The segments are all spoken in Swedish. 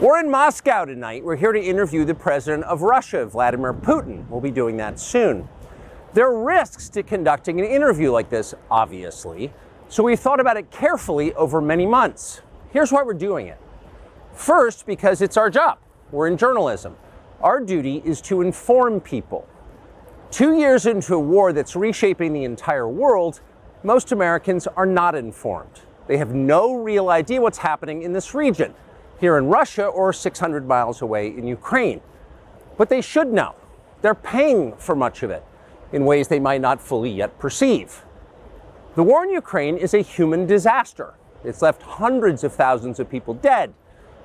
We're in Moscow tonight. We're here to interview the president of Russia, Vladimir Putin. We'll be doing that soon. There are risks to conducting an interview like this, obviously, so we thought about it carefully over many months. Here's why we're doing it. First, because it's our job. We're in journalism. Our duty is to inform people. Two years into a war that's reshaping the entire world, most Americans are not informed. They have no real idea what's happening in this region here in Russia or 600 miles away in Ukraine. But they should know. They're paying for much of it in ways they might not fully yet perceive. The war in Ukraine is a human disaster. It's left hundreds of thousands of people dead,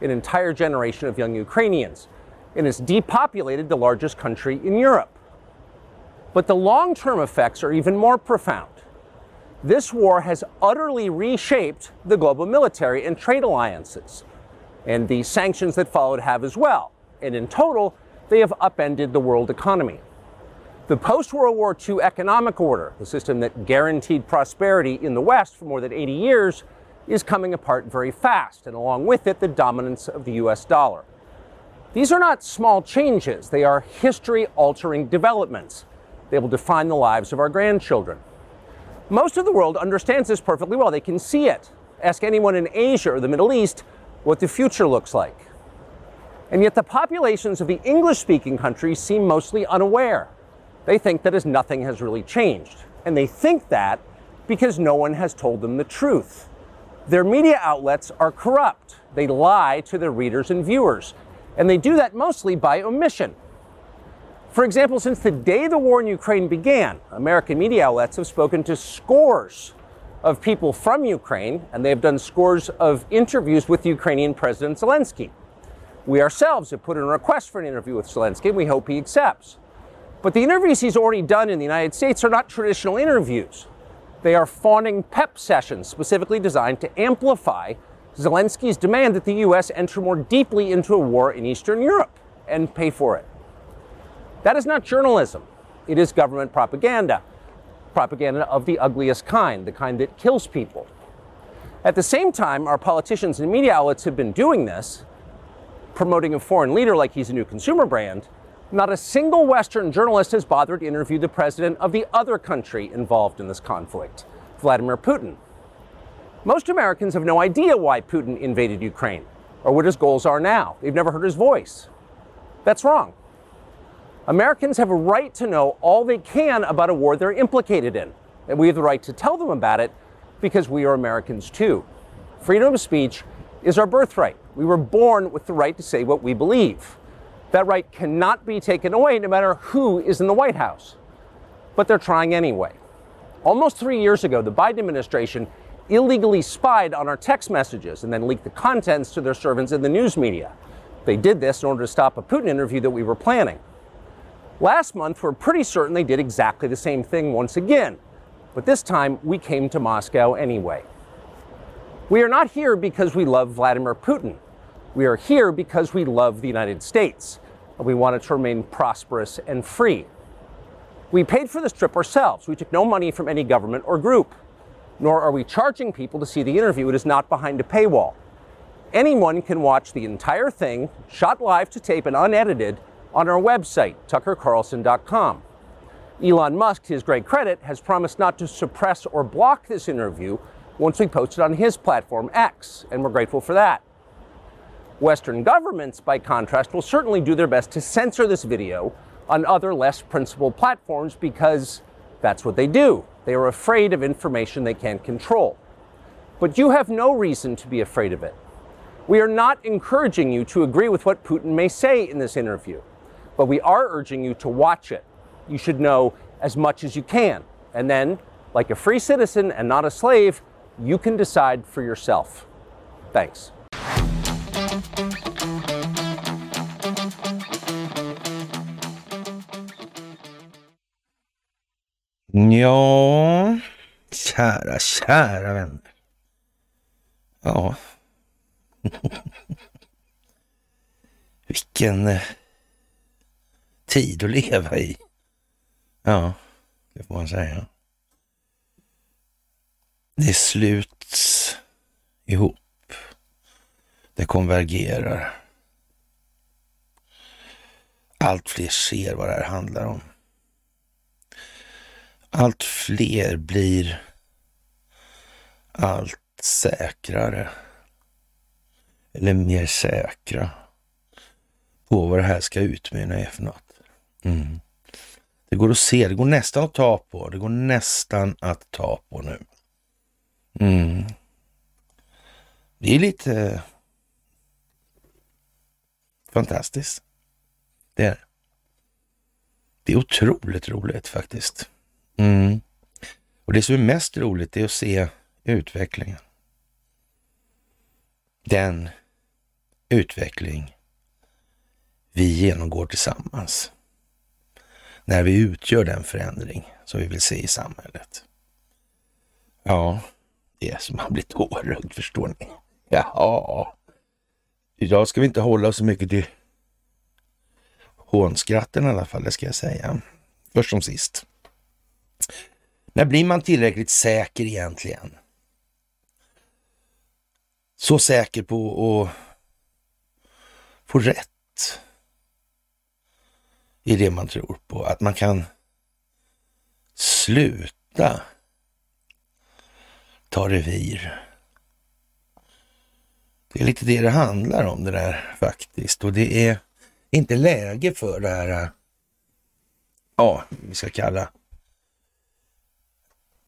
an entire generation of young Ukrainians, and it's depopulated the largest country in Europe. But the long term effects are even more profound. This war has utterly reshaped the global military and trade alliances and the sanctions that followed have as well. And in total, they have upended the world economy. The post World War II economic order, the system that guaranteed prosperity in the West for more than 80 years, is coming apart very fast, and along with it, the dominance of the US dollar. These are not small changes, they are history altering developments. They will define the lives of our grandchildren. Most of the world understands this perfectly well, they can see it. Ask anyone in Asia or the Middle East what the future looks like. And yet, the populations of the English speaking countries seem mostly unaware. They think that as nothing has really changed. And they think that because no one has told them the truth. Their media outlets are corrupt. They lie to their readers and viewers. And they do that mostly by omission. For example, since the day the war in Ukraine began, American media outlets have spoken to scores of people from Ukraine, and they've done scores of interviews with Ukrainian President Zelensky. We ourselves have put in a request for an interview with Zelensky, and we hope he accepts. But the interviews he's already done in the United States are not traditional interviews. They are fawning pep sessions specifically designed to amplify Zelensky's demand that the U.S. enter more deeply into a war in Eastern Europe and pay for it. That is not journalism, it is government propaganda propaganda of the ugliest kind, the kind that kills people. At the same time, our politicians and media outlets have been doing this, promoting a foreign leader like he's a new consumer brand. Not a single Western journalist has bothered to interview the president of the other country involved in this conflict, Vladimir Putin. Most Americans have no idea why Putin invaded Ukraine or what his goals are now. They've never heard his voice. That's wrong. Americans have a right to know all they can about a war they're implicated in. And we have the right to tell them about it because we are Americans too. Freedom of speech is our birthright. We were born with the right to say what we believe. That right cannot be taken away no matter who is in the White House. But they're trying anyway. Almost three years ago, the Biden administration illegally spied on our text messages and then leaked the contents to their servants in the news media. They did this in order to stop a Putin interview that we were planning. Last month, we're pretty certain they did exactly the same thing once again, but this time we came to Moscow anyway. We are not here because we love Vladimir Putin. We are here because we love the United States, and we want it to remain prosperous and free. We paid for this trip ourselves. We took no money from any government or group, nor are we charging people to see the interview. It is not behind a paywall. Anyone can watch the entire thing, shot live to tape and unedited, on our website, tuckercarlson.com. Elon Musk, to his great credit, has promised not to suppress or block this interview once we post it on his platform, X, and we're grateful for that. Western governments, by contrast, will certainly do their best to censor this video on other less principled platforms because that's what they do. They are afraid of information they can't control. But you have no reason to be afraid of it. We are not encouraging you to agree with what Putin may say in this interview but we are urging you to watch it. You should know as much as you can. And then, like a free citizen and not a slave, you can decide for yourself. Thanks. Ja, kära, kära vänner. Ja. Vilken eh, tid att leva i. Ja, det får man säga. Det sluts ihop. Det konvergerar. allt fler ser vad det här handlar om. Allt fler blir allt säkrare. Eller mer säkra på vad det här ska utmynna i för något. Mm. Det går att se, det går nästan att ta på. Det går nästan att ta på nu. Mm. Det är lite eh, fantastiskt. Det är det. är otroligt roligt faktiskt. Mm. Och det som är mest roligt är att se utvecklingen. Den utveckling vi genomgår tillsammans. När vi utgör den förändring som vi vill se i samhället. Ja, det är som man blir tårögd, förstår ni. Jaha! idag ska vi inte hålla oss så mycket till hånskratten i alla fall, det ska jag säga. Först som sist. När blir man tillräckligt säker egentligen? Så säker på att få rätt i det man tror på. Att man kan sluta ta revir. Det är lite det det handlar om det där faktiskt. Och det är inte läge för det här, äh, ja, vi ska kalla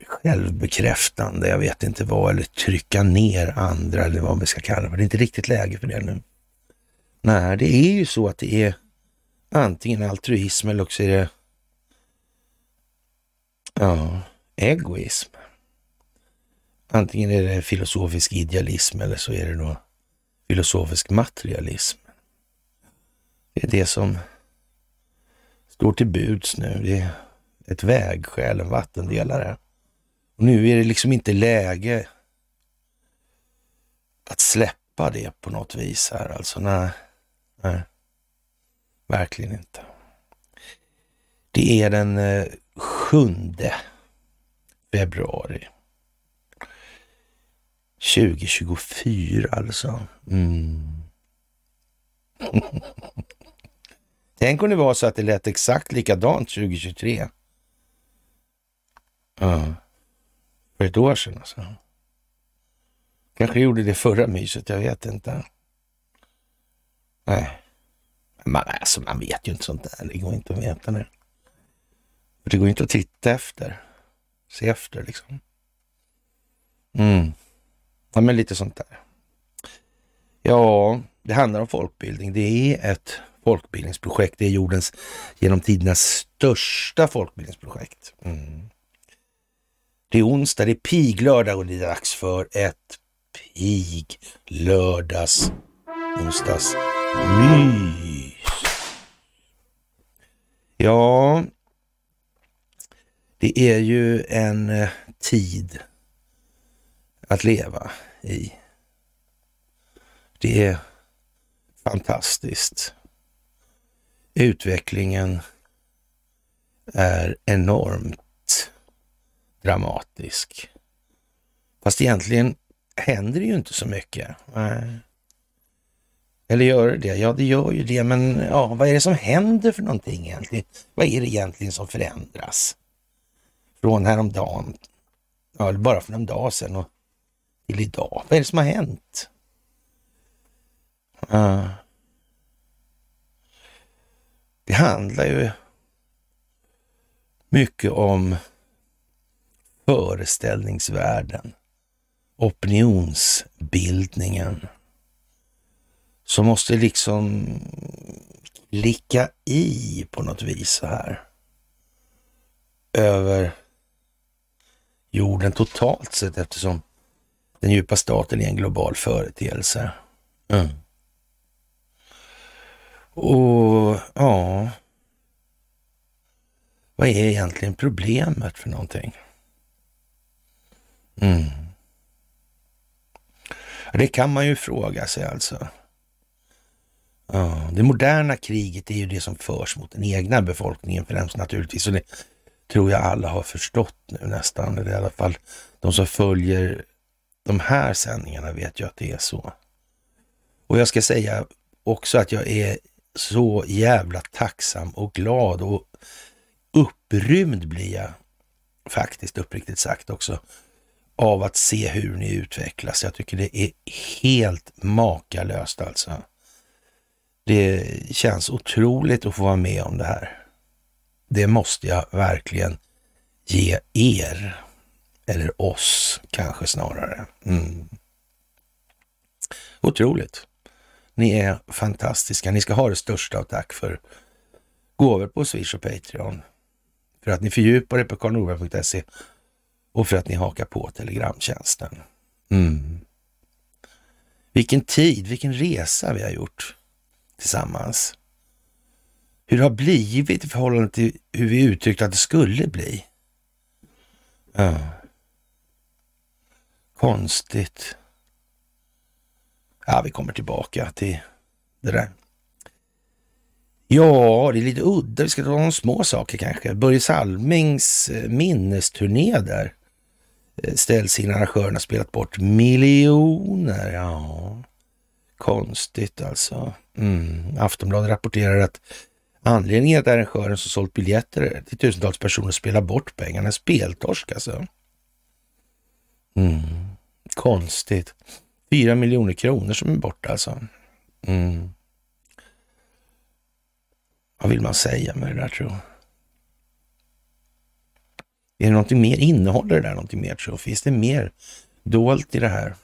självbekräftande, jag vet inte vad, eller trycka ner andra eller vad vi ska kalla det. Det är inte riktigt läge för det nu. Nej, det är ju så att det är antingen altruism eller också är det ja, egoism. Antingen är det filosofisk idealism eller så är det då filosofisk materialism. Det är det som står till buds nu. Det är ett vägskäl, en vattendelare. Och nu är det liksom inte läge att släppa det på något vis här alltså. Nej, nej verkligen inte. Det är den eh, 7 februari 2024 alltså. Mm. Tänk om det var så att det lät exakt likadant 2023. Ja. För ett år sedan alltså. Kanske gjorde det förra myset, jag vet inte. Nej. Man, alltså, man vet ju inte sånt där. Det går inte att veta nu. För det går inte att titta efter. Se efter liksom. Mm. Ja, men lite sånt där. Ja, det handlar om folkbildning. Det är ett folkbildningsprojekt. Det är jordens genom tiderna största folkbildningsprojekt. Mm. Det är onsdag, det är piglördag och det är dags för ett piglördags onsdags mys. Ja, det är ju en eh, tid att leva i. Det är fantastiskt. Utvecklingen är enormt dramatisk. Fast egentligen händer det ju inte så mycket. Eller gör det det? Ja, det gör ju det, men ja, vad är det som händer för någonting egentligen? Vad är det egentligen som förändras? Från häromdagen, ja, bara för en dag sedan och till idag. Vad är det som har hänt? Uh, det handlar ju mycket om föreställningsvärlden, opinionsbildningen som måste liksom klicka i på något vis så här över jorden totalt sett eftersom den djupa staten är en global företeelse. Mm. Och ja, vad är egentligen problemet för någonting? Mm. Det kan man ju fråga sig alltså. Ja, det moderna kriget är ju det som förs mot den egna befolkningen främst naturligtvis. Och det tror jag alla har förstått nu nästan. Eller i alla fall de som följer de här sändningarna vet ju att det är så. Och jag ska säga också att jag är så jävla tacksam och glad och upprymd blir jag faktiskt uppriktigt sagt också av att se hur ni utvecklas. Jag tycker det är helt makalöst alltså. Det känns otroligt att få vara med om det här. Det måste jag verkligen ge er, eller oss kanske snarare. Mm. Otroligt. Ni är fantastiska. Ni ska ha det största av tack för gåvor på Swish och Patreon. För att ni fördjupar er på karlnorberg.se och för att ni hakar på telegramtjänsten. Mm. Vilken tid, vilken resa vi har gjort tillsammans. Hur det har blivit i förhållande till hur vi uttryckte att det skulle bli. Ja. Konstigt. Ja, vi kommer tillbaka till det där. Ja, det är lite udda. Vi ska ta några små saker kanske. Börje Salmings eh, minnesturné där eh, ställs in. Arrangörerna spelat bort miljoner. Ja, konstigt alltså. Mm. Aftonbladet rapporterar att anledningen till att arrangören som sålt biljetter till tusentals personer spelar bort pengarna är speltorsk alltså. Mm. Konstigt. Fyra miljoner kronor som är borta alltså. Mm. Vad vill man säga med det där tror jag? Är det någonting mer? Innehåller det där någonting mer tror jag? Finns det mer dolt i det här?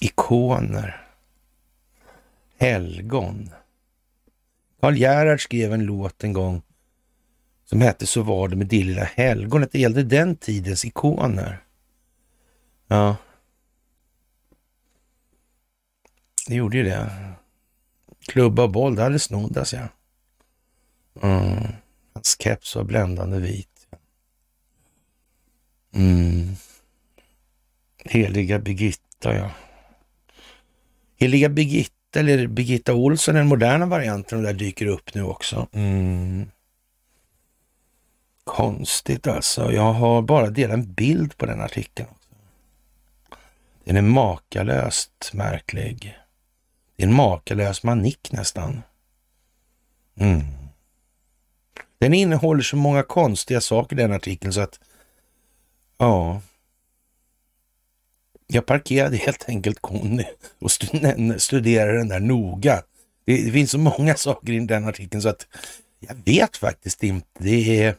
Ikoner. Helgon. Karl Gerhard skrev en låt en gång som hette Så var det med det lilla helgonet. Det gällde den tidens ikoner. Ja. Det gjorde ju det. Klubba och boll, det hade snoddas ja. Mm. Hans keps var bländande vit. Mm. Heliga Birgitta, ja. Heliga Birgitta, eller Birgitta Olsson, den moderna varianten, där dyker upp nu också. Mm. Konstigt alltså. Jag har bara delat en bild på den artikeln. Den är makalöst märklig. Det är en makalös manick nästan. Mm. Den innehåller så många konstiga saker den artikeln så att ja. Jag parkerade helt enkelt Conny och studerade den där noga. Det, det finns så många saker i den artikeln så att jag vet faktiskt inte. Det är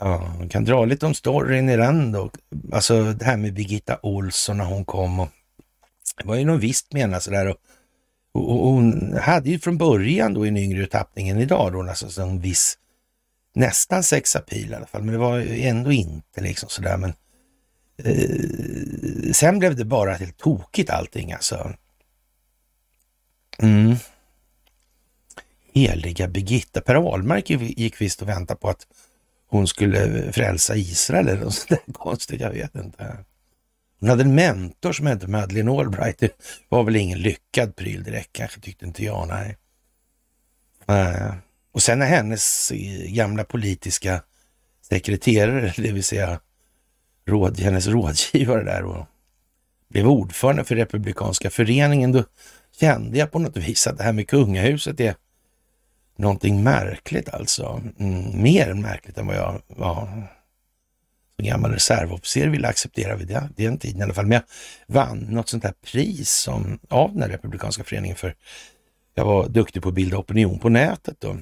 Ja, man kan dra lite om storyn i den då. Alltså det här med Birgitta Olsson när hon kom och det var ju något visst menat sådär. Och, och, och, hon hade ju från början då i en yngre tappning än idag då alltså en viss, nästan sexapil i alla fall, men det var ändå inte liksom sådär. Men eh, sen blev det bara helt tokigt allting alltså. Mm. Heliga Birgitta. Per Ahlmark gick visst och väntade på att hon skulle frälsa Israel eller något sånt där konstigt, jag vet inte. Hon hade en mentor som hette Madeleine Albright. Det var väl ingen lyckad pryl direkt kanske, tyckte inte jag. Nej. Uh, och sen när hennes eh, gamla politiska sekreterare, det vill säga råd, hennes rådgivare där och blev ordförande för Republikanska föreningen, då kände jag på något vis att det här med kungahuset är någonting märkligt alltså. Mm, mer märkligt än vad jag var som gammal reservofficer ville acceptera vid den tiden i alla fall. Men jag vann något sånt här pris som, av den här republikanska föreningen för jag var duktig på att bilda opinion på nätet då.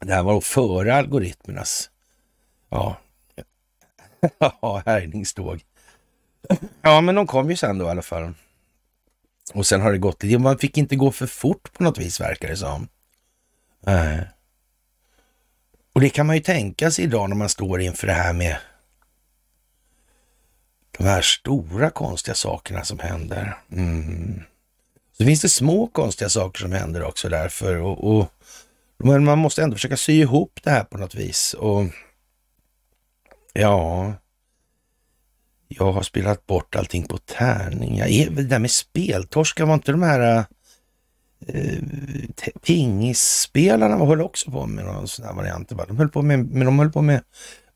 Det här var före algoritmernas ja, ja, härjningståg. Ja, men de kom ju sen då i alla fall. Och sen har det gått lite, man fick inte gå för fort på något vis verkar det som. Äh. Och det kan man ju tänka sig idag när man står inför det här med de här stora konstiga sakerna som händer. Mm. Så finns det små konstiga saker som händer också därför. Och, och, men man måste ändå försöka sy ihop det här på något vis. Och ja, jag har spelat bort allting på tärning. Jag är, det där med speltorskar, var inte de här eh, pingisspelarna höll också på med någon sån här variant. De höll på med, men de höll på med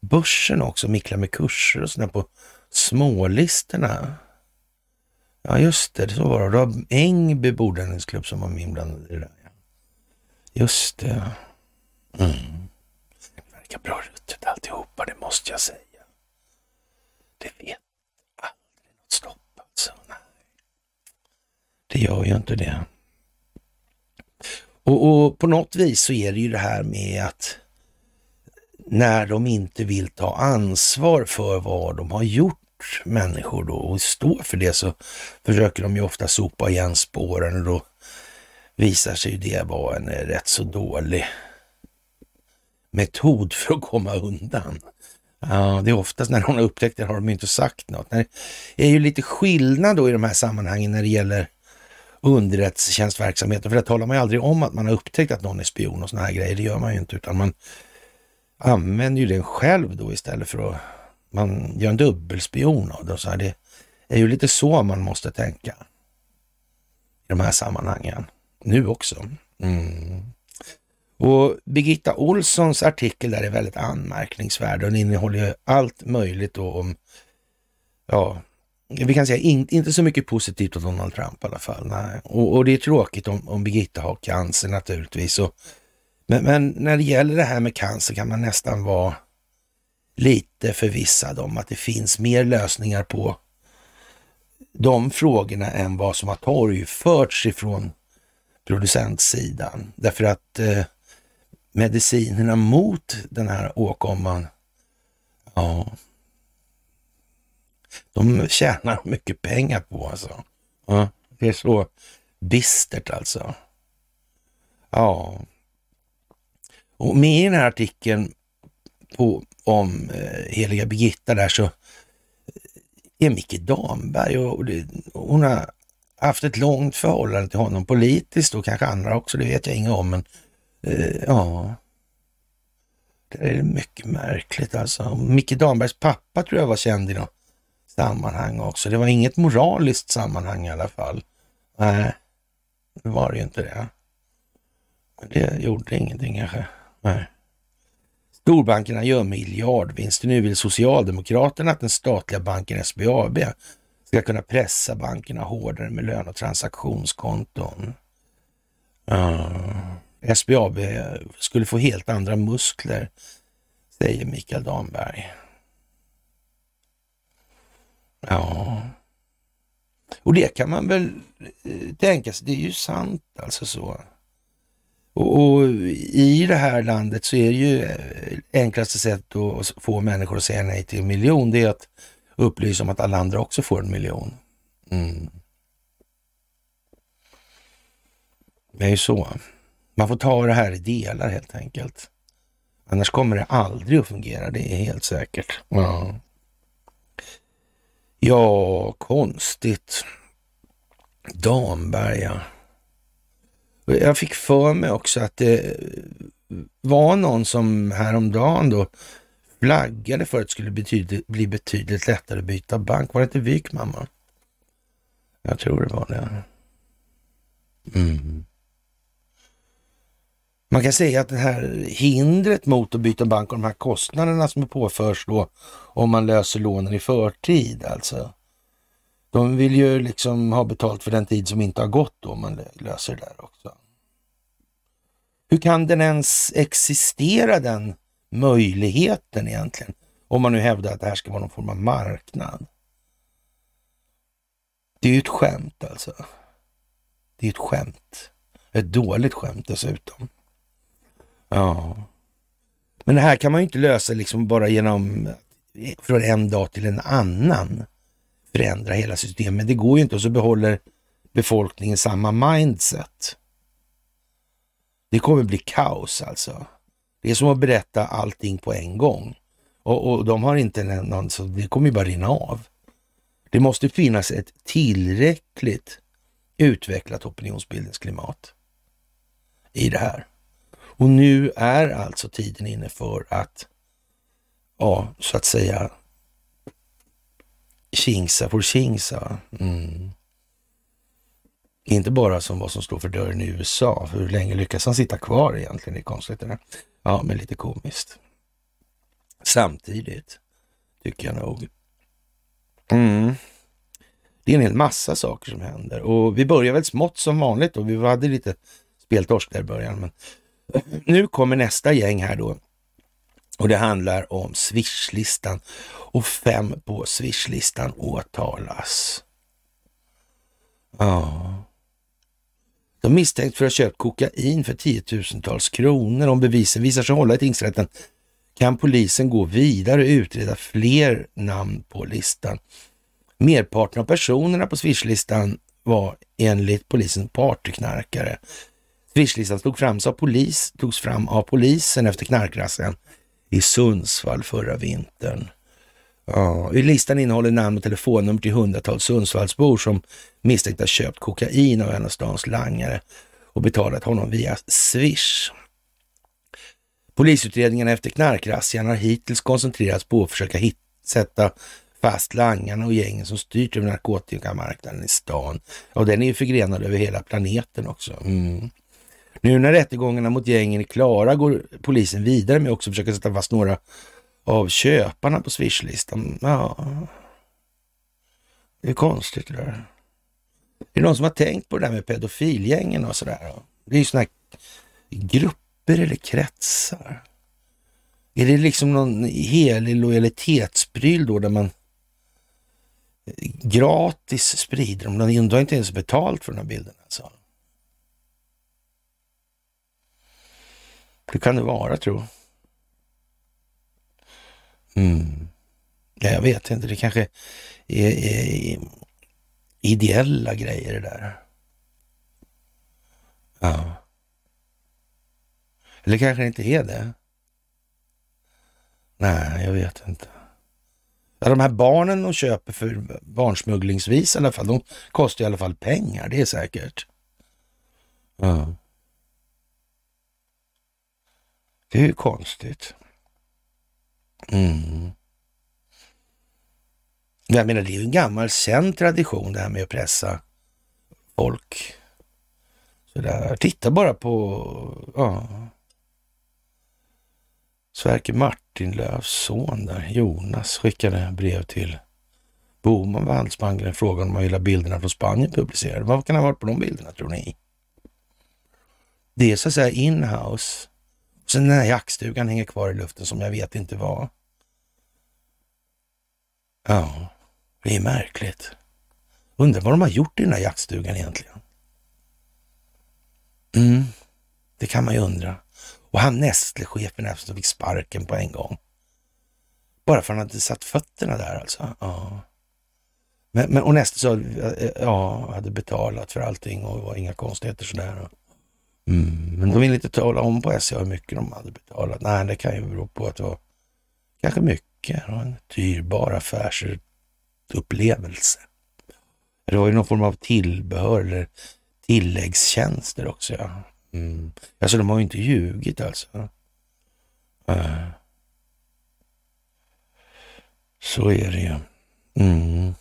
börsen också, mickla med kurser och sådär på smålistorna. Ja, just det. Så var det. Det var Ängby bordtennisklubb som var med inblandad i det där. Just det. Mm. Det verkar bra ruttet alltihopa, det måste jag säga. Det vet aldrig något stopp alltså. Nej. Det gör ju inte det. Och, och, på något vis så är det ju det här med att när de inte vill ta ansvar för vad de har gjort människor då och stå för det så försöker de ju ofta sopa igen spåren och då visar sig det vara en rätt så dålig metod för att komma undan. Ja, det är oftast när de har upptäckt det har de inte sagt något. Det är ju lite skillnad då i de här sammanhangen när det gäller underrättelsetjänstverksamheten. För det talar man ju aldrig om att man har upptäckt att någon är spion och såna här grejer. Det gör man ju inte, utan man använder ju den själv då istället för att man gör en dubbelspion av det. Så här, det är ju lite så man måste tänka i de här sammanhangen. Nu också. Mm. Och Birgitta Olssons artikel där är väldigt anmärkningsvärd och den innehåller ju allt möjligt då om, ja, vi kan säga in, inte så mycket positivt om Donald Trump i alla fall. Nej. Och, och det är tråkigt om, om Birgitta har cancer naturligtvis. Och, men, men, när det gäller det här med cancer kan man nästan vara lite förvissad om att det finns mer lösningar på de frågorna än vad som har torgförts ifrån producentsidan. Därför att eh, medicinerna mot den här åkomman, ja, de tjänar mycket pengar på alltså. Ja, det är så bistert alltså. Ja. Och med i den här artikeln på, om eh, heliga Birgitta där så eh, är Micke Damberg och, och det, hon har haft ett långt förhållande till honom politiskt och kanske andra också, det vet jag inget om. Men eh, Eh, ja, det är mycket märkligt alltså. Micke Dambergs pappa tror jag var känd i något sammanhang också. Det var inget moraliskt sammanhang i alla fall. Nej, det var det ju inte det. Men det gjorde ingenting kanske. Nej. Storbankerna gör miljardvinster. Nu vill Socialdemokraterna att den statliga banken SBAB ska kunna pressa bankerna hårdare med lön och transaktionskonton. Uh, SBAB skulle få helt andra muskler, säger Mikael Damberg. Ja, och det kan man väl eh, tänka sig, det är ju sant alltså så. Och, och, i det här landet så är det ju eh, enklaste sätt att få människor att säga nej till en miljon, det är att upplysa om att alla andra också får en miljon. Mm. Det är ju så. Man får ta det här i delar helt enkelt. Annars kommer det aldrig att fungera, det är helt säkert. Ja, ja konstigt. Damberga. Jag fick för mig också att det var någon som häromdagen då flaggade för att det skulle betydligt, bli betydligt lättare att byta bank. Var det inte Wykman? Jag tror det var det. Mm. Man kan säga att det här hindret mot att byta bank och de här kostnaderna som påförs då om man löser lånen i förtid alltså. De vill ju liksom ha betalt för den tid som inte har gått då om man löser det där också. Hur kan den ens existera den möjligheten egentligen? Om man nu hävdar att det här ska vara någon form av marknad. Det är ju ett skämt alltså. Det är ett skämt. Ett dåligt skämt dessutom. Ja. Men det här kan man ju inte lösa liksom bara genom från en dag till en annan förändra hela systemet. Det går ju inte och så behåller befolkningen samma mindset. Det kommer bli kaos alltså. Det är som att berätta allting på en gång. Och, och de har inte någon, så det kommer ju bara rinna av. Det måste finnas ett tillräckligt utvecklat opinionsbildningsklimat i det här. Och nu är alltså tiden inne för att, ja, så att säga, kingsa får kingsa. Mm. Inte bara som vad som står för dörren i USA. Hur länge lyckas han sitta kvar egentligen? Det är konstigt det där. Ja, men lite komiskt. Samtidigt, tycker jag nog. Mm. Det är en hel massa saker som händer och vi börjar väl smått som vanligt och vi hade lite speltorsk där i början. Men nu kommer nästa gäng här då och det handlar om swishlistan och fem på swishlistan åtalas. Ja. De misstänks för att ha köpt kokain för tiotusentals kronor. Om bevisen visar sig hålla i tingsrätten kan polisen gå vidare och utreda fler namn på listan. Merparten av personerna på swishlistan var enligt polisen partyknarkare. Swishlistan tog fram av polis, togs fram av polisen efter knarkrassen i Sundsvall förra vintern. Ja, listan innehåller namn och telefonnummer till hundratals Sundsvallsbor som misstänkt ha köpt kokain av en av stans langare och betalat honom via Swish. Polisutredningarna efter knarkrazzian har hittills koncentrerats på att försöka hit, sätta fast langarna och gängen som styrt över narkotikamarknaden i stan. Och den är ju förgrenad över hela planeten också. Mm. Nu när rättegångarna mot gängen är klara går polisen vidare med också försöka sätta fast några av köparna på swishlistan. Ja, det är konstigt det där. Är det någon som har tänkt på det där med pedofilgängen och sådär? Det är ju sådana här grupper eller kretsar. Är det liksom någon helig lojalitetspryl då där man eh, gratis sprider dem? De har inte ens betalt för de här bilderna. Alltså. Det kan det vara, tror jag. Mm. Ja, jag vet inte, det kanske är, är, ideella grejer det där. Ja. Eller kanske det inte är det. Nej, jag vet inte. Ja, de här barnen de köper för barnsmugglingsvis i alla fall, de kostar i alla fall pengar, det är säkert. Ja. Det är ju konstigt. Mm. Jag menar, det är ju en gammal känd tradition det här med att pressa folk. Sådär. Titta bara på ja. Sverker Martinlövs son där, Jonas, skickade brev till Boman var Handelsbanken frågan om man ville ha bilderna från Spanien publicerade. Vad kan ha varit på de bilderna tror ni? Det är så att säga inhouse Sen den här jaktstugan hänger kvar i luften som jag vet inte var. Ja, det är märkligt. Undrar vad de har gjort i den här jaktstugan egentligen. Mm, det kan man ju undra. Och han Nestle-chefen som fick sparken på en gång. Bara för att han hade satt fötterna där alltså. Ja. Men, men och Nestle sa, eh, eh, ja, hade betalat för allting och det var inga konstigheter sådär. Mm, men de ville inte tala om på SCA hur mycket de hade betalat. Nej, det kan ju bero på att det var kanske mycket. Det var en dyrbar affärsupplevelse. Det var ju någon form av tillbehör eller tilläggstjänster också. Ja. Mm. Alltså de har ju inte ljugit alltså. Äh. Så är det ju. Mm.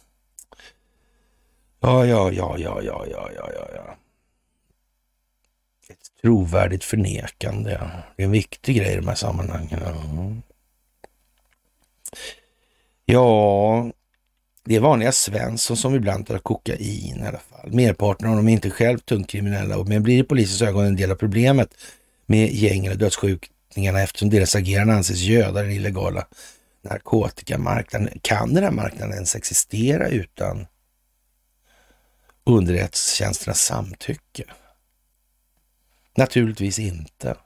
Ja, ja, ja, ja, ja, ja, ja, ja trovärdigt förnekande. Det är en viktig grej i de här sammanhangen. Ja, det är vanliga Svensson som ibland tar kokain i alla fall. Merparten av dem är inte själv tungt kriminella, men blir i polisens ögon en del av problemet med gängen och dödsskjutningarna eftersom deras agerande anses göda den illegala narkotikamarknaden. Kan den här marknaden ens existera utan underrättelsetjänsternas samtycke? Naturligtvis inte.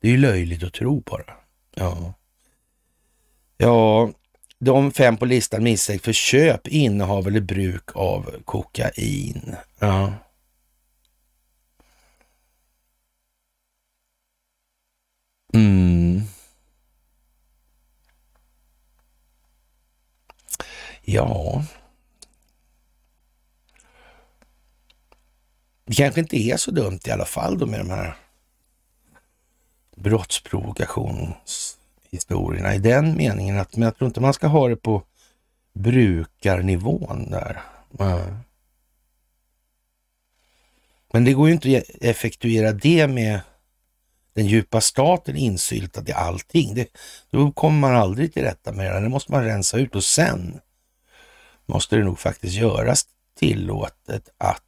Det är ju löjligt att tro bara. Ja. Ja, de fem på listan misstänks för köp, innehav eller bruk av kokain. Ja. Mm. Ja. Det kanske inte är så dumt i alla fall då med de här brottsprovokationshistorierna i den meningen att men jag tror inte man ska ha det på brukarnivån där. Men det går ju inte att effektuera det med den djupa staten insyltad i allting. Det, då kommer man aldrig till rätta med det. Det måste man rensa ut och sen måste det nog faktiskt göras tillåtet att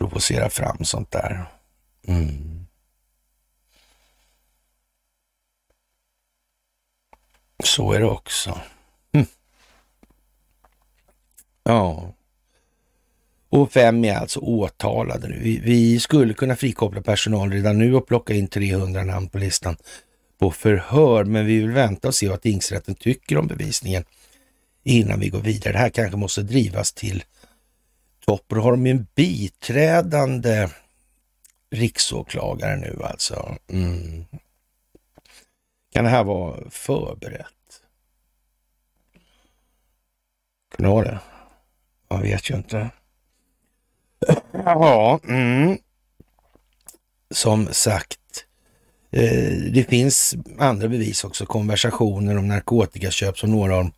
provocera fram sånt där. Mm. Så är det också. Mm. Ja. Och fem är alltså åtalade nu. Vi, vi, skulle kunna frikoppla personal redan nu och plocka in 300 namn på listan på förhör, men vi vill vänta och se vad tingsrätten tycker om bevisningen innan vi går vidare. Det här kanske måste drivas till topp. Och då har de ju en biträdande riksåklagare nu alltså. Mm. Kan det här vara förberett? Kan det vara det? Jag vet ju inte. Ja, mm. som sagt. Eh, det finns andra bevis också. Konversationer om narkotikaköp som några av dem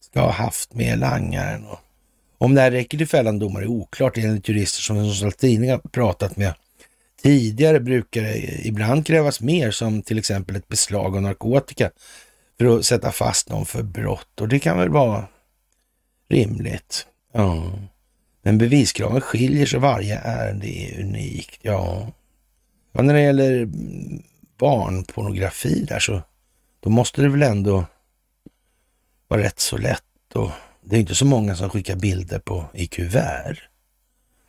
ska ha haft med langaren. Och om det här räcker till fällande domar är oklart enligt jurister som Sundsvall Tidning pratat med. Tidigare brukar det ibland krävas mer som till exempel ett beslag av narkotika för att sätta fast någon för brott och det kan väl vara rimligt. Ja. Men beviskraven skiljer sig varje ärende är unikt. Ja. ja, när det gäller barnpornografi där så då måste det väl ändå vara rätt så lätt och det är inte så många som skickar bilder på i kuvert.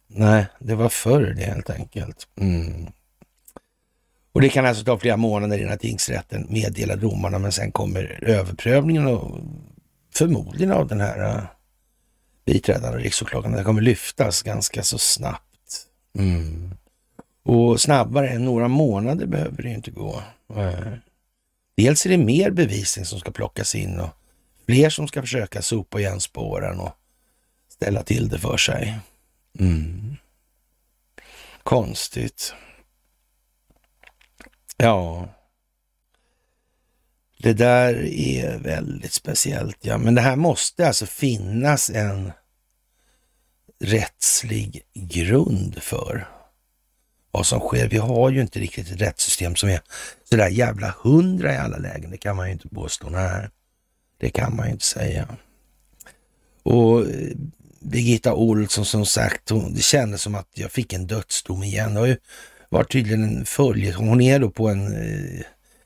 Nej, det var förr det helt enkelt. Mm. Och det kan alltså ta flera månader innan tingsrätten meddelar domarna, men sen kommer överprövningen och förmodligen av den här äh, biträdande riksåklagaren. Det kommer lyftas ganska så snabbt. Mm. Och snabbare än några månader behöver det inte gå. Mm. Dels är det mer bevisning som ska plockas in och fler som ska försöka sopa igen spåren och ställa till det för sig. Mm. Konstigt. Ja. Det där är väldigt speciellt, ja. Men det här måste alltså finnas en rättslig grund för vad som sker. Vi har ju inte riktigt ett rättssystem som är sådär jävla hundra i alla lägen. Det kan man ju inte påstå. Nej, det kan man ju inte säga. Och eh, Birgitta Olsson som sagt, hon, det kändes som att jag fick en dödsdom igen. Det har ju varit tydligen en följe. Hon är då på en eh,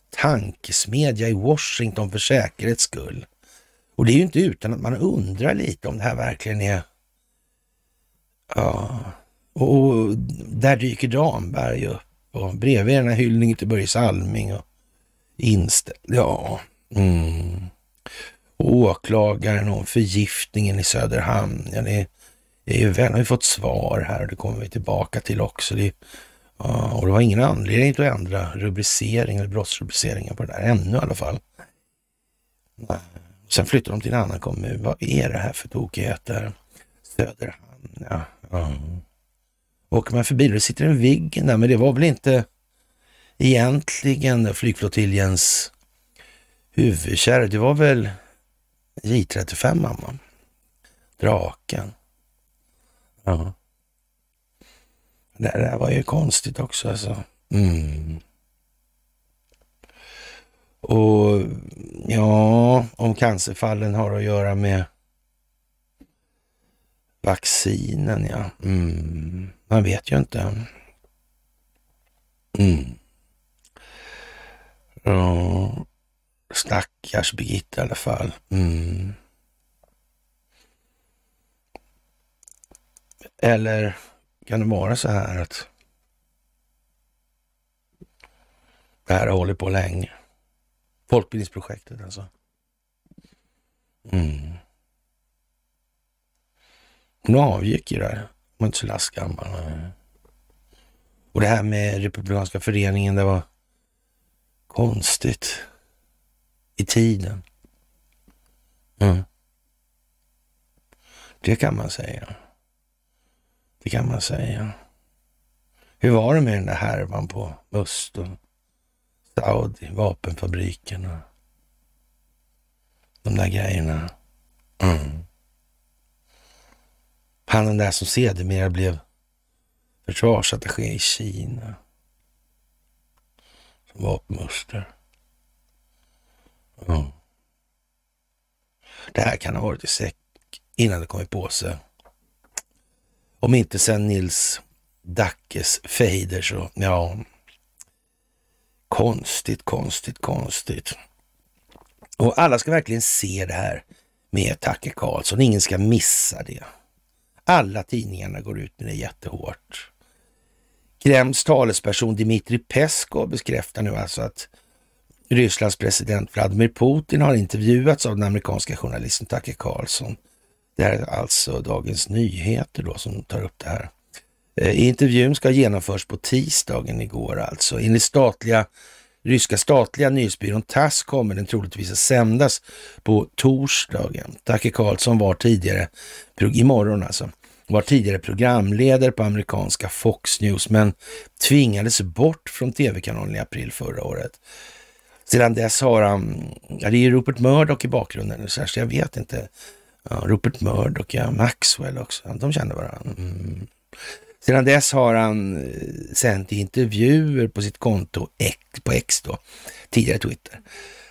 tankesmedja i Washington för säkerhets skull. Och det är ju inte utan att man undrar lite om det här verkligen är... Ja, och, och där dyker Damberg upp och bredvid den här hyllningen till Börje Salming och inställd. Ja, mm och åklagaren om förgiftningen i Söderhamn. Ja, det är ju väl, har vi fått svar här och det kommer vi tillbaka till också. Det, och det var ingen anledning att ändra rubricering eller brottsrubriceringen på det där, ännu i alla fall. Sen flyttar de till en annan kommun. Vad är det här för tokigheter? Söderhamn, ja. ja. Åker man förbi, då sitter en Viggen där, men det var väl inte egentligen flygflottiljens huvudkärr. Det var väl J35 mamma. Draken. Ja. Det där var ju konstigt också alltså. Mm. Och ja, om cancerfallen har att göra med vaccinen, ja. Mm. Man vet ju inte. Mm. Ja. Stackars Birgitta i alla fall. Mm. Eller kan det vara så här att det här har hållit på länge? Folkbildningsprojektet alltså. Mm. Hon avgick ju där. Hon var inte så lastgammal. Och det här med Republikanska föreningen, det var konstigt i tiden. Mm. Det kan man säga. Det kan man säga. Hur var det med den där härvan på Must och Saudi, vapenfabriken och de där grejerna? Mm. Han den där som sedermera blev försvarsattaché i Kina. Som vapenmuster. Ja. Det här kan ha varit i säck innan det kom i påse. Om inte sen Nils Dackes fejder så, ja. Konstigt, konstigt, konstigt. Och alla ska verkligen se det här med Tacke Karlsson. Ingen ska missa det. Alla tidningarna går ut med det jättehårt. Kremls talesperson Dmitrij Peskov bekräftar nu alltså att Rysslands president Vladimir Putin har intervjuats av den amerikanska journalisten Tucker Carlson. Det här är alltså Dagens Nyheter då som tar upp det här. Eh, intervjun ska ha genomförts på tisdagen igår alltså. Enligt statliga, ryska statliga nyhetsbyrån TASS kommer den troligtvis att sändas på torsdagen. Tucker Carlson var tidigare, imorgon alltså, var tidigare programledare på amerikanska Fox News men tvingades bort från tv-kanalen i april förra året. Sedan dess har han, ja det är Rupert Murdoch i bakgrunden, så jag vet inte. Ja, Rupert Murdoch, ja, Maxwell också, de känner varandra. Mm. Sedan dess har han eh, sänt intervjuer på sitt konto X, på X då, tidigare Twitter.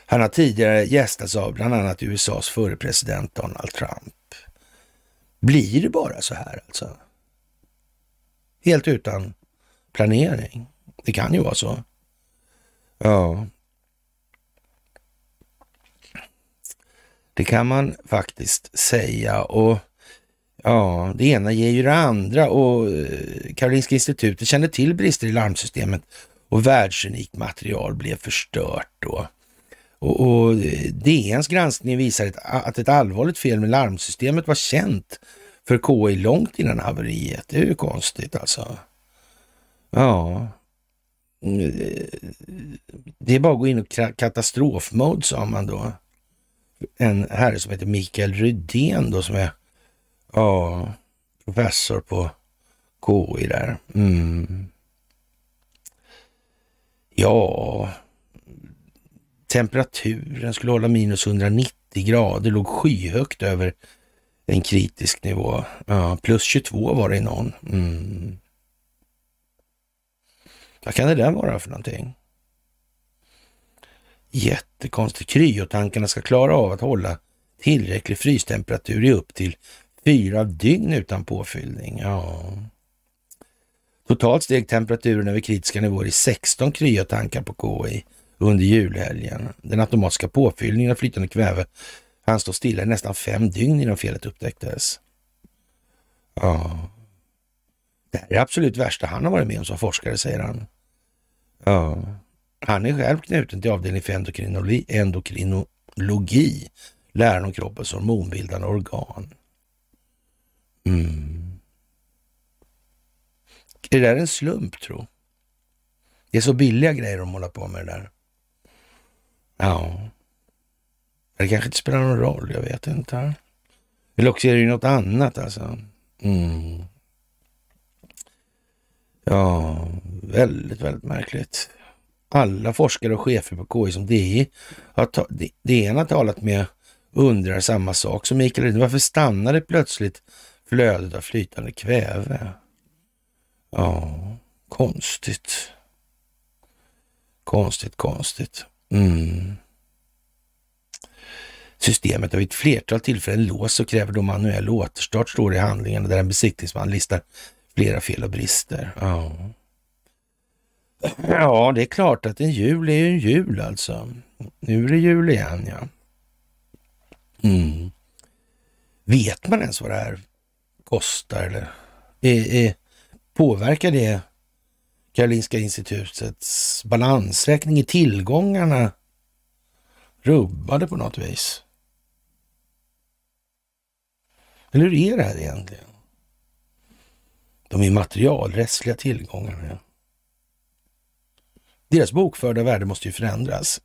Han har tidigare gästats av bland annat USAs förre president Donald Trump. Blir det bara så här alltså? Helt utan planering. Det kan ju vara så. Ja. Det kan man faktiskt säga och ja, det ena ger ju det andra och eh, Karolinska institutet kände till brister i larmsystemet och världsunikt material blev förstört då. Och, och eh, DNs granskning visar ett, att ett allvarligt fel med larmsystemet var känt för KI långt innan haveriet. Det är ju konstigt alltså. Ja. Mm, eh, det är bara att gå in i katastrofmode sa man då. En herre som heter Mikael Rydén då som är ja, professor på KI där. Mm. Ja, Temperaturen skulle hålla minus 190 grader, låg skyhögt över en kritisk nivå. Ja, plus 22 var det i någon. Mm. Vad kan det där vara för någonting? Jättekonstigt. Kryotankarna ska klara av att hålla tillräcklig frystemperatur i upp till fyra dygn utan påfyllning. Ja. Totalt steg temperaturen över kritiska nivåer i 16 kryotankar på KI under julhelgen. Den automatiska påfyllningen av flytande kväve han stå stilla i nästan fem dygn innan felet upptäcktes. Ja. Det här är det absolut värsta han har varit med om som forskare, säger han. Ja. Han är själv knuten till avdelningen för endokrinologi, endokrinologi läran om kroppens hormonbildande organ. Mm. Är det där en slump, tro? Det är så billiga grejer de håller på med det där. Ja. Det kanske inte spelar någon roll, jag vet inte. Eller också är det ju något annat alltså. Mm. Ja, väldigt, väldigt märkligt. Alla forskare och chefer på KI som DI har, DN har talat med undrar samma sak som Mikael Rydin. Varför det plötsligt flödet av flytande kväve? Ja, konstigt. Konstigt, konstigt. Mm. Systemet har vid ett flertal tillfällen låst och kräver då manuell återstart, står det i handlingarna där en besiktningsman listar flera fel och brister. Ja ja, det är klart att en jul är ju en jul alltså. Nu är det jul igen, ja. Mm. Vet man ens vad det här kostar eller är, är, påverkar det Karolinska institutets balansräkning i tillgångarna rubbade på något vis? Eller hur är det här egentligen? De är materialrättsliga Ja. Deras bokförda värde måste ju förändras.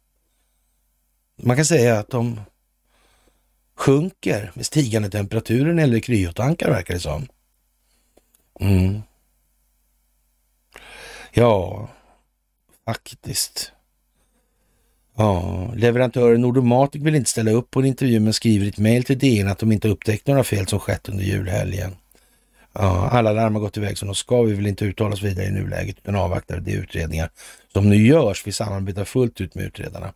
Man kan säga att de sjunker med stigande temperaturen eller kryotankar verkar det som. Mm. Ja, faktiskt. Ja, leverantören Nordomatic vill inte ställa upp på en intervju men skriver i ett mejl till DN att de inte upptäckt några fel som skett under julhelgen. Ja, alla larm har gått iväg som de ska. Vi vill inte uttala oss vidare i nuläget utan avvaktar de utredningar som nu görs. Vi samarbetar fullt ut med utredarna.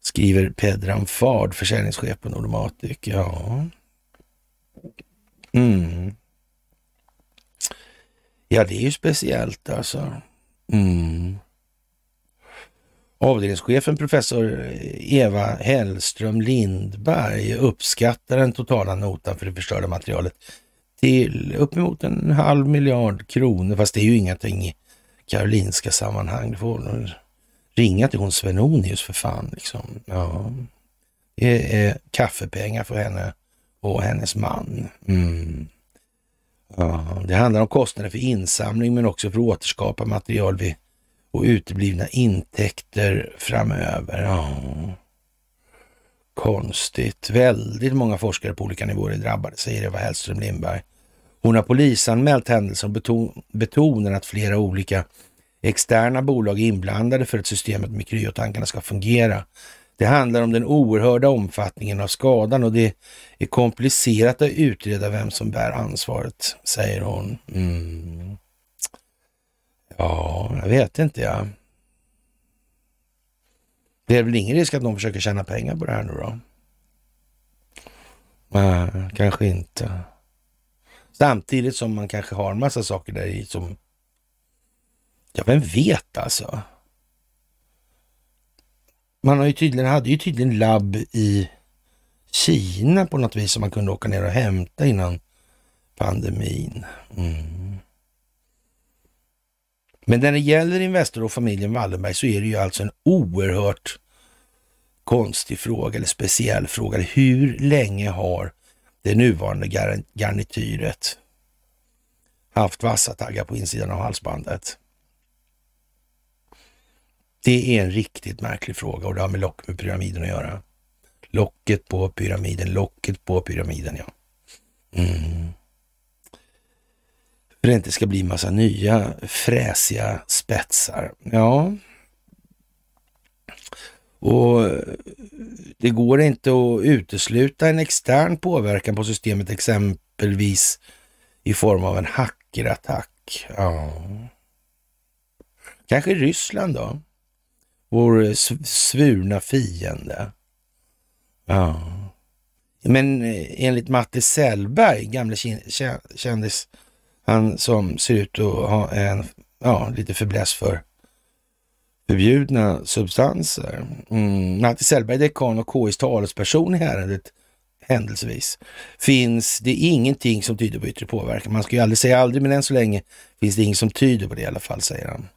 Skriver Pedram Fard, försäljningschef på Nordomatic. Ja. Mm. Ja, det är ju speciellt alltså. Mm. Avdelningschefen professor Eva Hellström Lindberg uppskattar den totala notan för det förstörda materialet till uppemot en halv miljard kronor. Fast det är ju ingenting i Karolinska sammanhang. Du får ringa till hon Svenonius för fan. Liksom. Ja. Det är kaffepengar för henne och hennes man. Mm. Ja, det handlar om kostnader för insamling men också för att återskapa material vid, och uteblivna intäkter framöver. Ja. Konstigt. Väldigt många forskare på olika nivåer är drabbade, säger Eva Hellström Lindberg. Hon har polisanmält händelsen och beton, betonar att flera olika externa bolag är inblandade för att systemet med kryotankarna ska fungera. Det handlar om den oerhörda omfattningen av skadan och det är komplicerat att utreda vem som bär ansvaret, säger hon. Mm. Ja, jag vet inte jag. Det är väl ingen risk att någon försöker tjäna pengar på det här nu då? Nej, kanske inte. Samtidigt som man kanske har en massa saker där i som... Ja, vem vet alltså? Man har ju tydligen, hade ju tydligen labb i Kina på något vis som man kunde åka ner och hämta innan pandemin. Mm. Men när det gäller Investor och familjen Wallenberg så är det ju alltså en oerhört konstig fråga eller speciell fråga. Hur länge har det nuvarande garnityret haft vassa taggar på insidan av halsbandet? Det är en riktigt märklig fråga och det har med lock med pyramiden att göra. Locket på pyramiden, locket på pyramiden, ja. Mm. För det inte ska bli massa nya fräsiga spetsar. Ja. Och eh, det går inte att utesluta en extern påverkan på systemet, exempelvis i form av en hackerattack. Ja. Kanske Ryssland då? Vår eh, svurna fiende. Ja. Men eh, enligt Matte Sellberg, gamle kändis, han som ser ut att ha en, ja, lite fäbless för förbjudna substanser. Mm. Natti Sellberg, dekan och KIs talesperson i ärendet, händelsevis, finns det ingenting som tyder på yttre påverkan. Man ska ju aldrig säga aldrig, men än så länge finns det inget som tyder på det i alla fall, säger han.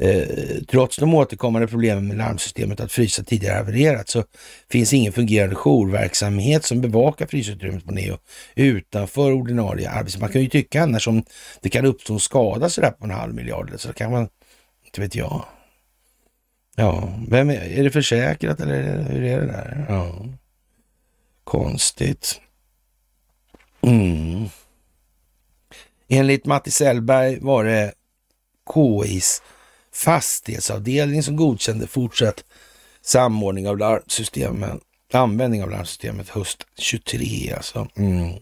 Eh, trots de återkommande problemen med larmsystemet att frysa tidigare havererat så finns ingen fungerande jourverksamhet som bevakar frysutrymmet på Neo utanför ordinarie arbete. Man kan ju tycka annars om det kan uppstå en skada sådär på en halv miljard så kan man, inte vet jag. Ja, vem är, är det försäkrat eller hur är det där? Ja, konstigt. Mm. Enligt Matti Sellberg var det KIs fastighetsavdelning som godkände fortsatt samordning av larmsystemen, användning av larmsystemet höst 23 alltså. Mm.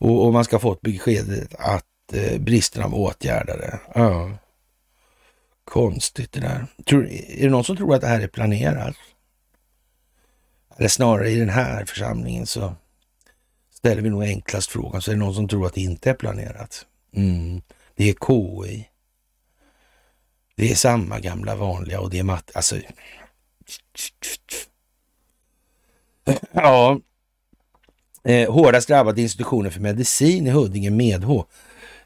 Och, och, man ska få ett besked att eh, bristerna var åtgärdade. Ja. Konstigt det där. Tror, är det någon som tror att det här är planerat? Eller snarare i den här församlingen så ställer vi nog enklast frågan, så är det någon som tror att det inte är planerat. Mm. Det är KI. Det är samma gamla vanliga och det är matte. Alltså... Ja. Eh, hårdast drabbat institutionen för medicin i Huddinge Medh.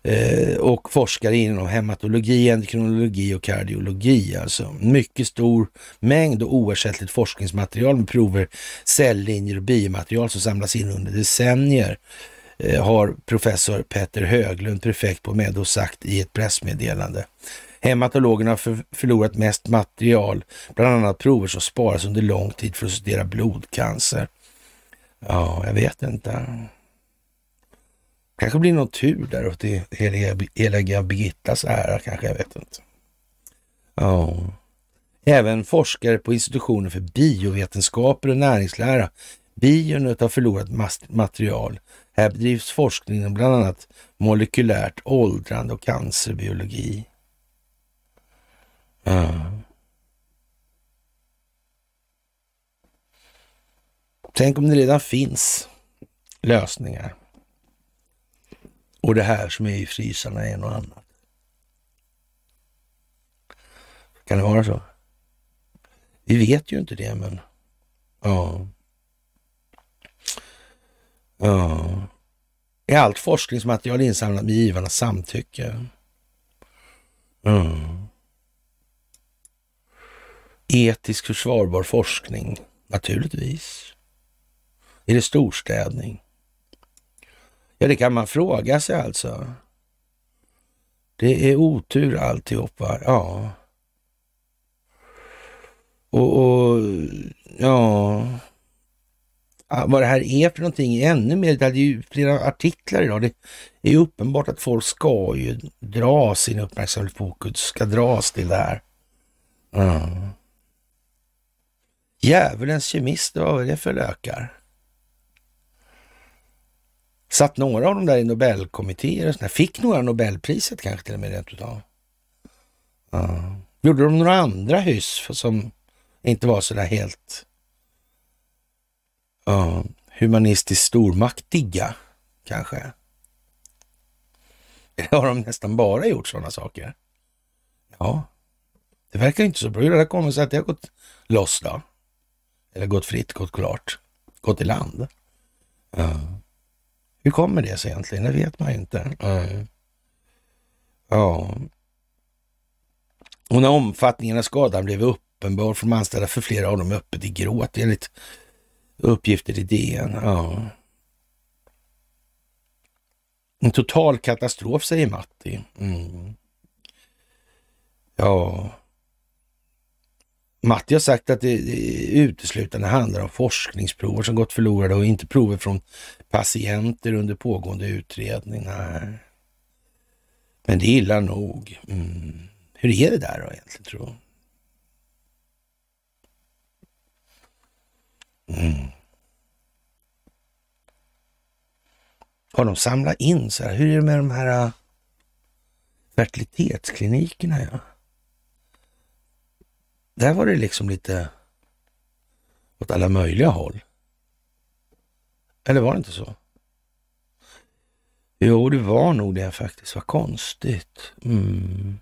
Eh, och forskare inom hematologi, endokrinologi och kardiologi. Alltså mycket stor mängd och oersättligt forskningsmaterial med prover, cellinjer och biomaterial som samlas in under decennier eh, har professor Petter Höglund, prefekt på Medo, sagt i ett pressmeddelande. Hematologerna har förlorat mest material, bland annat prover som sparas under lång tid för att studera blodcancer. Ja, jag vet inte. Kanske blir någon tur där åt det heliga, heliga Birgittas ära, kanske, jag vet inte. Ja. Även forskare på institutionen för biovetenskaper och näringslära, Bion har förlorat material. Här bedrivs forskning om bland annat molekylärt åldrande och cancerbiologi. Ja. Tänk om det redan finns lösningar. Och det här som är i frysarna är något annat. Kan det vara så? Vi vet ju inte det, men ja. Ja. Är allt forskningsmaterial insamlat med givarnas samtycke? Ja. Etisk försvarbar forskning? Naturligtvis. Är det storstädning? Ja, det kan man fråga sig alltså. Det är otur alltihopa, ja. Och, och ja, vad det här är för någonting ännu mer. Det är ju flera artiklar idag. Det är uppenbart att folk ska ju dra sin uppmärksamhet fokus, ska dras till det här. Ja. Djävulens kemist, vad är det för lökar? Satt några av dem där i Nobelkommittéer och sådär. Fick några Nobelpriset kanske till och med rent utav. Ja. Gjorde de några andra hyss som inte var sådär helt ja, humanistiskt stormaktiga kanske? Eller har de nästan bara gjort sådana saker? Ja, det verkar inte så bra. Hur har det kommit sig att det har gått loss då? Eller gått fritt, gått klart, gått i land? Ja. Hur kommer det sig egentligen? Det vet man ju inte. Ja. Och när omfattningen av skadan blev uppenbar för de anställda för flera av dem öppet i gråt enligt uppgifter i DN. Ja. En total katastrof säger Matti. Mm. Ja. Matti har sagt att det uteslutande handlar om forskningsprover som gått förlorade och inte prover från patienter under pågående utredning. Nej. Men det är illa nog. Mm. Hur är det där då egentligen, tror mm. Har de samlat in så här? Hur är det med de här äh, fertilitetsklinikerna? Ja? Där var det liksom lite åt alla möjliga håll. Eller var det inte så? Jo, det var nog det faktiskt. Vad konstigt. Mm.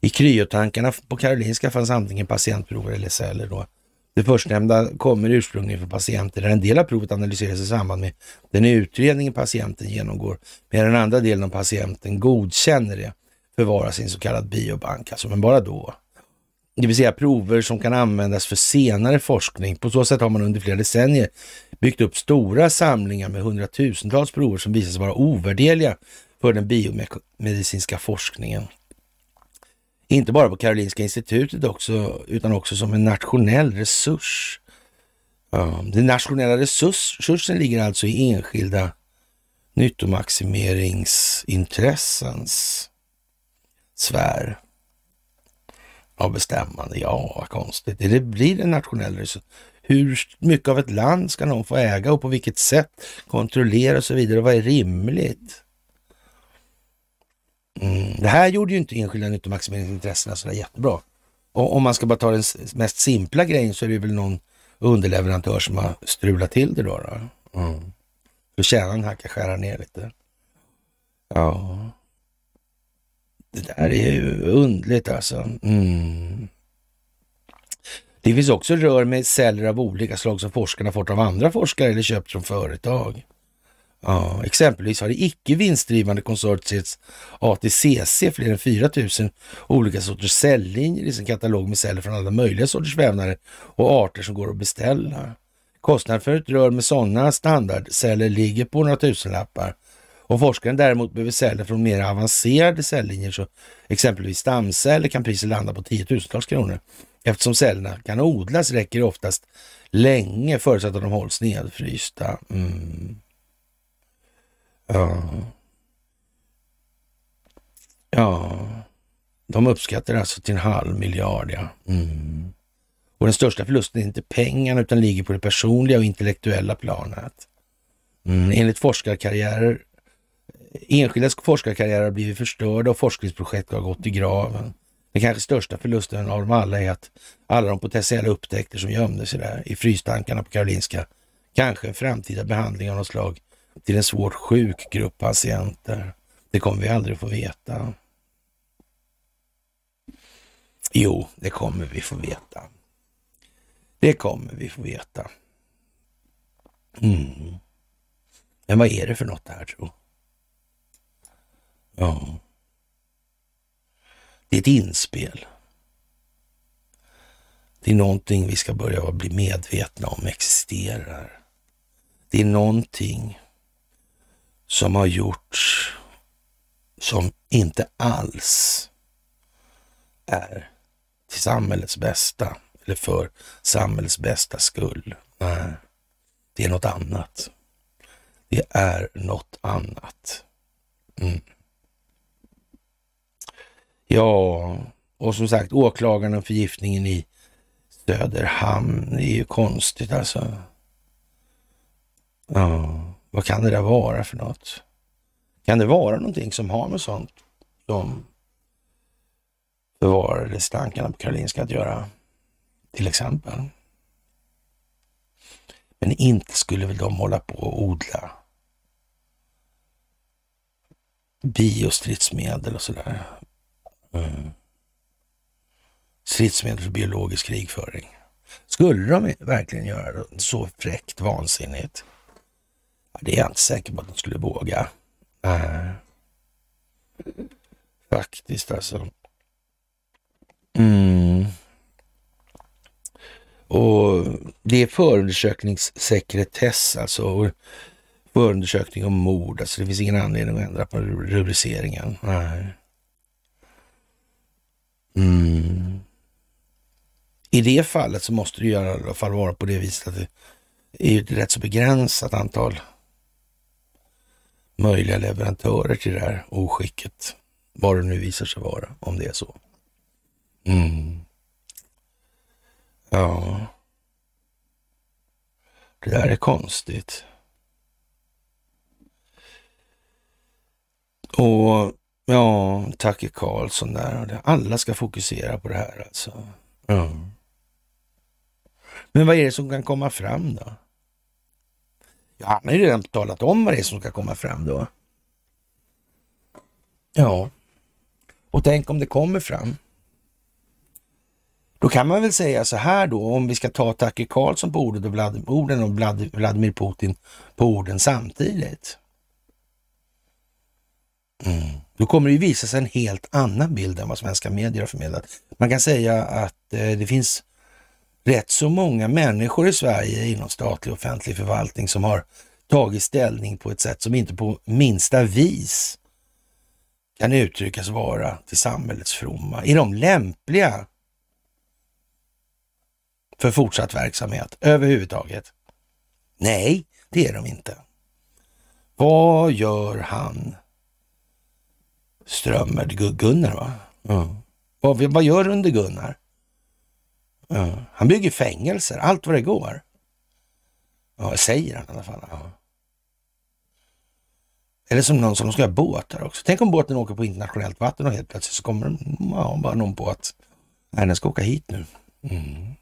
I kryotankarna på Karolinska fanns antingen patientprover eller celler. Då. Det förstnämnda kommer ursprungligen från patienter där en del av provet analyseras i samband med den utredning patienten genomgår, medan den andra delen av patienten godkänner det förvaras i en så kallad biobank, alltså men bara då. Det vill säga prover som kan användas för senare forskning. På så sätt har man under flera decennier byggt upp stora samlingar med hundratusentals prover som visar sig vara ovärderliga för den biomedicinska forskningen. Inte bara på Karolinska institutet också, utan också som en nationell resurs. Den nationella resursen ligger alltså i enskilda nyttomaximeringsintressens sfär av bestämmande. Ja, vad konstigt. Det blir en nationell resurs. Hur mycket av ett land ska någon få äga och på vilket sätt kontrollera och så vidare. Vad är rimligt? Mm. Det här gjorde ju inte enskilda nyttomaximeringsintressena sådär jättebra. Och om man ska bara ta den mest simpla grejen så är det väl någon underleverantör som har strulat till det då. då. Mm. Då tjänar han här skära ner lite. Ja. Det där är ju undligt alltså. Mm. Det finns också rör med celler av olika slag som forskarna fått av andra forskare eller köpt från företag. Ja, exempelvis har det icke vinstdrivande konsortiets ATCC fler än 4000 olika sorters cellinjer i sin katalog med celler från alla möjliga sorters vävnader och arter som går att beställa. Kostnaden för ett rör med sådana standardceller ligger på några tusenlappar. Om forskaren däremot behöver celler från mer avancerade cellinjer, så exempelvis stamceller, kan priset landa på tiotusentals kronor. Eftersom cellerna kan odlas räcker det oftast länge förutsatt att de hålls nedfrysta. Mm. Ja. Ja, de uppskattar alltså till en halv miljard. Ja. Mm. Och den största förlusten är inte pengarna utan ligger på det personliga och intellektuella planet. Mm. Enligt forskarkarriärer Enskilda forskarkarriärer har blivit förstörda och forskningsprojekt har gått i graven. Den kanske största förlusten av dem alla är att alla de potentiella upptäckter som gömde sig där i frystankarna på Karolinska, kanske en framtida behandling av något slag till en svårt sjuk grupp patienter. Det kommer vi aldrig få veta. Jo, det kommer vi få veta. Det kommer vi få veta. Mm. Men vad är det för något det här tror Ja. Det är ett inspel. Det är någonting vi ska börja bli medvetna om existerar. Det är någonting som har gjorts som inte alls är till samhällets bästa eller för samhällets bästa skull. Nej, det är något annat. Det är något annat. Mm. Ja, och som sagt åklagaren och förgiftningen i Söderhamn, det är ju konstigt alltså. Ja, vad kan det där vara för något? Kan det vara någonting som har med sånt som förvarades tankarna på Karolinska att göra? Till exempel. Men inte skulle väl de hålla på och odla biostridsmedel och sådär. Eh, mm. Stridsmedel för biologisk krigföring. Skulle de verkligen göra det så fräckt vansinnigt? Det är jag inte säker på att de skulle våga. Äh. Faktiskt alltså. Mm. Och det är förundersökningssekretess alltså. Förundersökning om mord. Alltså det finns ingen anledning att ändra på rubriceringen. Nej. Mm. I det fallet så måste det i alla fall vara på det viset att det är ett rätt så begränsat antal möjliga leverantörer till det här oskicket. Vad det nu visar sig vara, om det är så. Mm. Ja. Det där är konstigt. Och ja, Tacke Karlsson där. Alla ska fokusera på det här alltså. Ja. Men vad är det som kan komma fram då? Ja, han har ju redan talat om vad det är som ska komma fram då. Ja, och tänk om det kommer fram. Då kan man väl säga så här då, om vi ska ta Tucker Carlson på orden och, Vlad, orden och Vladimir Putin på orden samtidigt. Mm. Då kommer det ju visa sig en helt annan bild än vad svenska medier har förmedlat. Man kan säga att eh, det finns rätt så många människor i Sverige inom statlig offentlig förvaltning som har tagit ställning på ett sätt som inte på minsta vis kan uttryckas vara till samhällets fromma. Är de lämpliga för fortsatt verksamhet överhuvudtaget? Nej, det är de inte. Vad gör han? Strömmer, Gunnar va? Ja. Vad, vad gör under Gunnar? Ja. Han bygger fängelser, allt vad det går. Ja, säger han i alla fall. Ja. Eller som någon som de ska ha båtar också. Tänk om båten åker på internationellt vatten och helt plötsligt så kommer ja, bara någon på att nej, den ska åka hit nu. Mm.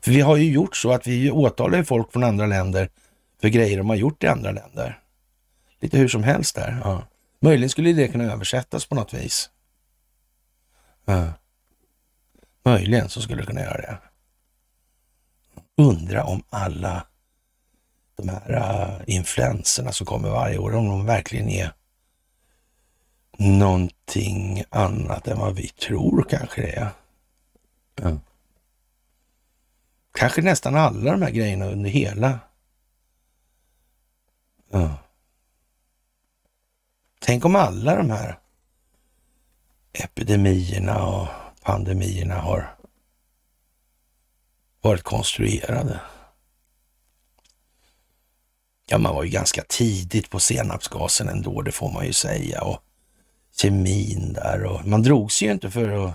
För vi har ju gjort så att vi åtalar folk från andra länder för grejer de har gjort i andra länder. Lite hur som helst där. Ja. Möjligen skulle det kunna översättas på något vis. Ja. Möjligen så skulle det kunna göra det. Undra om alla de här uh, influenserna som kommer varje år, om de verkligen är någonting annat än vad vi tror kanske det är. Ja. Kanske nästan alla de här grejerna under hela... Ja. Tänk om alla de här epidemierna och pandemierna har varit konstruerade. Ja, man var ju ganska tidigt på senapsgasen ändå, det får man ju säga. Och kemin där och man drog sig ju inte för att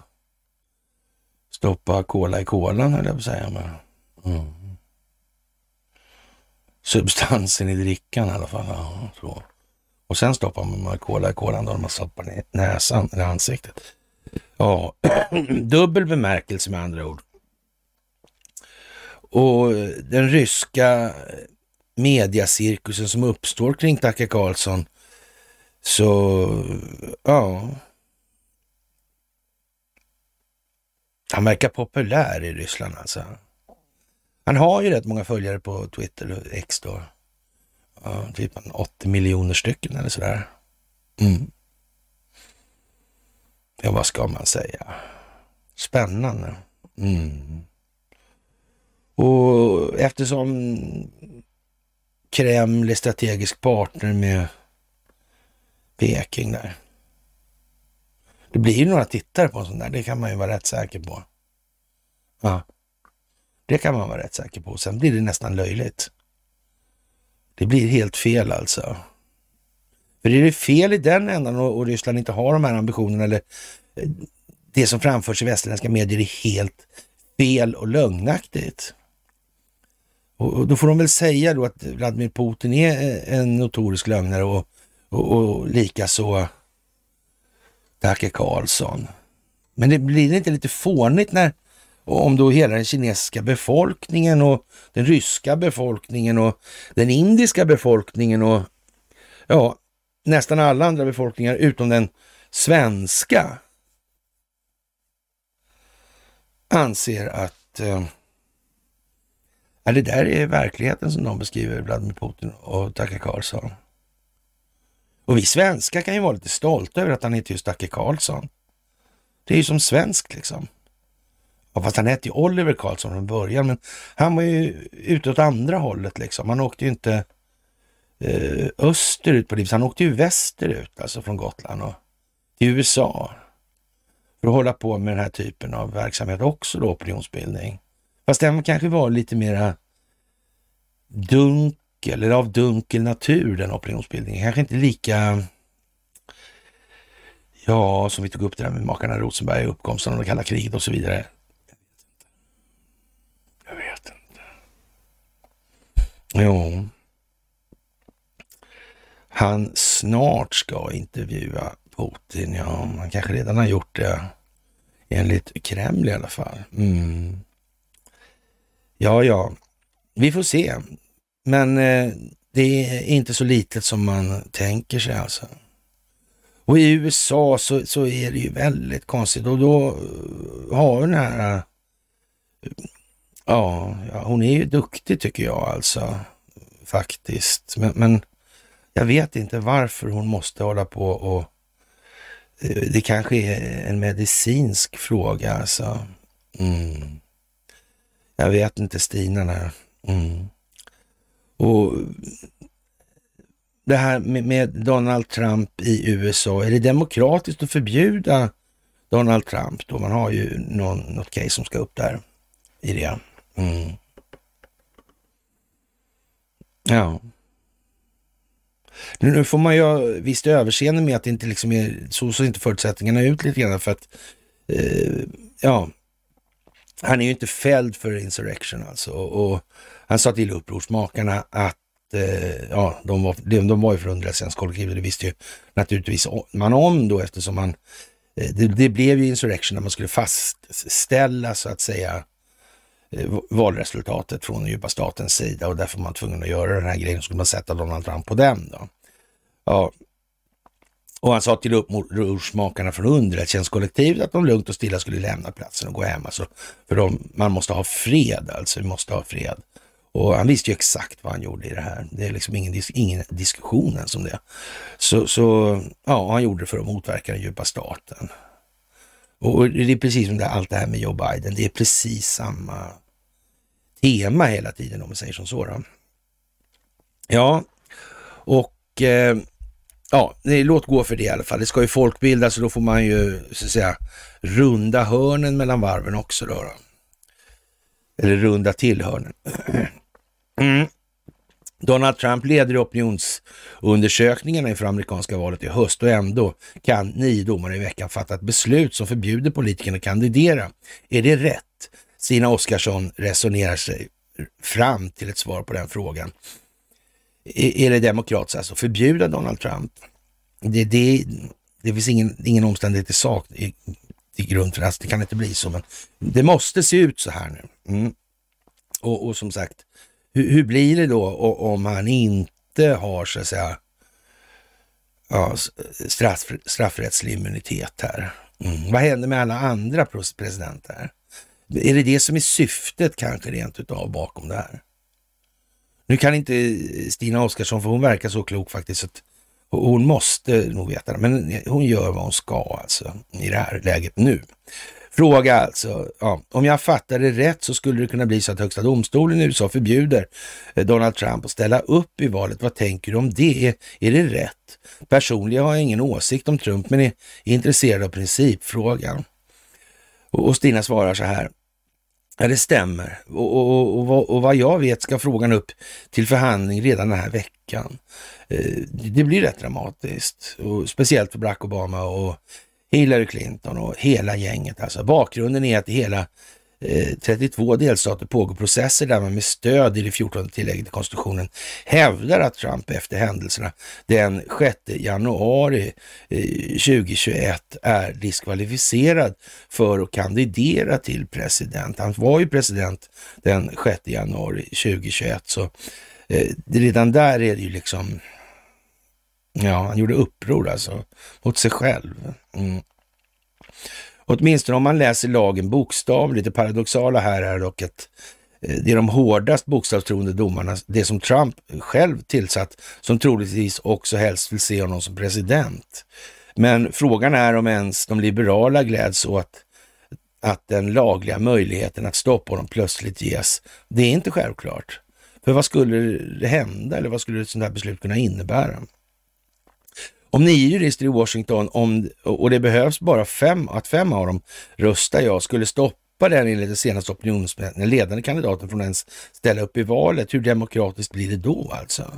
stoppa kola i kolan, höll jag på att säga. Men, mm. Substansen i drickan i alla fall. Ja, så. Och sen stoppar man cola i kolan då man stoppar ner näsan eller ansiktet. Ja, dubbel bemärkelse med andra ord. Och eh, den ryska mediacirkusen som uppstår kring Tucker Karlsson. så ja. Han verkar populär i Ryssland alltså. Han har ju rätt många följare på Twitter och X då. Ja, typ 80 miljoner stycken eller sådär. Mm. Ja, vad ska man säga? Spännande. Mm. Och eftersom Kreml är strategisk partner med Peking där. Det blir ju några tittare på en sån där, det kan man ju vara rätt säker på. Ja, det kan man vara rätt säker på. Sen blir det nästan löjligt. Det blir helt fel alltså. För är det fel i den ändan och, och Ryssland inte har de här ambitionerna eller eh, det som framförs i västerländska medier är helt fel och lögnaktigt. Och, och då får de väl säga då att Vladimir Putin är eh, en notorisk lögnare och, och, och likaså Dacke Karlsson. Men det blir inte lite fånigt när om då hela den kinesiska befolkningen och den ryska befolkningen och den indiska befolkningen och ja, nästan alla andra befolkningar utom den svenska anser att eh, det där är verkligheten som de beskriver Vladimir Putin och Tucker Carlson. Och vi svenskar kan ju vara lite stolta över att han heter just Tucker Carlson. Det är ju som svensk liksom. Ja, fast han hette ju Oliver Karlsson från början, men han var ju ute åt andra hållet liksom. Han åkte ju inte eh, österut på livet, Han åkte ju västerut, alltså från Gotland och till USA. För att hålla på med den här typen av verksamhet också då, opinionsbildning. Fast den kanske var lite mera dunkel, eller av dunkel natur, den opinionsbildningen. Kanske inte lika, ja, som vi tog upp det där med makarna Rosenberg, uppkomsten av det kalla kriget och så vidare. Jag vet inte. Jo. Han snart ska intervjua Putin. Ja, han kanske redan har gjort det. Enligt Kreml i alla fall. Mm. Ja, ja, vi får se. Men eh, det är inte så litet som man tänker sig alltså. Och i USA så, så är det ju väldigt konstigt och då eh, har den här, eh, ja, ja, hon är ju duktig tycker jag alltså, faktiskt. Men, men jag vet inte varför hon måste hålla på och eh, det kanske är en medicinsk fråga alltså. Mm. Jag vet inte Stina där. Mm. Och det här med, med, Donald Trump i USA, är det demokratiskt att förbjuda Donald Trump då? Man har ju någon, något case som ska upp där i det. Mm. Ja. Nu får man ju ha visst överseende med att det inte liksom är, så ser inte förutsättningarna ut lite grann för att, eh, ja, han är ju inte fälld för insurrection alltså. Och, och han sa till upprorsmakarna att eh, ja, de var, de, de var ju för underrättelsetjänstkollektivet. Det visste ju naturligtvis man om då eftersom man, eh, det, det, blev ju insurrection när man skulle fastställa så att säga eh, Eh, valresultatet från den djupa statens sida och därför var man tvungen att göra den här grejen. Så skulle man sätta Donald Trump på den då. Ja, och han sa till upprorsmakarna från underrättelsetjänstkollektivet att de lugnt och stilla skulle lämna platsen och gå hem. Alltså, för de, man måste ha fred alltså, vi måste ha fred. Och han visste ju exakt vad han gjorde i det här. Det är liksom ingen, dis ingen diskussion ens om det. Så, så ja, han gjorde det för att motverka den djupa staten. Och det är precis som det, allt det här med Joe Biden, det är precis samma tema hela tiden om man säger som så. Då. Ja, och eh, ja, låt gå för det i alla fall. Det ska ju folkbildas och då får man ju så att säga runda hörnen mellan varven också då. då. Eller runda till hörnen. Mm. Donald Trump leder opinionsundersökningarna inför amerikanska valet i höst och ändå kan nio domare i veckan fatta ett beslut som förbjuder politikerna att kandidera. Är det rätt? Stina Oskarsson resonerar sig fram till ett svar på den frågan. är det demokratiskt alltså förbjuda Donald Trump? Det, det, det finns ingen, ingen omständighet i sak i, i grund för det. Alltså, det kan inte bli så, men det måste se ut så här nu. Mm. Och, och, som sagt, hur, hur, blir det då om han inte har så att säga ja, straff, straffrättslig immunitet här? Mm. Vad händer med alla andra presidenter? Är det det som är syftet kanske rent utav bakom det här? Nu kan inte Stina Oskarsson, för hon verkar så klok faktiskt, att hon måste nog veta det, men hon gör vad hon ska alltså i det här läget nu. Fråga alltså, ja, om jag fattar det rätt så skulle det kunna bli så att Högsta domstolen i USA förbjuder eh, Donald Trump att ställa upp i valet. Vad tänker du om det? Är, det rätt? Personligen har jag ingen åsikt om Trump, men är, intresserad av principfrågan. Och Stina svarar så här. Ja, det stämmer. Och, och, och, och, vad jag vet ska frågan upp till förhandling redan den här veckan. Eh, det blir rätt dramatiskt, och speciellt för Barack Obama och Hillary Clinton och hela gänget. Alltså. Bakgrunden är att det hela Eh, 32 delstater pågår processer där man med stöd i det 14 tillägget i konstitutionen hävdar att Trump efter händelserna den 6 januari eh, 2021 är diskvalificerad för att kandidera till president. Han var ju president den 6 januari 2021, så eh, redan där är det ju liksom Ja, han gjorde uppror alltså mot sig själv. Mm. Åtminstone om man läser lagen bokstavligt. Det paradoxala här är dock att eh, det är de hårdast bokstavstroende domarna, det som Trump själv tillsatt, som troligtvis också helst vill se honom som president. Men frågan är om ens de liberala gläds åt att den lagliga möjligheten att stoppa honom plötsligt ges. Det är inte självklart. För vad skulle det hända eller vad skulle ett sådant här beslut kunna innebära? Om nio jurister i Washington, om, och det behövs bara fem, att fem av dem röstar ja, skulle stoppa den enligt den senaste opinionsmätningen, ledande kandidaten från ens ställa upp i valet, hur demokratiskt blir det då alltså?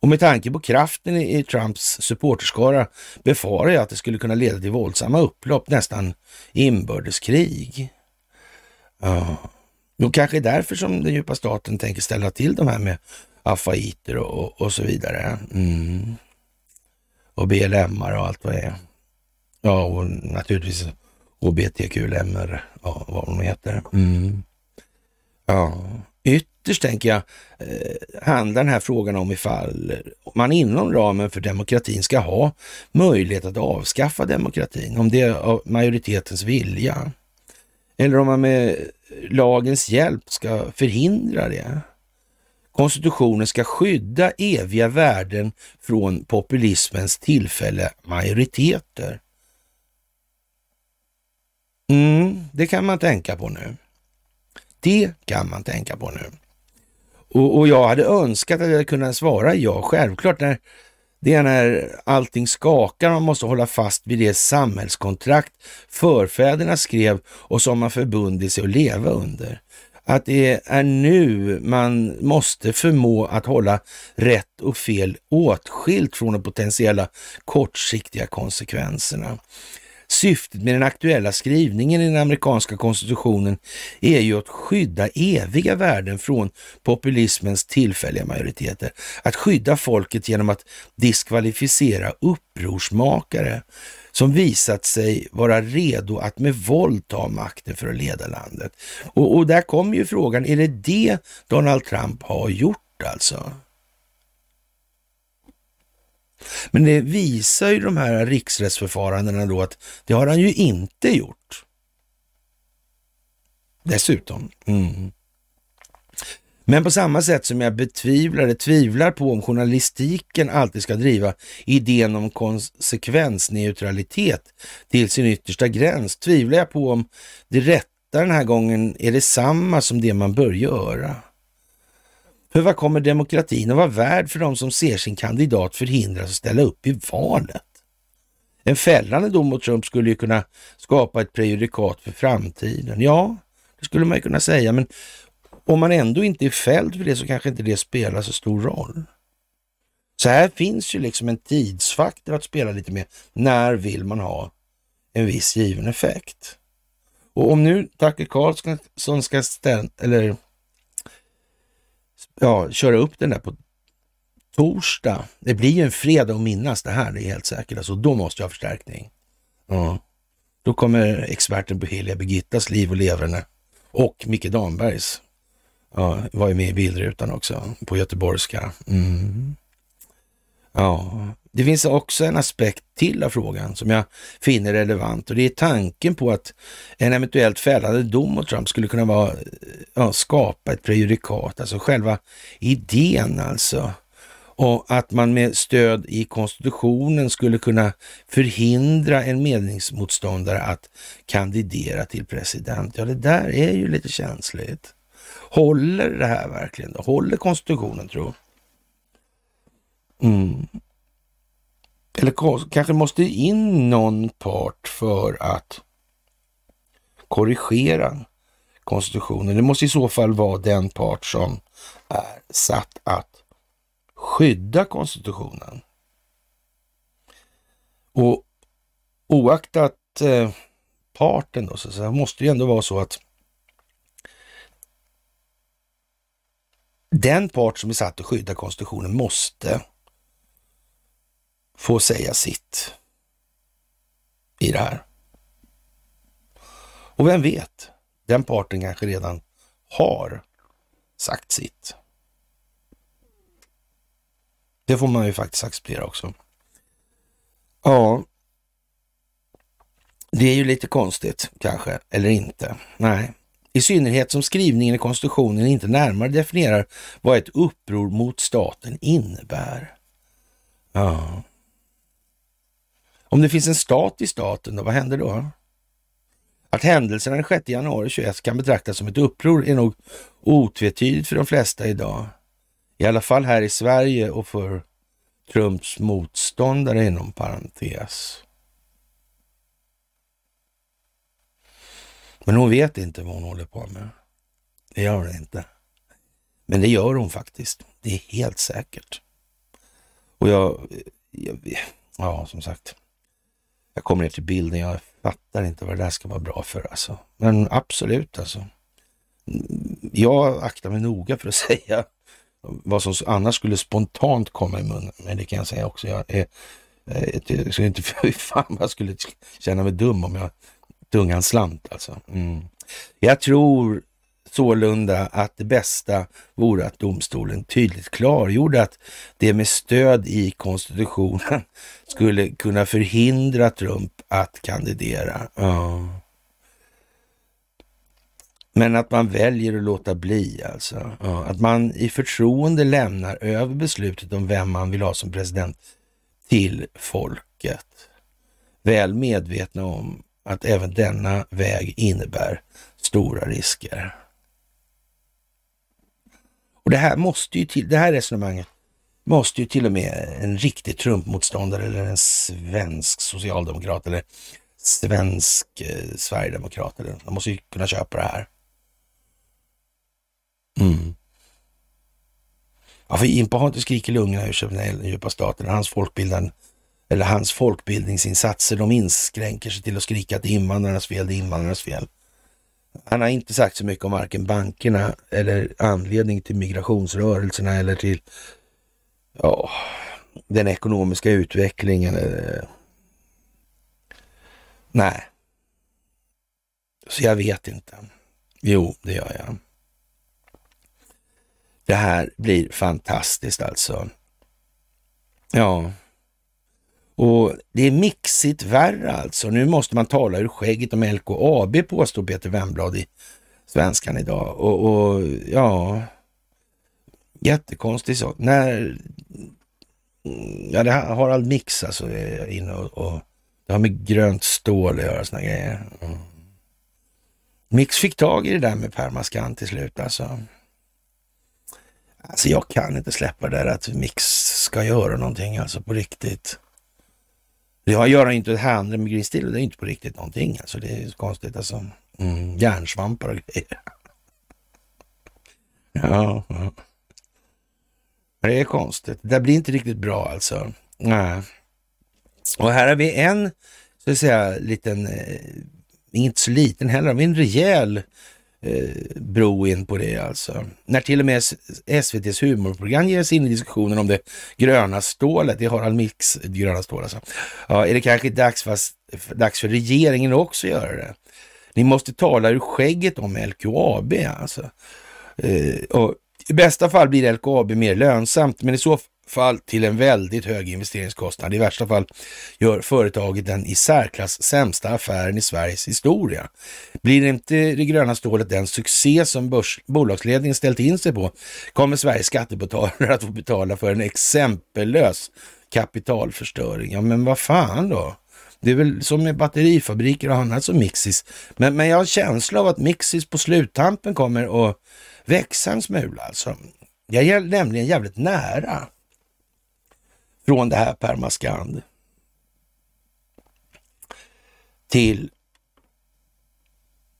Och med tanke på kraften i Trumps supporterskara befarar jag att det skulle kunna leda till våldsamma upplopp, nästan inbördeskrig. Ja, och kanske är därför som den djupa staten tänker ställa till de här med afaiter och, och så vidare. Mm och blm och allt vad det är. Ja, och naturligtvis HBTQLMR, ja, vad de heter. Mm. Ja, ytterst tänker jag eh, handlar den här frågan om ifall man inom ramen för demokratin ska ha möjlighet att avskaffa demokratin, om det är av majoritetens vilja. Eller om man med lagens hjälp ska förhindra det. Konstitutionen ska skydda eviga värden från populismens tillfälliga majoriteter. Mm, det kan man tänka på nu. Det kan man tänka på nu. Och, och jag hade önskat att jag kunde svara ja, självklart. När, det är när allting skakar, man måste hålla fast vid det samhällskontrakt förfäderna skrev och som man förbundit sig att leva under att det är nu man måste förmå att hålla rätt och fel åtskilt från de potentiella kortsiktiga konsekvenserna. Syftet med den aktuella skrivningen i den amerikanska konstitutionen är ju att skydda eviga värden från populismens tillfälliga majoriteter. Att skydda folket genom att diskvalificera upprorsmakare som visat sig vara redo att med våld ta makten för att leda landet. Och, och där kommer ju frågan, är det det Donald Trump har gjort alltså? Men det visar ju de här riksrättsförfarandena då att det har han ju inte gjort. Dessutom. Mm. Men på samma sätt som jag betvivlar det, tvivlar på om journalistiken alltid ska driva idén om konsekvensneutralitet till sin yttersta gräns, tvivlar jag på om det rätta den här gången är detsamma som det man bör göra. För vad kommer demokratin att vara värd för de som ser sin kandidat förhindras att ställa upp i valet? En fällande dom mot Trump skulle ju kunna skapa ett prejudikat för framtiden. Ja, det skulle man ju kunna säga, men om man ändå inte är fälld för det så kanske inte det spelar så stor roll. Så här finns ju liksom en tidsfaktor att spela lite med. När vill man ha en viss given effekt? Och om nu Tucker Carlson ska ställa, eller ja, köra upp den där på torsdag. Det blir ju en fredag att minnas det här, det är helt säkert. Alltså, då måste jag ha förstärkning. Ja. Då kommer experten på heliga Birgittas liv och leverne och Micke Dambergs. Ja, var ju med i bildrutan också på göteborgska. Mm. Ja, det finns också en aspekt till av frågan som jag finner relevant och det är tanken på att en eventuellt fällande dom mot Trump skulle kunna vara, ja, skapa ett prejudikat, alltså själva idén alltså. Och att man med stöd i konstitutionen skulle kunna förhindra en meningsmotståndare att kandidera till president. Ja, det där är ju lite känsligt. Håller det här verkligen? Håller konstitutionen tro? Mm. Eller kanske måste in någon part för att korrigera konstitutionen. Det måste i så fall vara den part som är satt att skydda konstitutionen. Och oaktat eh, parten då, så, så måste det ändå vara så att den part som är satt att skydda konstitutionen måste få säga sitt i det här. Och vem vet, den parten kanske redan har sagt sitt. Det får man ju faktiskt acceptera också. Ja, det är ju lite konstigt kanske, eller inte. Nej, i synnerhet som skrivningen i konstitutionen inte närmare definierar vad ett uppror mot staten innebär. Ja. Om det finns en stat i staten, då, vad händer då? Att händelserna den 6 januari 21 kan betraktas som ett uppror är nog otvetydigt för de flesta idag. I alla fall här i Sverige och för Trumps motståndare inom parentes. Men hon vet inte vad hon håller på med. Det gör hon inte. Men det gör hon faktiskt. Det är helt säkert. Och jag, jag ja som sagt, jag kommer ner till bilden. Jag fattar inte vad det där ska vara bra för alltså. Men absolut alltså. Jag aktar mig noga för att säga vad som annars skulle spontant komma i munnen. Men det kan jag säga också. Jag är, eh, jag skulle inte, fan jag skulle känna mig dum om jag tungan slant alltså. Mm. Jag tror sålunda att det bästa vore att domstolen tydligt klargjorde att det med stöd i konstitutionen skulle kunna förhindra Trump att kandidera. Ja. Men att man väljer att låta bli alltså. Ja. Att man i förtroende lämnar över beslutet om vem man vill ha som president till folket. Väl medvetna om att även denna väg innebär stora risker. Och det här måste ju till, det här resonemanget måste ju till och med en riktig Trump-motståndare eller en svensk socialdemokrat eller svensk eh, sverigedemokrat, eller, de måste ju kunna köpa det här. Mm. Ja, för Impa har inte skrikit lungorna ur sig den djupa staten. Hans folkbildande eller hans folkbildningsinsatser, de inskränker sig till att skrika att det är invandrarnas fel, det är invandrarnas fel. Han har inte sagt så mycket om varken bankerna eller anledning till migrationsrörelserna eller till ja, den ekonomiska utvecklingen. Eh. Nej. Så jag vet inte. Jo, det gör jag. Det här blir fantastiskt alltså. Ja, och det är mixigt värre alltså. Nu måste man tala ur skägget om LKAB påstår Peter Wemblad i Svenskan idag. Och, och ja, jättekonstig sak. När, ja det har Harald Mix alltså eh, inne och, och det har med grönt stål att göra sådana grejer. Mm. Mix fick tag i det där med permaskan till slut alltså. Alltså jag kan inte släppa det där att Mix ska göra någonting alltså på riktigt. Det har inte det här andra med Green det är inte på riktigt någonting. Alltså, det är så konstigt alltså. Mm, järnsvampar och grejer. Ja, ja. Det är konstigt. Det blir inte riktigt bra alltså. Nej. Och här har vi en, så att säga, liten, eh, inte så liten heller, men en rejäl Eh, bro in på det alltså. När till och med SVTs humorprogram ger sig in i diskussionen om det gröna stålet, det har Harald Mix gröna stål alltså. Ja, är det kanske dags, fast, dags för regeringen också att göra det? Ni måste tala ur skägget om LKAB alltså. Eh, och I bästa fall blir LKAB mer lönsamt, men i så fall till en väldigt hög investeringskostnad. I värsta fall gör företaget den i särklass sämsta affären i Sveriges historia. Blir inte det gröna stålet den succé som börs, bolagsledningen ställt in sig på kommer Sveriges skattebetalare att få betala för en exempellös kapitalförstöring. Ja, men vad fan då? Det är väl som med batterifabriker och annat som Mixis. Men, men jag har känsla av att Mixis på sluttampen kommer att växa en smula alltså. Jag är nämligen jävligt nära från det här Permascand till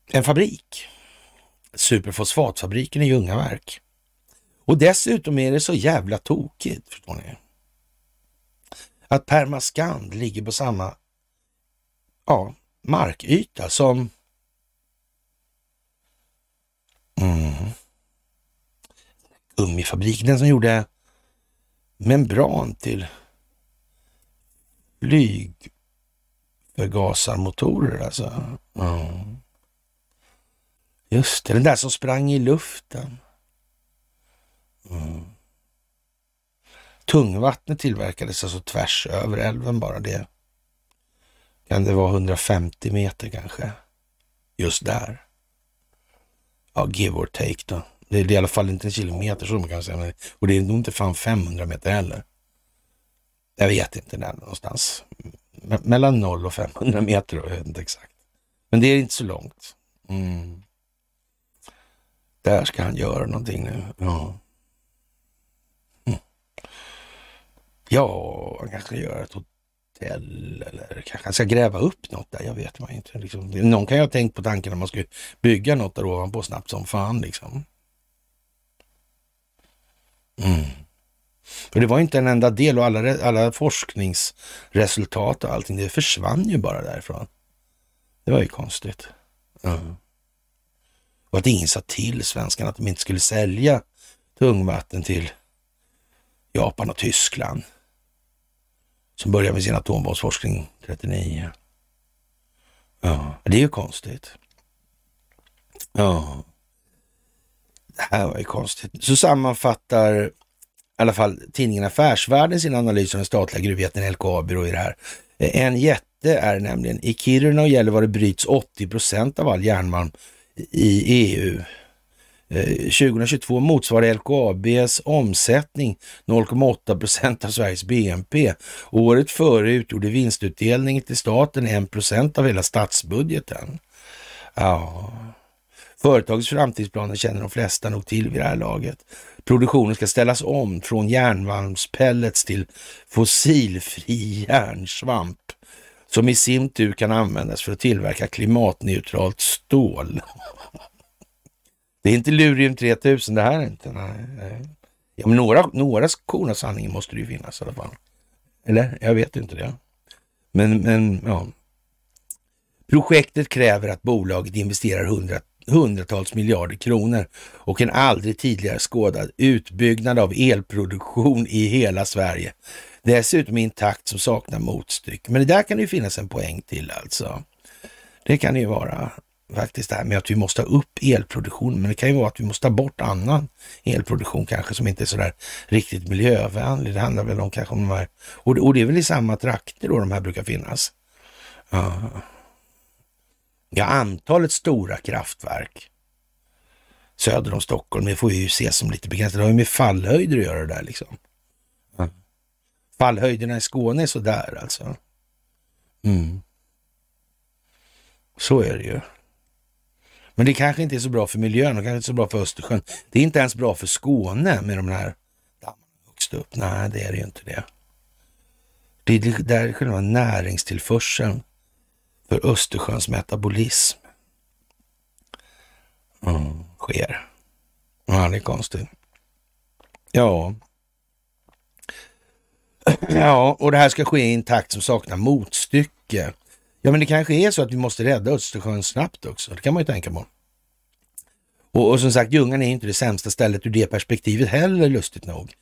en fabrik. Superfosfatfabriken i Ljungaverk. Och dessutom är det så jävla tokigt, förstår ni. Att Permascand ligger på samma ja, markyta som mm, gummifabriken, den som gjorde membran till flygförgasarmotorer alltså. Mm. Just det, den där som sprang i luften. Mm. Tungvattnet tillverkades alltså tvärs över älven bara det. Kan det vara 150 meter kanske? Just där. Ja, give or take då. Det är i alla fall inte en kilometer så man kan säga. Och det är nog inte fan 500 meter heller. Jag vet inte när någonstans. mellan 0 och 500 meter då, jag vet inte exakt. Men det är inte så långt. Mm. Där ska han göra någonting nu. Ja. Mm. Ja, han kanske ska göra ett hotell eller kanske han ska gräva upp något där. Jag vet man inte. Liksom. Någon kan ju ha tänkt på tanken att man skulle bygga något där ovanpå snabbt som fan liksom. Mm. För det var inte en enda del och alla, alla forskningsresultat och allting, det försvann ju bara därifrån. Det var ju konstigt. Mm. Och att ingen sa till svenskarna att de inte skulle sälja tungvatten till Japan och Tyskland. Som började med sin atombombsforskning 39. Ja, det är ju konstigt. Ja. Det här var ju konstigt. Så sammanfattar i alla fall tidningen Affärsvärlden sin analys av den statliga gruvjätten LKAB i det här. En jätte är nämligen i Kiruna och Gällivare bryts 80 procent av all järnmalm i EU. 2022 eh, motsvarar LKABs omsättning 0,8 procent av Sveriges BNP. Året före utgjorde vinstutdelningen till staten 1 procent av hela statsbudgeten. Ja, Företagets framtidsplaner känner de flesta nog till vid det här laget. Produktionen ska ställas om från järnmalmspellets till fossilfri järnsvamp som i sin tur kan användas för att tillverka klimatneutralt stål. Det är inte Lurium 3000 det här är inte. Nej, Ja, men några, några korn av sanningen måste det ju finnas i alla fall. Eller? Jag vet inte det. Men, men ja. Projektet kräver att bolaget investerar 100 hundratals miljarder kronor och en aldrig tidigare skådad utbyggnad av elproduktion i hela Sverige. Dessutom i en takt som saknar motstycke. Men det där kan det ju finnas en poäng till alltså. Det kan det ju vara faktiskt det här med att vi måste ha upp elproduktion. Men det kan ju vara att vi måste ta bort annan elproduktion kanske som inte är sådär riktigt miljövänlig. Det handlar väl om kanske om de här, och det, och det är väl i samma trakter då de här brukar finnas. Ja. Ja, antalet stora kraftverk söder om Stockholm, det får ju se som lite begränsat. Det har ju med fallhöjder att göra där liksom. Ja. Fallhöjderna i Skåne är sådär alltså. Mm. Så är det ju. Men det kanske inte är så bra för miljön och kanske inte så bra för Östersjön. Det är inte ens bra för Skåne med de här dammarna högst upp. Nej, det är det ju inte det. Det är där själva näringstillförseln för Östersjöns metabolism mm, sker. Ja, det är konstigt. Ja. Ja, och det här ska ske i en takt som saknar motstycke. Ja, men det kanske är så att vi måste rädda Östersjön snabbt också. Det kan man ju tänka på. Och, och som sagt, Ljungan är inte det sämsta stället ur det perspektivet heller, lustigt nog.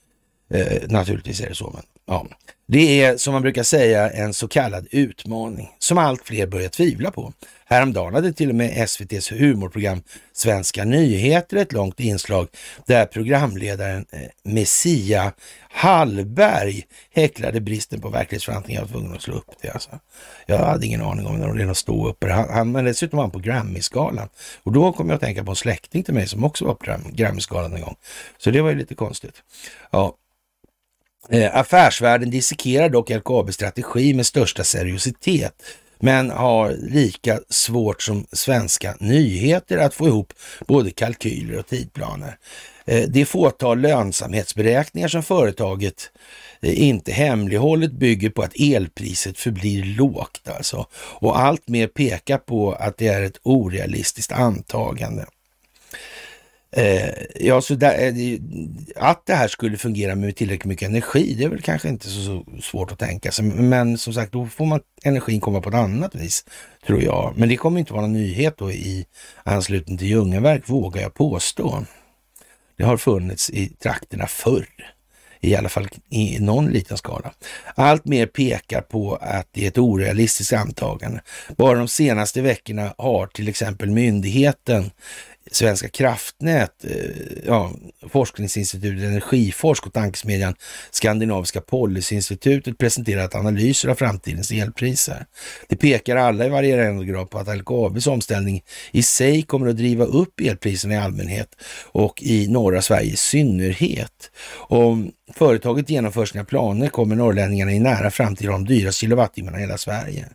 Eh, naturligtvis är det så, men ja. Det är som man brukar säga en så kallad utmaning som allt fler börjar tvivla på. Häromdagen hade till och med SVTs humorprogram Svenska nyheter ett långt inslag där programledaren eh, Messia Hallberg häcklade bristen på verklighetsförankring. Jag var tvungen att slå upp det. Alltså. Jag hade ingen aning om när de stå upp. Han, han, men dessutom var han på Grammy-skalan. Och då kom jag att tänka på en släkting till mig som också var på Grammy-skalan en gång. Så det var ju lite konstigt. Ja, Eh, affärsvärlden dissekerar dock LKABs strategi med största seriositet, men har lika svårt som svenska nyheter att få ihop både kalkyler och tidplaner. Eh, det fåtal lönsamhetsberäkningar som företaget eh, inte hemlighållet bygger på att elpriset förblir lågt alltså. Och allt mer pekar på att det är ett orealistiskt antagande. Eh, ja, så där, eh, att det här skulle fungera med tillräckligt mycket energi, det är väl kanske inte så, så, svårt att tänka sig. Men som sagt, då får man energin komma på ett annat vis, tror jag. Men det kommer inte vara någon nyhet då i anslutning till Ljungaverk, vågar jag påstå. Det har funnits i trakterna förr, i alla fall i någon liten skala. Allt mer pekar på att det är ett orealistiskt antagande. Bara de senaste veckorna har till exempel myndigheten Svenska kraftnät, eh, ja, Forskningsinstitutet Energiforsk och tankesmedjan Skandinaviska policyinstitutet presenterat analyser av framtidens elpriser. Det pekar alla i varierande grad på att LKABs omställning i sig kommer att driva upp elpriserna i allmänhet och i norra Sverige i synnerhet. Om företaget genomför sina planer kommer norrlänningarna i nära framtid ha de dyraste kilowattimmarna i hela Sverige.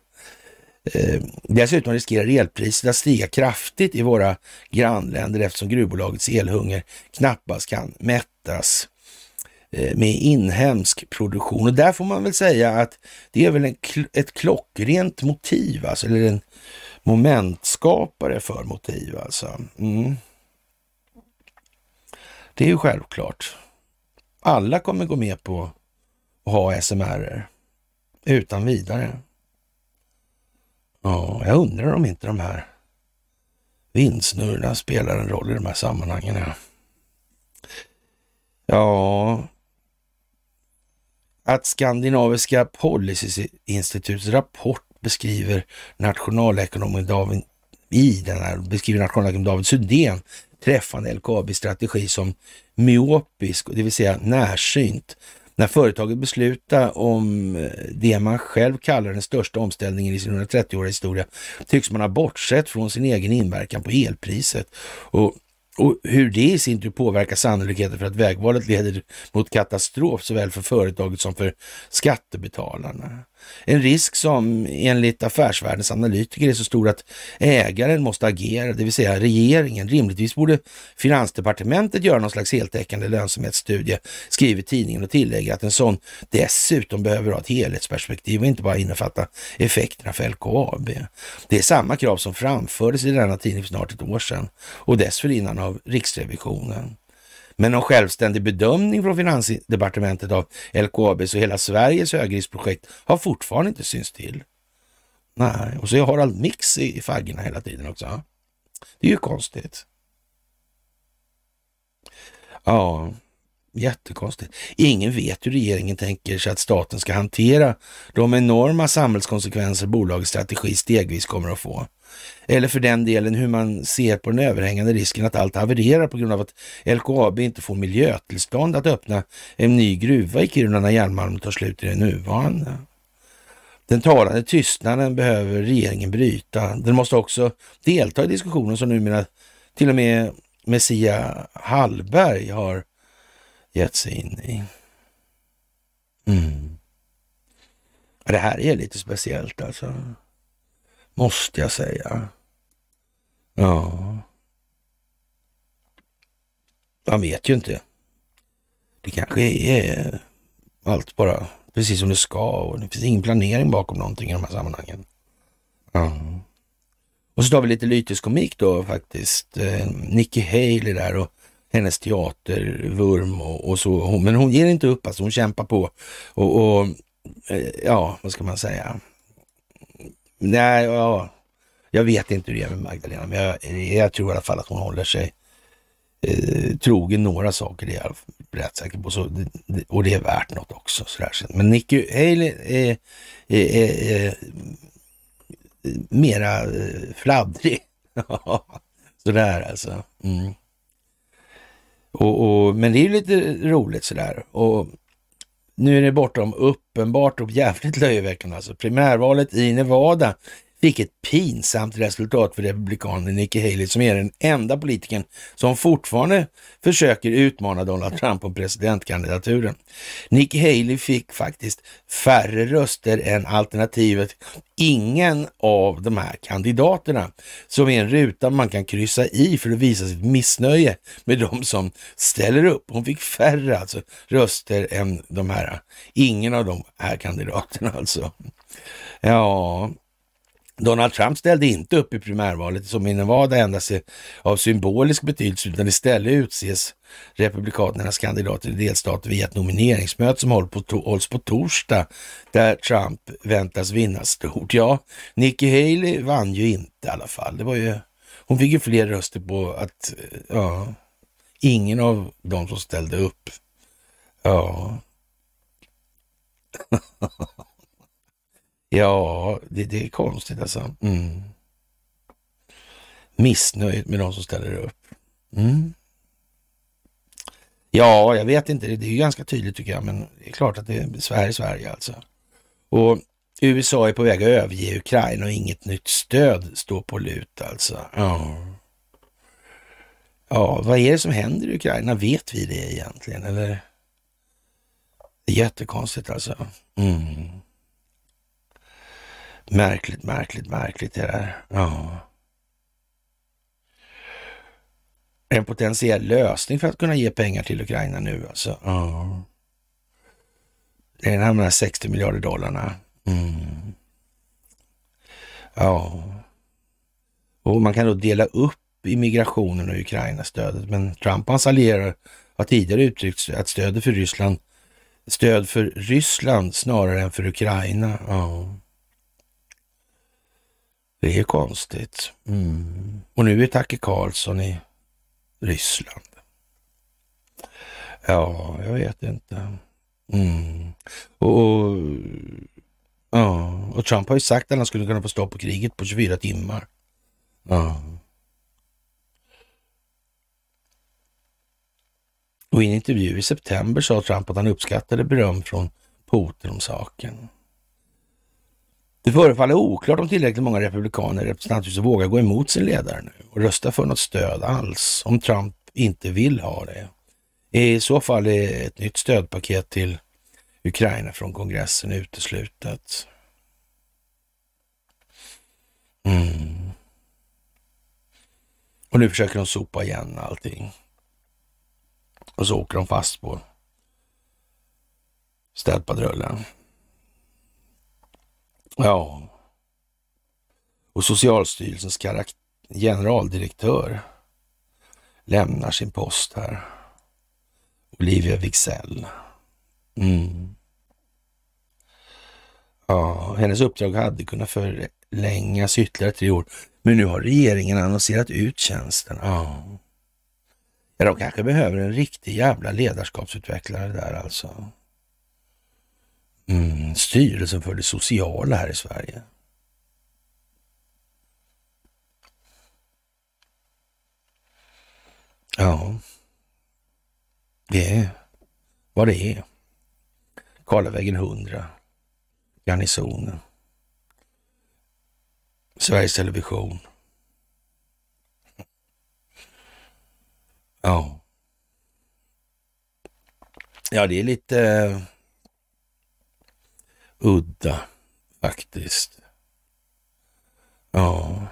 Eh, dessutom riskerar elpriset att stiga kraftigt i våra grannländer eftersom gruvbolagets elhunger knappast kan mättas eh, med inhemsk produktion. Och där får man väl säga att det är väl en, ett klockrent motiv, alltså, eller en momentskapare för motiv alltså. Mm. Det är ju självklart. Alla kommer gå med på att ha SMR utan vidare. Ja, jag undrar om inte de här vindsnurrorna spelar en roll i de här sammanhangen. Ja. ja, att Skandinaviska policyinstituts rapport beskriver nationalekonomen David i den här beskriver nationalekonomen David Sundén träffande LKAB-strategi som myopisk, det vill säga närsynt, när företaget beslutar om eh, det man själv kallar den största omställningen i sin 130-åriga historia tycks man ha bortsett från sin egen inverkan på elpriset. Och och hur det i sin tur påverkar sannolikheten för att vägvalet leder mot katastrof såväl för företaget som för skattebetalarna. En risk som enligt affärsvärldens analytiker är så stor att ägaren måste agera, det vill säga regeringen. Rimligtvis borde Finansdepartementet göra någon slags heltäckande lönsamhetsstudie, skriver tidningen och tillägger att en sån dessutom behöver ha ett helhetsperspektiv och inte bara innefatta effekterna för LKAB. Det är samma krav som framfördes i denna tidning för snart ett år sedan och dessförinnan av Riksrevisionen. Men någon självständig bedömning från Finansdepartementet av LKABs och hela Sveriges högriskprojekt har fortfarande inte synts till. Nej, och så är Harald Mix i faggorna hela tiden också. Det är ju konstigt. Ja, jättekonstigt. Ingen vet hur regeringen tänker sig att staten ska hantera de enorma samhällskonsekvenser bolagets strategi stegvis kommer att få. Eller för den delen hur man ser på den överhängande risken att allt havererar på grund av att LKAB inte får miljötillstånd att öppna en ny gruva i Kiruna när järnmalmen tar slut i den nuvarande. Den talande tystnaden behöver regeringen bryta. Den måste också delta i diskussionen som numera till och med Messia Hallberg har gett sig in i. Mm. Det här är lite speciellt alltså. Måste jag säga. Ja. Man vet ju inte. Det kanske är allt bara precis som det ska och det finns ingen planering bakom någonting i de här sammanhangen. Ja. Och så tar vi lite lyteskomik då faktiskt. Eh, Nikki Haley där och hennes teatervurm och, och så. Men hon ger inte upp, alltså hon kämpar på. Och, och eh, ja, vad ska man säga? Nej, ja, jag vet inte hur det är med Magdalena, men jag, jag tror i alla fall att hon håller sig eh, trogen några saker, det är jag rätt säker på. Så, och det är värt något också. Sådär. Men Nicky Haley är, är, är, är eh, mera eh, fladdrig. sådär alltså. Mm. Och, och, men det är ju lite roligt sådär. Och nu är det bortom uppenbart och jävligt löjeväckande. Alltså primärvalet i Nevada vilket pinsamt resultat för republikanen Nikki Haley som är den enda politikern som fortfarande försöker utmana Donald Trump om presidentkandidaturen. Nikki Haley fick faktiskt färre röster än alternativet ingen av de här kandidaterna, som är en ruta man kan kryssa i för att visa sitt missnöje med de som ställer upp. Hon fick färre alltså röster än de här, ingen av de här kandidaterna alltså. Ja, Donald Trump ställde inte upp i primärvalet som i Nevada endast av symbolisk betydelse utan istället utses Republikanernas kandidater i delstater via ett nomineringsmöte som hålls på, hålls på torsdag där Trump väntas vinna stort. Ja, Nikki Haley vann ju inte i alla fall. Det var ju, hon fick ju fler röster på att ja, ingen av de som ställde upp. Ja. Ja, det, det är konstigt alltså. Mm. Missnöjet med de som ställer upp. Mm. Ja, jag vet inte. Det är ju ganska tydligt tycker jag, men det är klart att det är Sverige, Sverige alltså. Och USA är på väg att överge Ukraina och inget nytt stöd står på lut alltså. Ja. Ja, vad är det som händer i Ukraina? Vet vi det egentligen? Eller? Det är jättekonstigt alltså. Mm. Märkligt, märkligt, märkligt det där. Ja. En potentiell lösning för att kunna ge pengar till Ukraina nu alltså. Ja. Det är de här 60 miljarder dollarna. Mm. Ja. Och man kan då dela upp immigrationen och Ukraina-stödet. Men Trump och hans allierade har tidigare uttryckt att stödet för Ryssland, stöd för Ryssland snarare än för Ukraina. Ja. Det är konstigt. Mm. Och nu är Tacke Karlsson i Ryssland. Ja, jag vet inte. Mm. Och, och, ja. och Trump har ju sagt att han skulle kunna få stopp på kriget på 24 timmar. Ja. Och i en intervju i september sa Trump att han uppskattade beröm från Putin om saken. Det förefaller oklart om tillräckligt många republikaner i representanthuset vågar gå emot sin ledare nu och rösta för något stöd alls om Trump inte vill ha det. I så fall är ett nytt stödpaket till Ukraina från kongressen uteslutet. Mm. Och nu försöker de sopa igen allting. Och så åker de fast på städpadrullen. Ja. Och Socialstyrelsens generaldirektör lämnar sin post här. Olivia Wicksell. Mm. Ja, hennes uppdrag hade kunnat förlängas ytterligare tre år, men nu har regeringen annonserat ut tjänsten. Ja. ja, de kanske behöver en riktig jävla ledarskapsutvecklare där alltså. Mm, styrelsen för det sociala här i Sverige. Ja, det är vad det är. Karlavägen 100, Garnisonen, Sveriges Television. Ja. Ja, det är lite eh, udda faktiskt. Ja.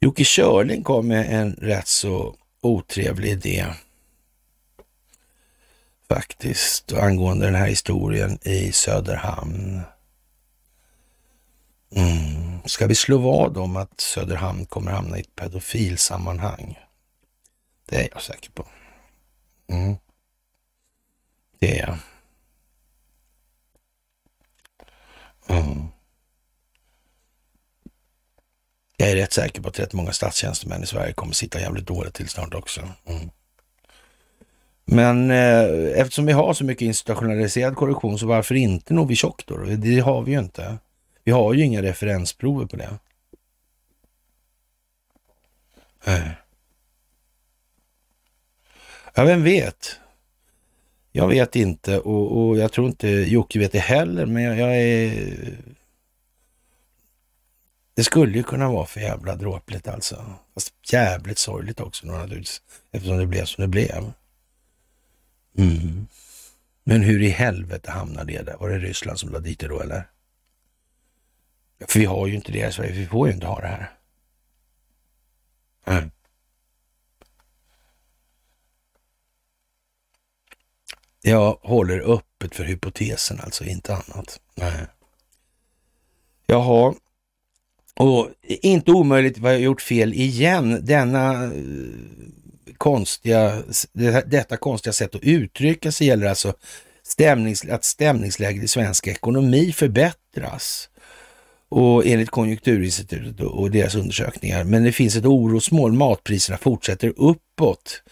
Jocke Körling kom med en rätt så otrevlig idé faktiskt angående den här historien i Söderhamn. Mm. Ska vi slå vad om att Söderhamn kommer hamna i ett pedofilsammanhang? Det är jag säker på. Mm. Det är jag. Mm. Jag är rätt säker på att rätt många statstjänstemän i Sverige kommer sitta jävligt dåligt till snart också. Mm. Men eh, eftersom vi har så mycket institutionaliserad korruption, så varför inte Novichok då? Det har vi ju inte. Vi har ju inga referensprover på det. Äh. Ja, vem vet? Jag vet inte och, och jag tror inte Jocke vet det heller, men jag, jag, är... Det skulle ju kunna vara för jävla dråpligt alltså. Fast jävligt sorgligt också naturligtvis, eftersom det blev som det blev. Mm. Men hur i helvete hamnade det där? Var det Ryssland som lade dit det då eller? För vi har ju inte det i Sverige, vi får ju inte ha det här. Mm. Jag håller öppet för hypotesen, alltså inte annat. Nej. Jaha, och inte omöjligt vad jag gjort fel igen. Denna eh, konstiga, detta konstiga sätt att uttrycka sig gäller alltså stämnings, att stämningsläget i svensk ekonomi förbättras. Och enligt Konjunkturinstitutet och deras undersökningar. Men det finns ett orosmål. Matpriserna fortsätter uppåt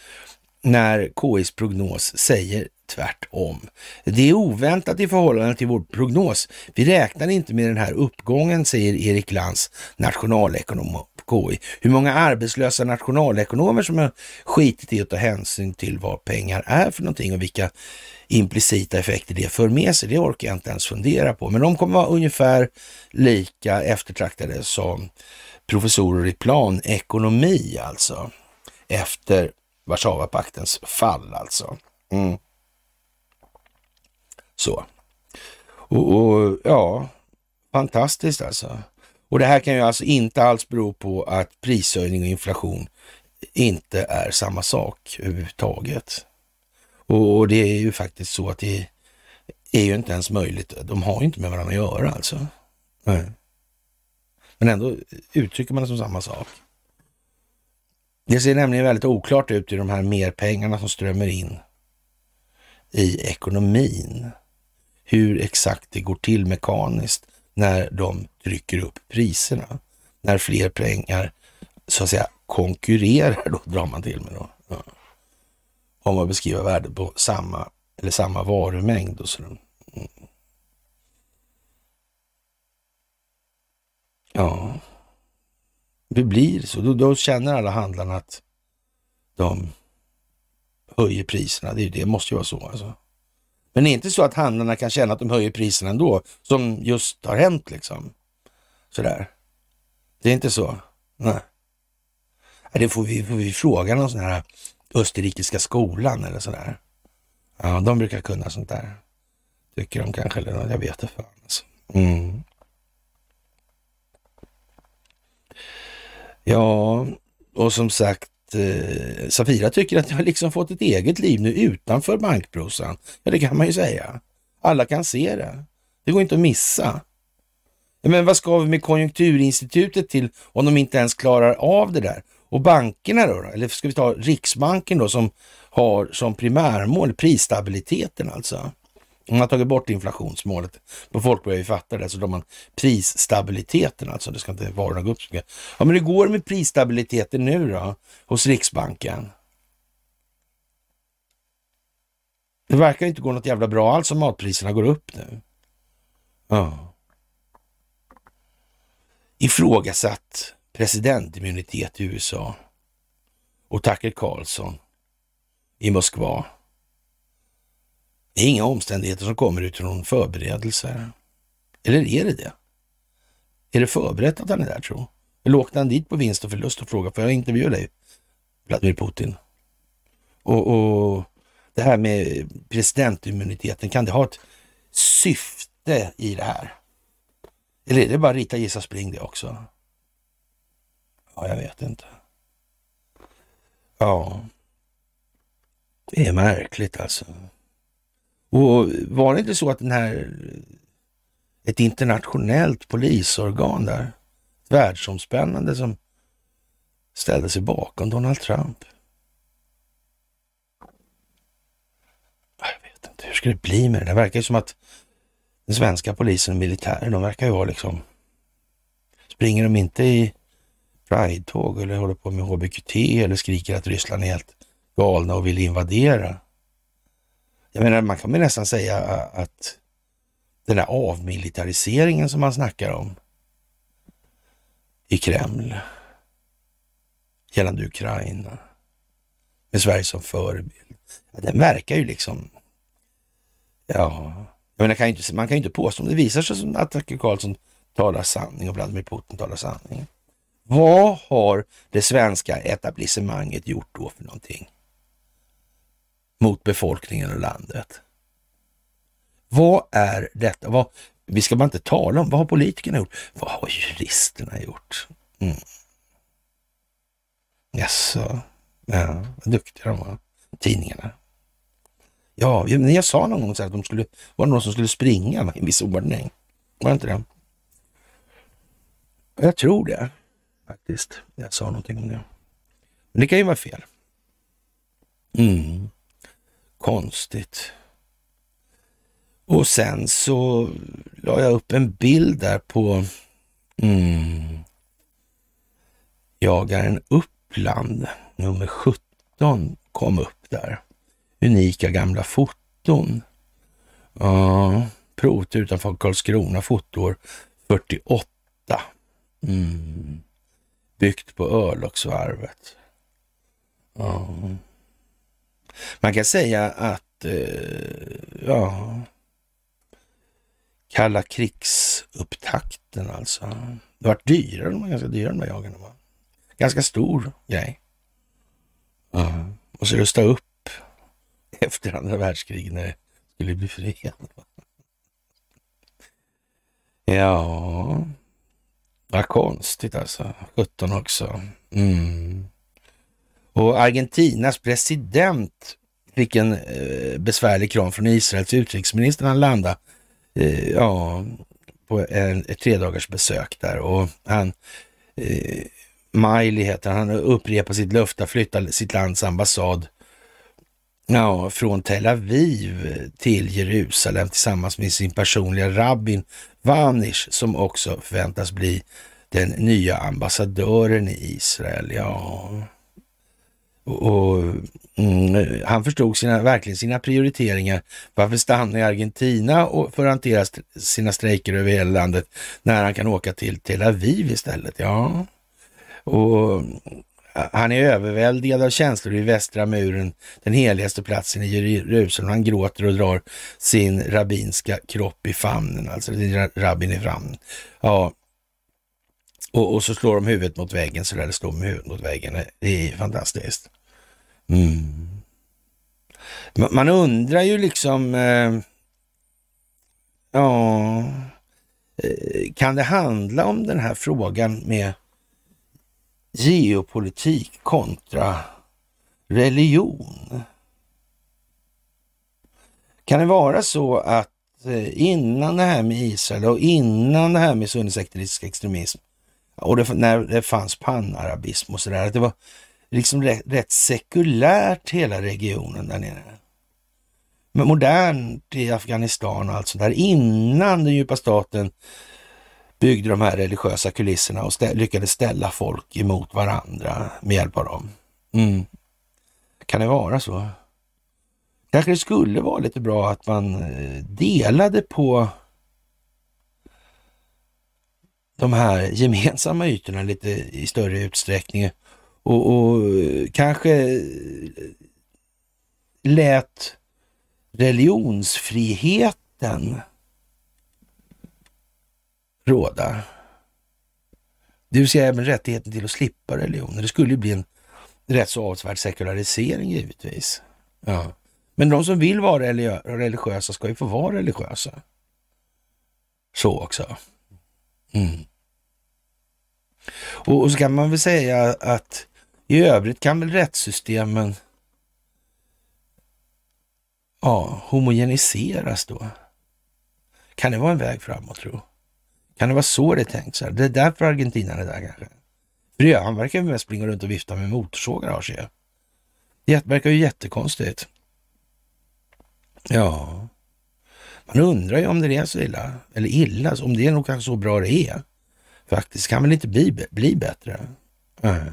när KIs prognos säger tvärtom. Det är oväntat i förhållande till vår prognos. Vi räknar inte med den här uppgången, säger Erik Lantz, nationalekonom på KI. Hur många arbetslösa nationalekonomer som har skitit i att ta hänsyn till vad pengar är för någonting och vilka implicita effekter det för med sig, det orkar jag inte ens fundera på. Men de kommer vara ungefär lika eftertraktade som professorer i planekonomi alltså, efter Warszawapaktens fall alltså. Mm. Så. Och, och, ja, fantastiskt alltså. Och det här kan ju alltså inte alls bero på att prishöjning och inflation inte är samma sak överhuvudtaget. Och, och det är ju faktiskt så att det är ju inte ens möjligt. De har ju inte med varandra att göra alltså. Nej. Men ändå uttrycker man det som samma sak. Det ser nämligen väldigt oklart ut i de här merpengarna som strömmar in i ekonomin hur exakt det går till mekaniskt när de trycker upp priserna. När fler pengar så att säga konkurrerar, då drar man till med då. Ja. Om man beskriver värdet på samma eller samma varumängd och så. Mm. Ja, det blir så. Då, då, känner alla handlarna att de höjer priserna. Det, det måste ju vara så alltså. Men det är inte så att handlarna kan känna att de höjer priserna ändå, som just har hänt liksom. Sådär. Det är inte så. Nej. Det får vi, får vi fråga någon sån här österrikiska skolan eller sådär. Ja, de brukar kunna sånt där. Tycker de kanske, eller något, jag vet inte fan. Alltså. Mm. Ja, och som sagt, eh, Safira tycker att jag har liksom fått ett eget liv nu utanför bankbrosan. Ja, det kan man ju säga. Alla kan se det. Det går inte att missa. Men vad ska vi med Konjunkturinstitutet till om de inte ens klarar av det där? Och bankerna då? Eller ska vi ta Riksbanken då som har som primärmål prisstabiliteten alltså? Man har tagit bort inflationsmålet. Men folk börjar ju fatta det, så då har man prisstabiliteten alltså. Det ska inte vara gå upp så mycket. Ja, men det går med prisstabiliteten nu då, hos Riksbanken? Det verkar inte gå något jävla bra alls om matpriserna går upp nu. Ja. Ifrågasatt presidentimmunitet i USA och Tucker Carlson i Moskva det är inga omständigheter som kommer utifrån förberedelser. Eller är det det? Är det förberett att han är där tro? Eller åkte han dit på vinst och förlust och frågade, får jag intervjua dig, Vladimir Putin? Och, och det här med presidentimmuniteten, kan det ha ett syfte i det här? Eller är det bara rita, gissa, spring det också? Ja, jag vet inte. Ja, det är märkligt alltså. Och var det inte så att den här, ett internationellt polisorgan där, världsomspännande som ställde sig bakom Donald Trump? Jag vet inte, hur ska det bli med det? Det verkar ju som att den svenska polisen och militären, de verkar ju vara liksom, springer de inte i Pride-tåg eller håller på med HBQT eller skriker att Ryssland är helt galna och vill invadera. Jag menar, man kan väl nästan säga att den här avmilitariseringen som man snackar om i Kreml gällande Ukraina med Sverige som förebild. Den verkar ju liksom, ja, jag menar, kan inte, man kan ju inte påstå om det visar sig att Tucker Carlson talar sanning och Vladimir Putin talar sanning. Vad har det svenska etablissemanget gjort då för någonting? Mot befolkningen och landet. Vad är detta? Vad, vi ska bara inte tala om vad har politikerna gjort? Vad har juristerna gjort? Mm. Jaså, ja, vad duktiga de var. Tidningarna. Ja, jag sa någon gång så att de skulle, var det någon som skulle springa i en viss ordning. Var det inte det? Jag tror det faktiskt. Jag sa någonting om det. Men det kan ju vara fel. Mm. Konstigt. Och sen så la jag upp en bild där på mm, Jagaren Uppland, nummer 17 kom upp där. Unika gamla foton. Ja, provat utanför Karlskrona, fotoår 48. Mm. Byggt på örlogsvarvet. Ja. Man kan säga att, eh, ja, kalla krigsupptakten alltså. Det var dyrare, de var ganska dyra de där jagarna. Va? Ganska stor grej. Mm. Och så rusta upp efter andra världskriget när det skulle bli fred. Ja, vad konstigt alltså. 17 också. Mm. Och Argentinas president fick en eh, besvärlig kram från Israels utrikesminister när han landade eh, ja, på en, ett tredagars besök där. Och han, eh, Miley heter han, han upprepar sitt löfte att flytta sitt lands ambassad ja, från Tel Aviv till Jerusalem tillsammans med sin personliga rabbin Vanish som också förväntas bli den nya ambassadören i Israel. Ja, och, mm, han förstod sina, verkligen sina prioriteringar. Varför stanna i Argentina och för att hantera sina strejker över hela landet när han kan åka till Tel Aviv istället? Ja, och han är överväldigad av känslor i västra muren, den heligaste platsen i Jerusalem. Han gråter och drar sin rabbinska kropp i famnen, alltså sin rabbin i famnen. Ja, och, och, så slår de huvudet mot väggen så där det slår med huvudet mot väggen. Det är fantastiskt. Mm. Man undrar ju liksom, eh, ja, eh, kan det handla om den här frågan med geopolitik kontra religion? Kan det vara så att eh, innan det här med Israel och innan det här med sunnisekteristisk extremism och det, när det fanns panarabism och sådär, att det var liksom rätt, rätt sekulärt hela regionen där nere. Men modernt i Afghanistan och allt sånt där. Innan den djupa staten byggde de här religiösa kulisserna och stä lyckades ställa folk emot varandra med hjälp av dem. Mm. Kan det vara så? Kanske det skulle vara lite bra att man eh, delade på de här gemensamma ytorna lite i större utsträckning och, och eh, kanske eh, lät religionsfriheten råda. Det vill säga även rättigheten till att slippa religioner. Det skulle ju bli en rätt så avsevärd sekularisering givetvis. Ja. Men de som vill vara religiösa ska ju få vara religiösa. Så också. Mm. Och, och så kan man väl säga att i övrigt kan väl rättssystemen ja, homogeniseras då? Kan det vara en väg framåt tro? Kan det vara så det är tänkt? Så här? Det är därför Argentina är där kanske? För det, han verkar ju mest springa runt och vifta med motorsågar har sig. Det verkar ju jättekonstigt. Ja, man undrar ju om det är så illa, eller illa, om det är nog kanske så bra det är. Faktiskt kan väl inte bli, bli bättre. Nej.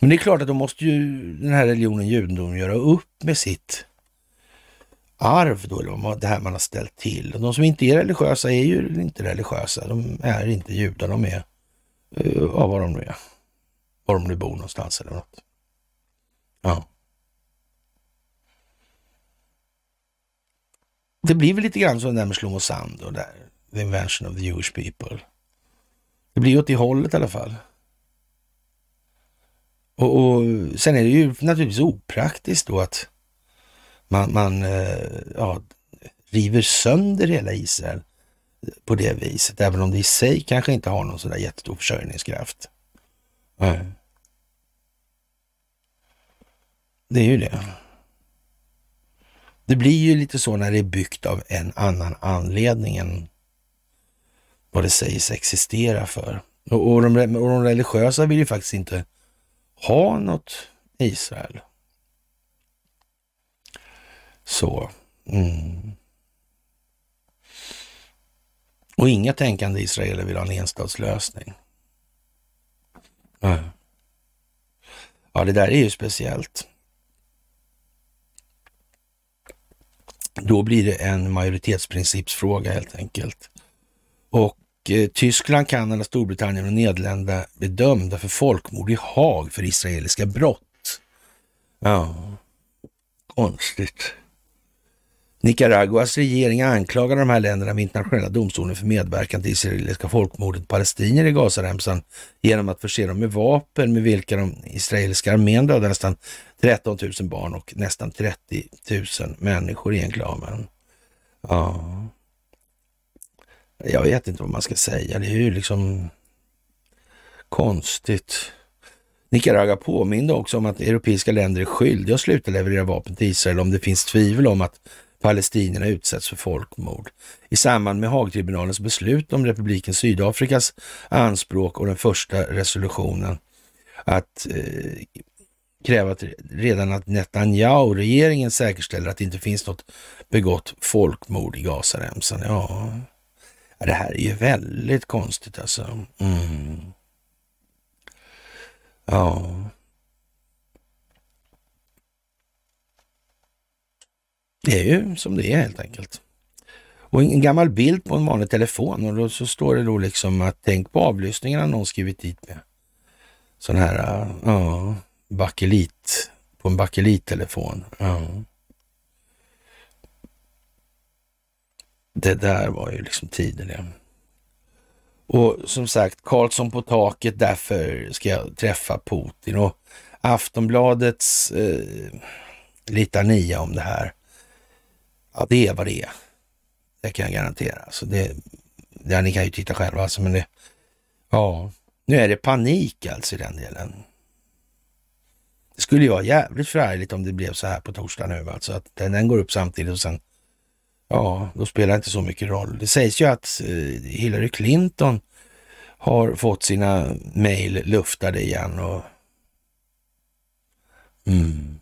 Men det är klart att då måste ju den här religionen judendom göra upp med sitt arv då, eller det här man har ställt till. Och de som inte är religiösa är ju inte religiösa. De är inte judar, de är uh, ja, vad de nu är. Var de nu bor någonstans eller något. Ja. Det blir väl lite grann som det där med Shlomo Sand och där, the invention of the Jewish people. Det blir åt det hållet i alla fall. Och, och sen är det ju naturligtvis opraktiskt då att man, man eh, ja, river sönder hela Israel på det viset, även om det i sig kanske inte har någon sådär jättestor försörjningskraft. Nej. Det är ju det. Det blir ju lite så när det är byggt av en annan anledning än vad det sägs existera för. Och, och, de, och de religiösa vill ju faktiskt inte ha något Israel. Så. Mm. Och inga tänkande israeler vill ha en enstadslösning. Ja, det där är ju speciellt. Då blir det en majoritetsprincipsfråga helt enkelt. Och eh, Tyskland, Kanada, Storbritannien och Nederländerna är dömda för folkmord i Haag för israeliska brott. Ja, konstigt. Nicaraguas regering anklagar de här länderna med internationella domstolen för medverkan till israeliska folkmordet palestinier i Gazaremsan genom att förse dem med vapen med vilka de israeliska armén dödade nästan 13 000 barn och nästan 30 000 människor i enklaven. Ja. Jag vet inte vad man ska säga. Det är ju liksom konstigt. Nicaragua påminde också om att europeiska länder är skyldiga att sluta leverera vapen till Israel om det finns tvivel om att palestinierna utsätts för folkmord. I samband med Haagtribunalens beslut om republiken Sydafrikas anspråk och den första resolutionen att eh, kräva att redan att Netanyahu-regeringen säkerställer att det inte finns något begått folkmord i Gazaremsan. Ja, det här är ju väldigt konstigt alltså. Mm. Ja. Det är ju som det är helt enkelt. Och en gammal bild på en vanlig telefon och då så står det då liksom att tänk på avlyssningen har någon skrivit dit med. Sån här, ja, bakelit, på en bakelittelefon. Ja. Det där var ju liksom tiden det. Och som sagt, Karlsson på taket, därför ska jag träffa Putin. Och Aftonbladets eh, litania om det här Ja, det är vad det är. Det kan jag garantera. Alltså det, det, ni kan ju titta själva. Alltså, men det, ja, nu är det panik alltså i den delen. Det skulle ju vara jävligt förargligt om det blev så här på torsdag nu. Alltså att den, den går upp samtidigt och sen, ja, då spelar det inte så mycket roll. Det sägs ju att eh, Hillary Clinton har fått sina mejl luftade igen och mm.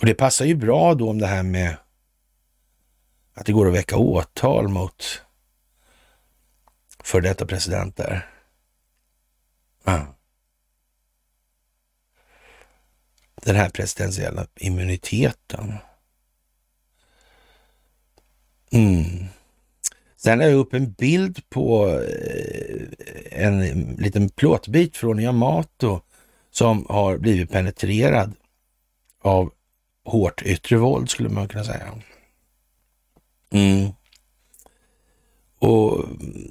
Och det passar ju bra då om det här med att det går att väcka åtal mot för detta presidenter. Ja. Den här presidentiella immuniteten. Mm. Sen la jag upp en bild på eh, en liten plåtbit från Yamato som har blivit penetrerad av hårt yttre våld skulle man kunna säga. Mm. Och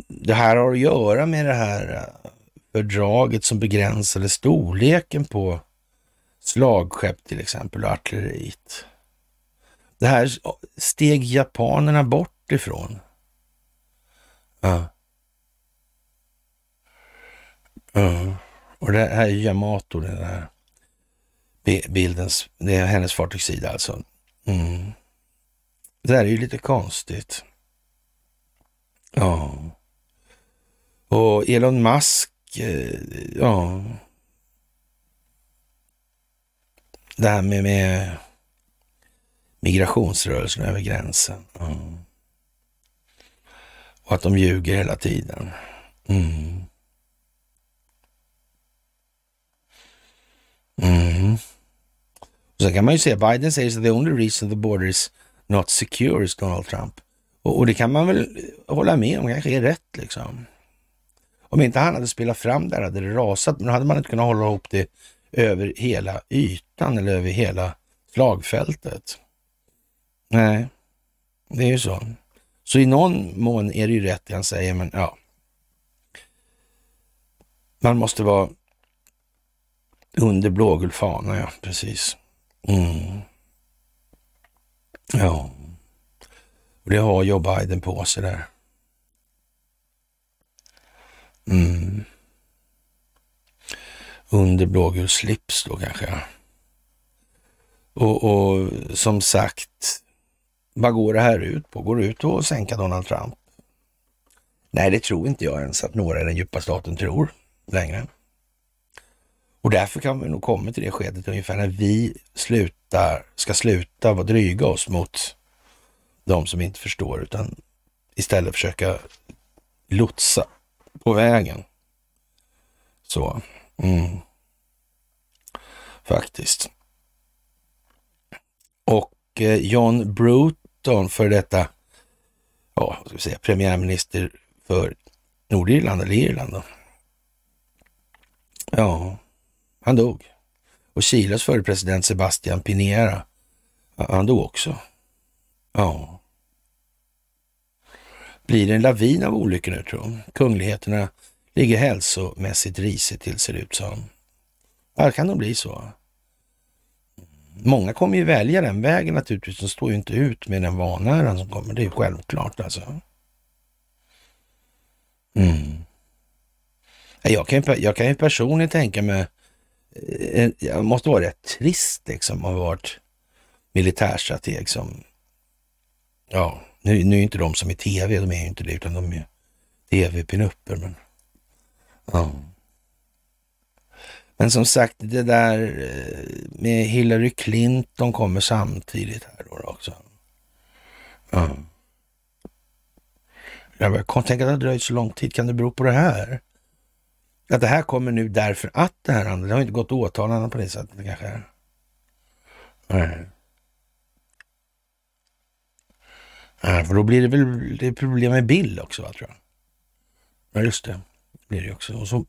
det här har att göra med det här eh, fördraget som begränsade storleken på slagskepp till exempel och artilleriet. Det här steg japanerna bort ifrån. Ja. ja. Och det här är Yamato, det där bildens, det är hennes fartygssida alltså. Mm. Det där är ju lite konstigt. Ja. Och Elon Musk, eh, ja. Det här med, med migrationsrörelsen över gränsen. Mm. Och att de ljuger hela tiden. Mm. Mm. sen kan man ju säga, Biden säger att the only reason the border is not secure is Donald Trump. Och, och det kan man väl hålla med om, kanske är rätt liksom. Om inte han hade spelat fram där hade det rasat, men då hade man inte kunnat hålla ihop det över hela ytan eller över hela slagfältet. Nej, det är ju så. Så i någon mån är det ju rätt det han säger, men ja. Man måste vara under blågul fana, ja, precis. Mm. Ja, och det har Joe Biden på sig där. Mm. Under blågul slips då kanske. Och, och som sagt, vad går det här ut på? Går det ut på att sänka Donald Trump? Nej, det tror inte jag ens att några i den djupa staten tror längre. Och därför kan vi nog komma till det skedet ungefär när vi slutar, ska sluta vara dryga oss mot de som inte förstår, utan istället försöka lotsa på vägen. Så, mm. faktiskt. Och eh, John Brut Bruton, för detta, ja, vad ska vi säga, premiärminister för Nordirland eller Irland då. Ja, han dog. Och Chiles förre president Sebastian Pinera, han dog också. Ja. Blir det en lavin av olyckor nu tror Kungligheterna ligger hälsomässigt risigt till ser det ut som. Ja, det kan nog bli så. Många kommer ju välja den vägen naturligtvis. De står ju inte ut med den vanäran som kommer. Det är ju självklart alltså. Mm. Jag kan, ju, jag kan ju personligen tänka mig, eh, jag måste vara rätt trist liksom att ha varit militärstrateg som, ja, nu, nu är inte de som är tv, de är ju inte det, utan de är tv-pinupper. Men, ja men som sagt, det där eh, med Hillary Clinton kommer samtidigt här då också. Ja. Jag kan tänka att det har dröjt så lång tid. Kan det bero på det här? Att det här kommer nu därför att det här andra, det har inte gått åtalande på det sättet kanske. Nej. Ja, för då blir det väl det problem med Bill också, va, tror jag. Ja, just det. det blir det också. Och så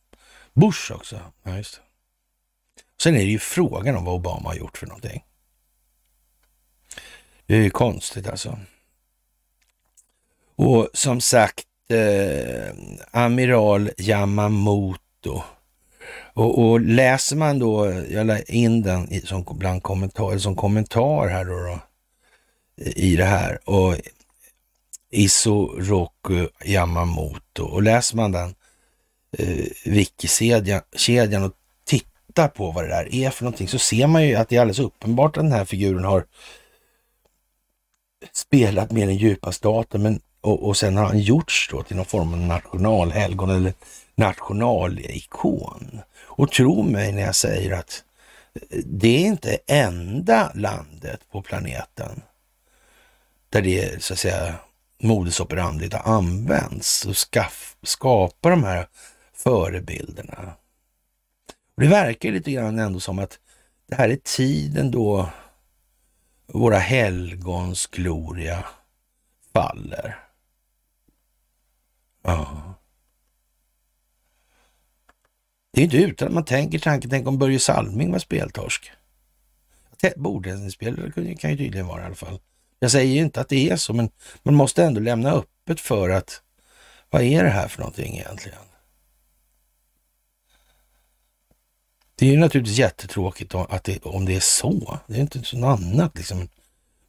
Bush också. Ja, just det. Sen är det ju frågan om vad Obama har gjort för någonting. Det är ju konstigt alltså. Och som sagt, eh, amiral Yamamoto. Och, och, läser man då, jag la in den i, som, bland kommentar, som kommentar här då, då i det här. Och Isoroku Yamamoto. Och läser man den eh, wiki-kedjan och tittar på vad det där är för någonting så ser man ju att det är alldeles uppenbart att den här figuren har spelat med den djupa staten men, och, och sen har han gjorts då till någon form av nationalhelgon eller nationalikon. Och tro mig när jag säger att eh, det är inte enda landet på planeten där det så att säga modus operandi har använts och skaff, skapar de här förebilderna. Och det verkar lite grann ändå som att det här är tiden då våra helgons gloria faller. Ja. Det är inte utan att man tänker tanken, tänk om Börje Salming var speltorsk. Bordtennisspelare kan ju tydligen vara i alla fall. Jag säger ju inte att det är så, men man måste ändå lämna öppet för att vad är det här för någonting egentligen? Det är ju naturligtvis jättetråkigt att det, om det är så. Det är inte så annat. Liksom.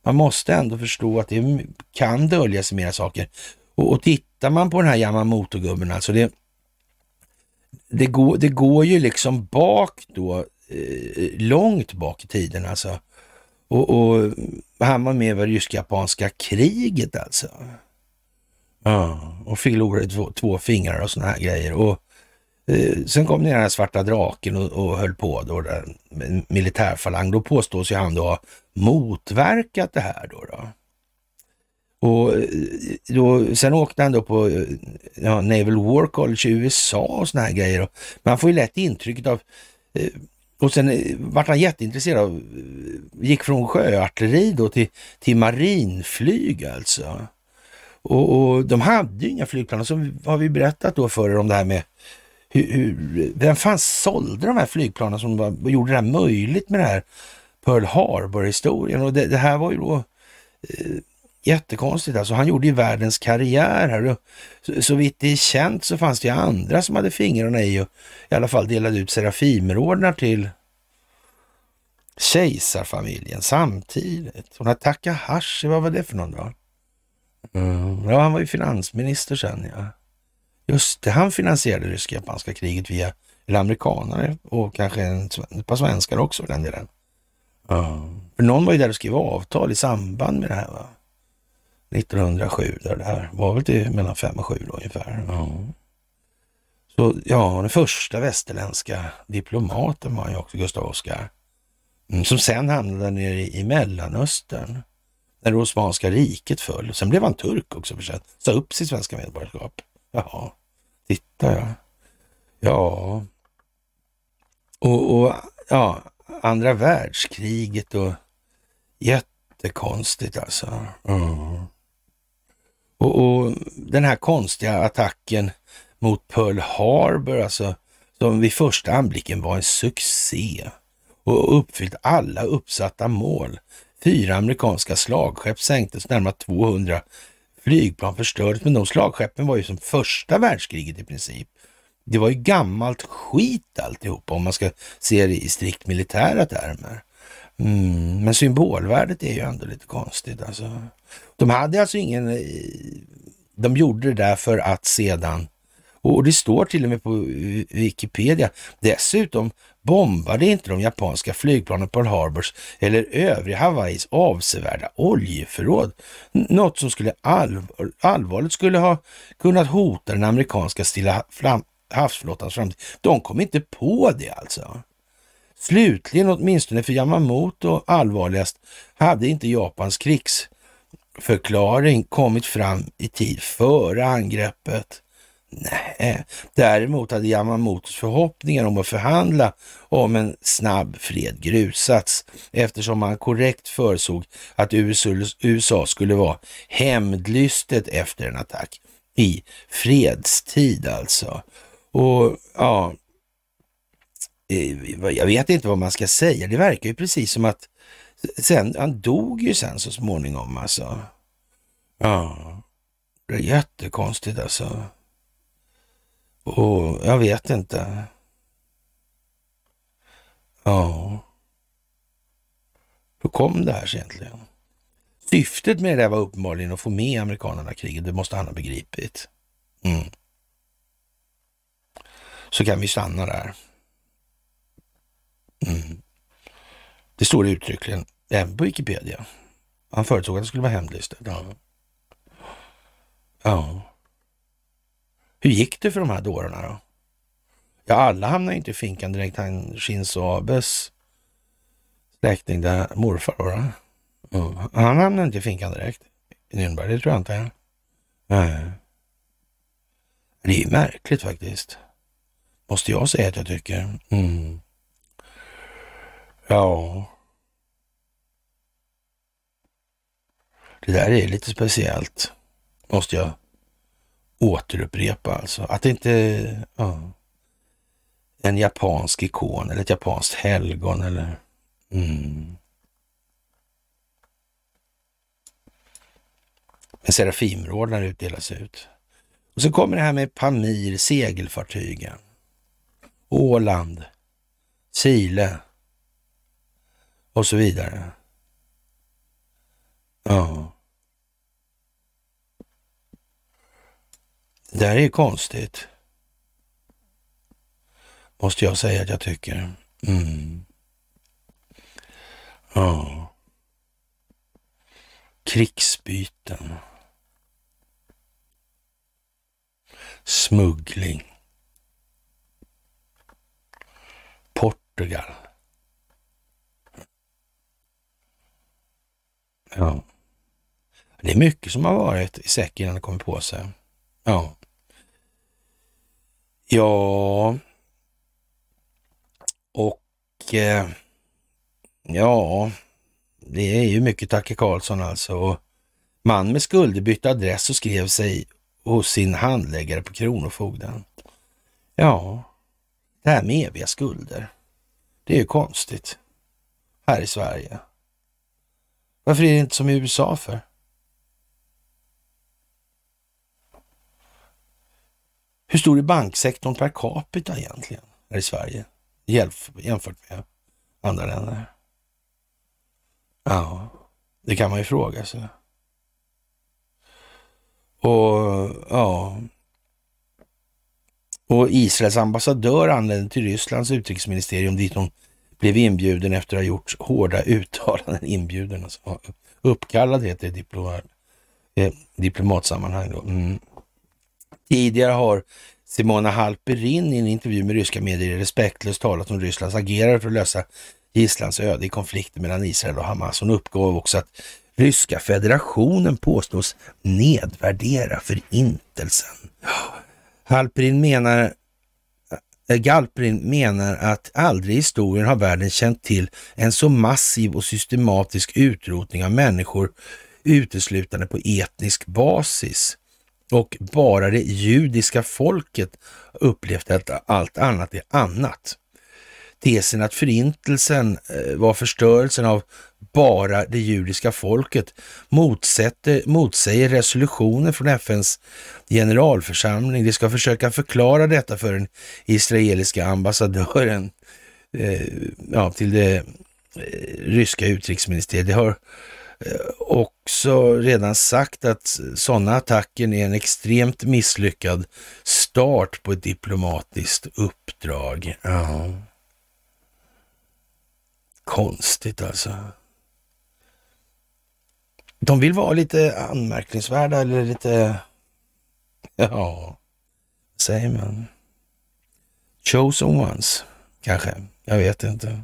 Man måste ändå förstå att det kan dölja sig mera saker. Och, och tittar man på den här Yamamoto-gubben, alltså det, det, går, det går ju liksom bak då, eh, långt bak i tiden alltså. Och, och han var med i rysk-japanska kriget alltså. Ja, och förlorade två, två fingrar och sådana här grejer. Och Eh, sen kom den här svarta draken och, och höll på då, där, med militärfalang. Då påstås ju han då ha motverkat det här då. då. Och eh, då, sen åkte han då på eh, ja, Naval War College i USA och såna här grejer. Och man får ju lätt intrycket av och sen vart han jätteintresserad av, gick från sjöartilleri då till, till marinflyg alltså. Och, och de hade ju inga flygplan, och så har vi berättat då för er om det här med hur, hur, vem fan sålde de här flygplanen som var, gjorde det här möjligt med det här Pearl Harbor-historien? Och det, det, här var ju då eh, jättekonstigt alltså. Han gjorde ju världens karriär här. Och så, så vitt det är känt så fanns det ju andra som hade fingrarna i och i alla fall delade ut Serafimerordnar till kejsarfamiljen samtidigt. Och Takahashi, vad var det för någon då? Mm. Ja, han var ju finansminister sen ja. Just det, han finansierade rysk-japanska kriget via, eller amerikanare och kanske en, ett par svenskar också för den delen. Mm. För någon var ju där och skrev avtal i samband med det här va? 1907, där det här var väl till mellan fem och sju då ungefär. Mm. Så ja, den första västerländska diplomaten var ju också Gustav Oskar. Mm, som sen hamnade nere i, i Mellanöstern när det Osmanska riket föll. Sen blev han turk också för sig. Sa upp sitt svenska medborgarskap. Jaha, titta ja. Ja. Och, och ja, andra världskriget och jättekonstigt alltså. Mm. Och, och, den här konstiga attacken mot Pearl Harbor, alltså som vid första anblicken var en succé och uppfyllt alla uppsatta mål. Fyra amerikanska slagskepp sänktes, närmare 200 flygplan förstördes, men de slagskeppen var ju som första världskriget i princip. Det var ju gammalt skit alltihopa om man ska se det i strikt militära termer. Mm, men symbolvärdet är ju ändå lite konstigt. Alltså. De hade alltså ingen... Eh, de gjorde det där för att sedan... Och det står till och med på eh, Wikipedia. Dessutom bombade inte de japanska flygplanen Pearl Harbors eller övriga Hawaiis avsevärda oljeförråd. Något som skulle allvar, allvarligt skulle ha kunnat hota den amerikanska stilla havsflottans framtid. De kom inte på det alltså. Slutligen, åtminstone för Yamamoto allvarligast, hade inte Japans krigsförklaring kommit fram i tid före angreppet. Nej, däremot hade Yamamotos förhoppningar om att förhandla om en snabb fred grusats eftersom han korrekt försåg att USA skulle vara hämndlystet efter en attack i fredstid alltså. Och ja, jag vet inte vad man ska säga. Det verkar ju precis som att sen, han dog ju sen så småningom alltså. Ja, det är jättekonstigt alltså. Och jag vet inte. Ja. Hur kom det här sig egentligen? Syftet med det var uppenbarligen att få med amerikanerna i kriget. Det måste han ha begripit. Mm. Så kan vi stanna där. Mm. Det står uttryckligen även på Wikipedia. Han förutsåg att det skulle vara hemlistat. Ja. ja. Hur gick det för de här dårarna då? Ja, alla hamnade inte i finkan direkt. Han Shinzo Abes släkting, där morfar då. då. Mm. Han hamnade inte i finkan direkt i Nürnberg, det tror jag inte. Nej. Det är ju märkligt faktiskt. Måste jag säga att jag tycker. Mm. Ja. Det där är lite speciellt, måste jag återupprepa alltså. Att det inte ja, en japansk ikon eller ett japanskt helgon eller... Mm. Men Serafimordnar utdelas ut. Och så kommer det här med Pamir, segelfartygen. Åland, Chile och så vidare. Ja. Det här är konstigt. Måste jag säga att jag tycker. Mm. Ja. Krigsbyten. Smuggling. Portugal. Ja. Det är mycket som har varit i säcken innan det kommer på sig. Ja. Ja. Och eh, ja, det är ju mycket Tacke Karlsson alltså. Man med skulder bytte adress och skrev sig hos sin handläggare på Kronofogden. Ja, det här med eviga skulder. Det är ju konstigt. Här i Sverige. Varför är det inte som i USA för? Hur stor är banksektorn per capita egentligen här i Sverige jämfört med andra länder? Ja, det kan man ju fråga sig. Och ja, och Israels ambassadör anlände till Rysslands utrikesministerium dit hon blev inbjuden efter att ha gjort hårda uttalanden. Inbjuden, alltså. Uppkallad heter det diplomat, eh, diplomatsammanhang. Då. Mm. Tidigare har Simona Halperin i en intervju med ryska medier respektlöst talat om Rysslands agerande för att lösa gisslans öde i konflikten mellan Israel och Hamas. Hon uppgav också att Ryska federationen påstås nedvärdera förintelsen. Halperin menar Galprin Galperin menar att aldrig i historien har världen känt till en så massiv och systematisk utrotning av människor uteslutande på etnisk basis och bara det judiska folket upplevt att allt annat är annat. Tesen att förintelsen eh, var förstörelsen av bara det judiska folket motsäger resolutionen från FNs generalförsamling. De ska försöka förklara detta för den israeliska ambassadören eh, ja, till det eh, ryska utrikesministeriet. Det har också redan sagt att sådana attacker är en extremt misslyckad start på ett diplomatiskt uppdrag. Ja. Konstigt alltså. De vill vara lite anmärkningsvärda eller lite, ja, säger man? Chosen ones, kanske. Jag vet inte.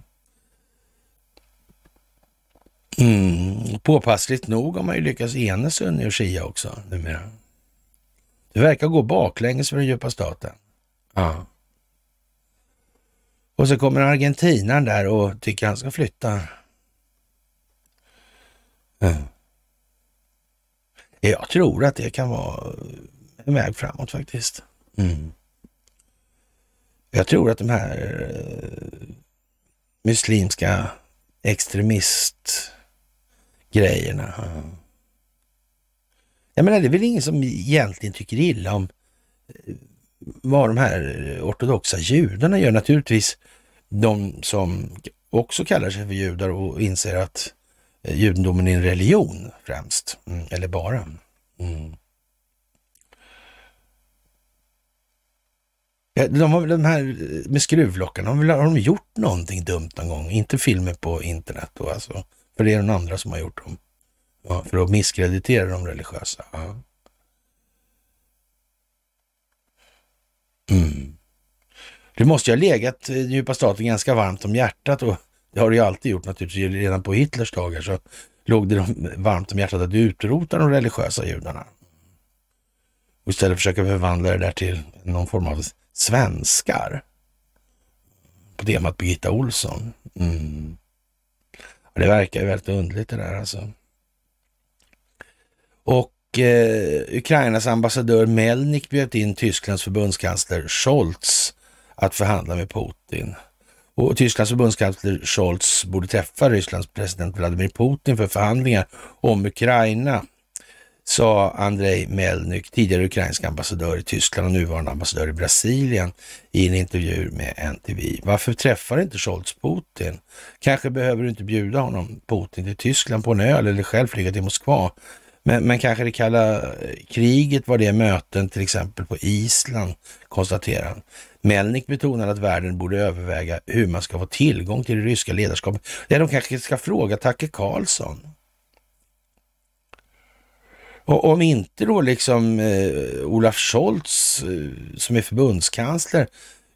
Mm. Påpassligt nog har man ju lyckats ena Sunni och Shia också numera. Det verkar gå baklänges för den djupa staten. Ja. Och så kommer argentinaren där och tycker han ska flytta. Mm. Jag tror att det kan vara en väg framåt faktiskt. Mm. Jag tror att de här uh, muslimska extremistgrejerna grejerna. Jag menar, det är väl ingen som egentligen tycker illa om eh, vad de här ortodoxa judarna gör. Naturligtvis de som också kallar sig för judar och inser att eh, judendomen är en religion främst, mm, eller bara. Mm. De, har, de här eh, med skruvlockarna, har de gjort någonting dumt någon gång? Inte filmer på internet då alltså, för det är de andra som har gjort dem. Ja, för att misskreditera de religiösa. Ja. Mm. Det måste ju ha legat den djupa staten ganska varmt om hjärtat och det har det ju alltid gjort naturligtvis. Redan på Hitlers dagar så låg det dem varmt om hjärtat att utrota de religiösa judarna. Och istället försöka förvandla det där till någon form av svenskar. På temat Birgitta Olsson. Mm. Det verkar ju väldigt underligt det där alltså. Och eh, Ukrainas ambassadör Melnik bjöd in Tysklands förbundskansler Scholz att förhandla med Putin. Och Tysklands förbundskansler Scholz borde träffa Rysslands president Vladimir Putin för förhandlingar om Ukraina, sa Andrei Melnyk, tidigare ukrainsk ambassadör i Tyskland och nuvarande ambassadör i Brasilien i en intervju med NTV. Varför träffar inte Scholz Putin? Kanske behöver du inte bjuda honom, Putin, till Tyskland på en öl eller själv flyga till Moskva. Men, men kanske det kalla eh, kriget var det möten till exempel på Island, konstaterar han. Melnik betonar att världen borde överväga hur man ska få tillgång till det ryska ledarskapet. Ja, de kanske ska fråga Tacke Karlsson. Och om inte då liksom eh, Olaf Scholz eh, som är förbundskansler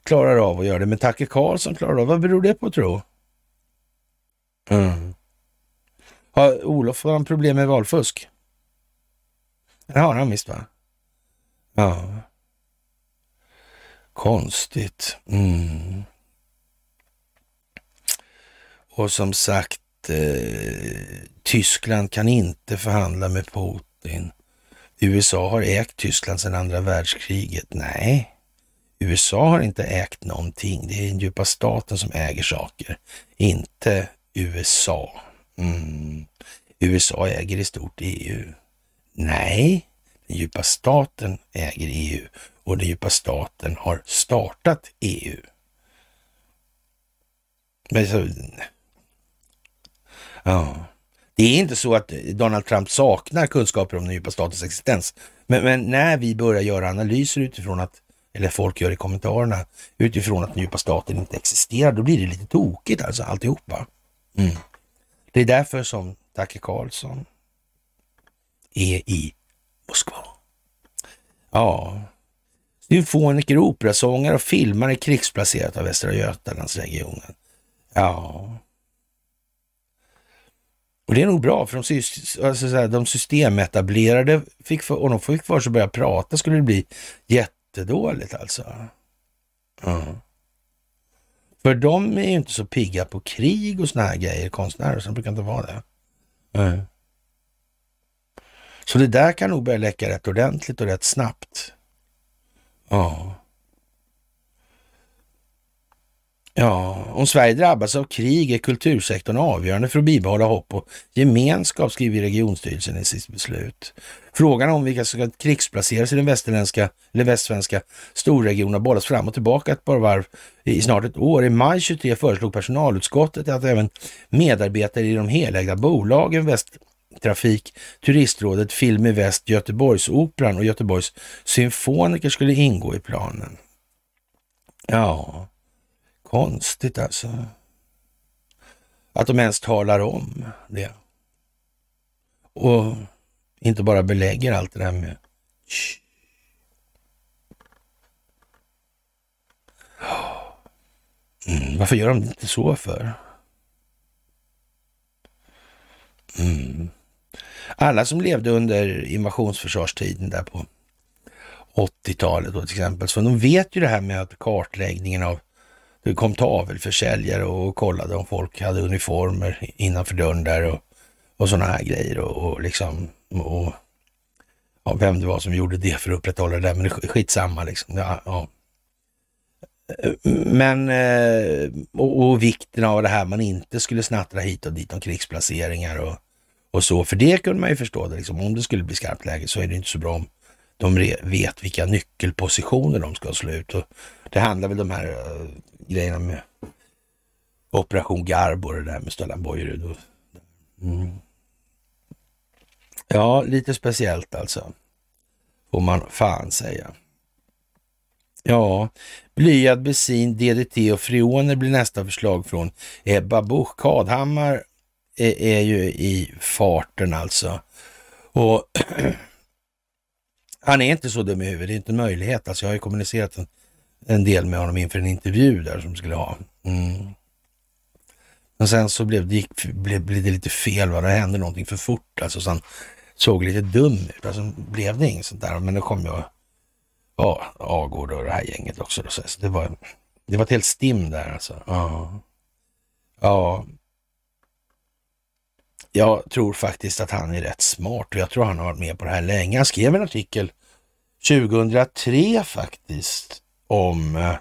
klarar av att göra det, men Tacke Karlsson klarar av Vad beror det på tro? Mm. Har Olof problem med valfusk? Det har han visst va? Ja. Konstigt. Mm. Och som sagt, eh, Tyskland kan inte förhandla med Putin. USA har ägt Tyskland sedan andra världskriget. Nej, USA har inte ägt någonting. Det är den djupa staten som äger saker, inte USA. Mm. USA äger i stort EU. Nej, den djupa staten äger EU och den djupa staten har startat EU. Men så, ja. Det är inte så att Donald Trump saknar kunskaper om den djupa statens existens. Men, men, när vi börjar göra analyser utifrån att, eller folk gör i kommentarerna, utifrån att den djupa staten inte existerar, då blir det lite tokigt alltså alltihopa. Mm. Det är därför som Tacke Karlsson är i Moskva. Ja, symfoniker, operasångare och filmare krigsplacerat av Västra Götalandsregionen. Ja, och det är nog bra för de, alltså så här, de systemetablerade fick för, och de fick för sig att börja prata skulle det bli jättedåligt alltså. Mm. För de är ju inte så pigga på krig och såna här grejer, konstnärer, så de brukar inte vara det. Mm. Så det där kan nog börja läcka rätt ordentligt och rätt snabbt. Ja. Ja, om Sverige drabbas av krig är kultursektorn avgörande för att bibehålla hopp och gemenskap, skriver regionstyrelsen i sitt beslut. Frågan om vilka som ska krigsplaceras i den västerländska eller västsvenska storregionen har bollats fram och tillbaka ett par varv i snart ett år. I maj 23 föreslog personalutskottet att även medarbetare i de helägda bolagen Västtrafik, Turistrådet, Film i Väst, Göteborgsoperan och Göteborgs symfoniker skulle ingå i planen. Ja, Konstigt alltså. Att de ens talar om det. Och inte bara belägger allt det där med mm, Varför gör de inte så för? Mm. Alla som levde under invasionsförsvarstiden där på 80-talet till exempel, så de vet ju det här med att kartläggningen av det kom tavelförsäljare och kollade om folk hade uniformer innanför dörren där och, och sådana här grejer och, och liksom och, ja, vem det var som gjorde det för att upprätthålla det där, men skitsamma liksom. Ja, ja. Men, eh, och, och, vikten av det här, man inte skulle snattra hit och dit om krigsplaceringar och, och så, för det kunde man ju förstå. Det, liksom. Om det skulle bli skarpt läge så är det inte så bra om de vet vilka nyckelpositioner de ska slå ut. Och det handlar väl de här uh, grejerna med Operation Garbo och det där med Stellan Bojerud. Mm. Ja, lite speciellt alltså. Får man fan säga. Ja, blyad bensin, DDT och freoner blir nästa förslag från Ebba Busch. Kadhammar är, är ju i farten alltså. Och han är inte så dum i huvudet, det är inte en möjlighet. Alltså jag har ju kommunicerat en, en del med honom inför en intervju där som skulle ha. Mm. Men sen så blev det, gick, blev, blev det lite fel, va? det hände någonting för fort. Alltså, så han såg lite dum ut. Alltså, blev det inget sånt där. Men det kom ju ja, Agård och det här gänget också. Då, så det, var, det var ett helt stim där alltså. Ja. ja. Jag tror faktiskt att han är rätt smart och jag tror han har varit med på det här länge. Han skrev en artikel 2003 faktiskt om eh,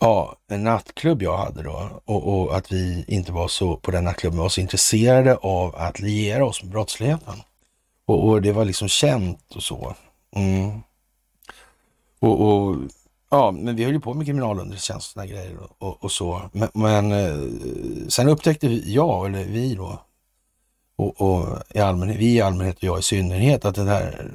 ja, en nattklubb jag hade då och, och, att vi inte var så, på den nattklubben var så intresserade av att liera oss med brottsligheten. Och, och det var liksom känt och så. Mm. Och, och, ja, men vi höll ju på med kriminalunderrättelsetjänst och grejer och, och, så. Men, men eh, sen upptäckte vi, jag, eller vi då, och, och i allmänhet, vi i allmänhet och jag i synnerhet, att den här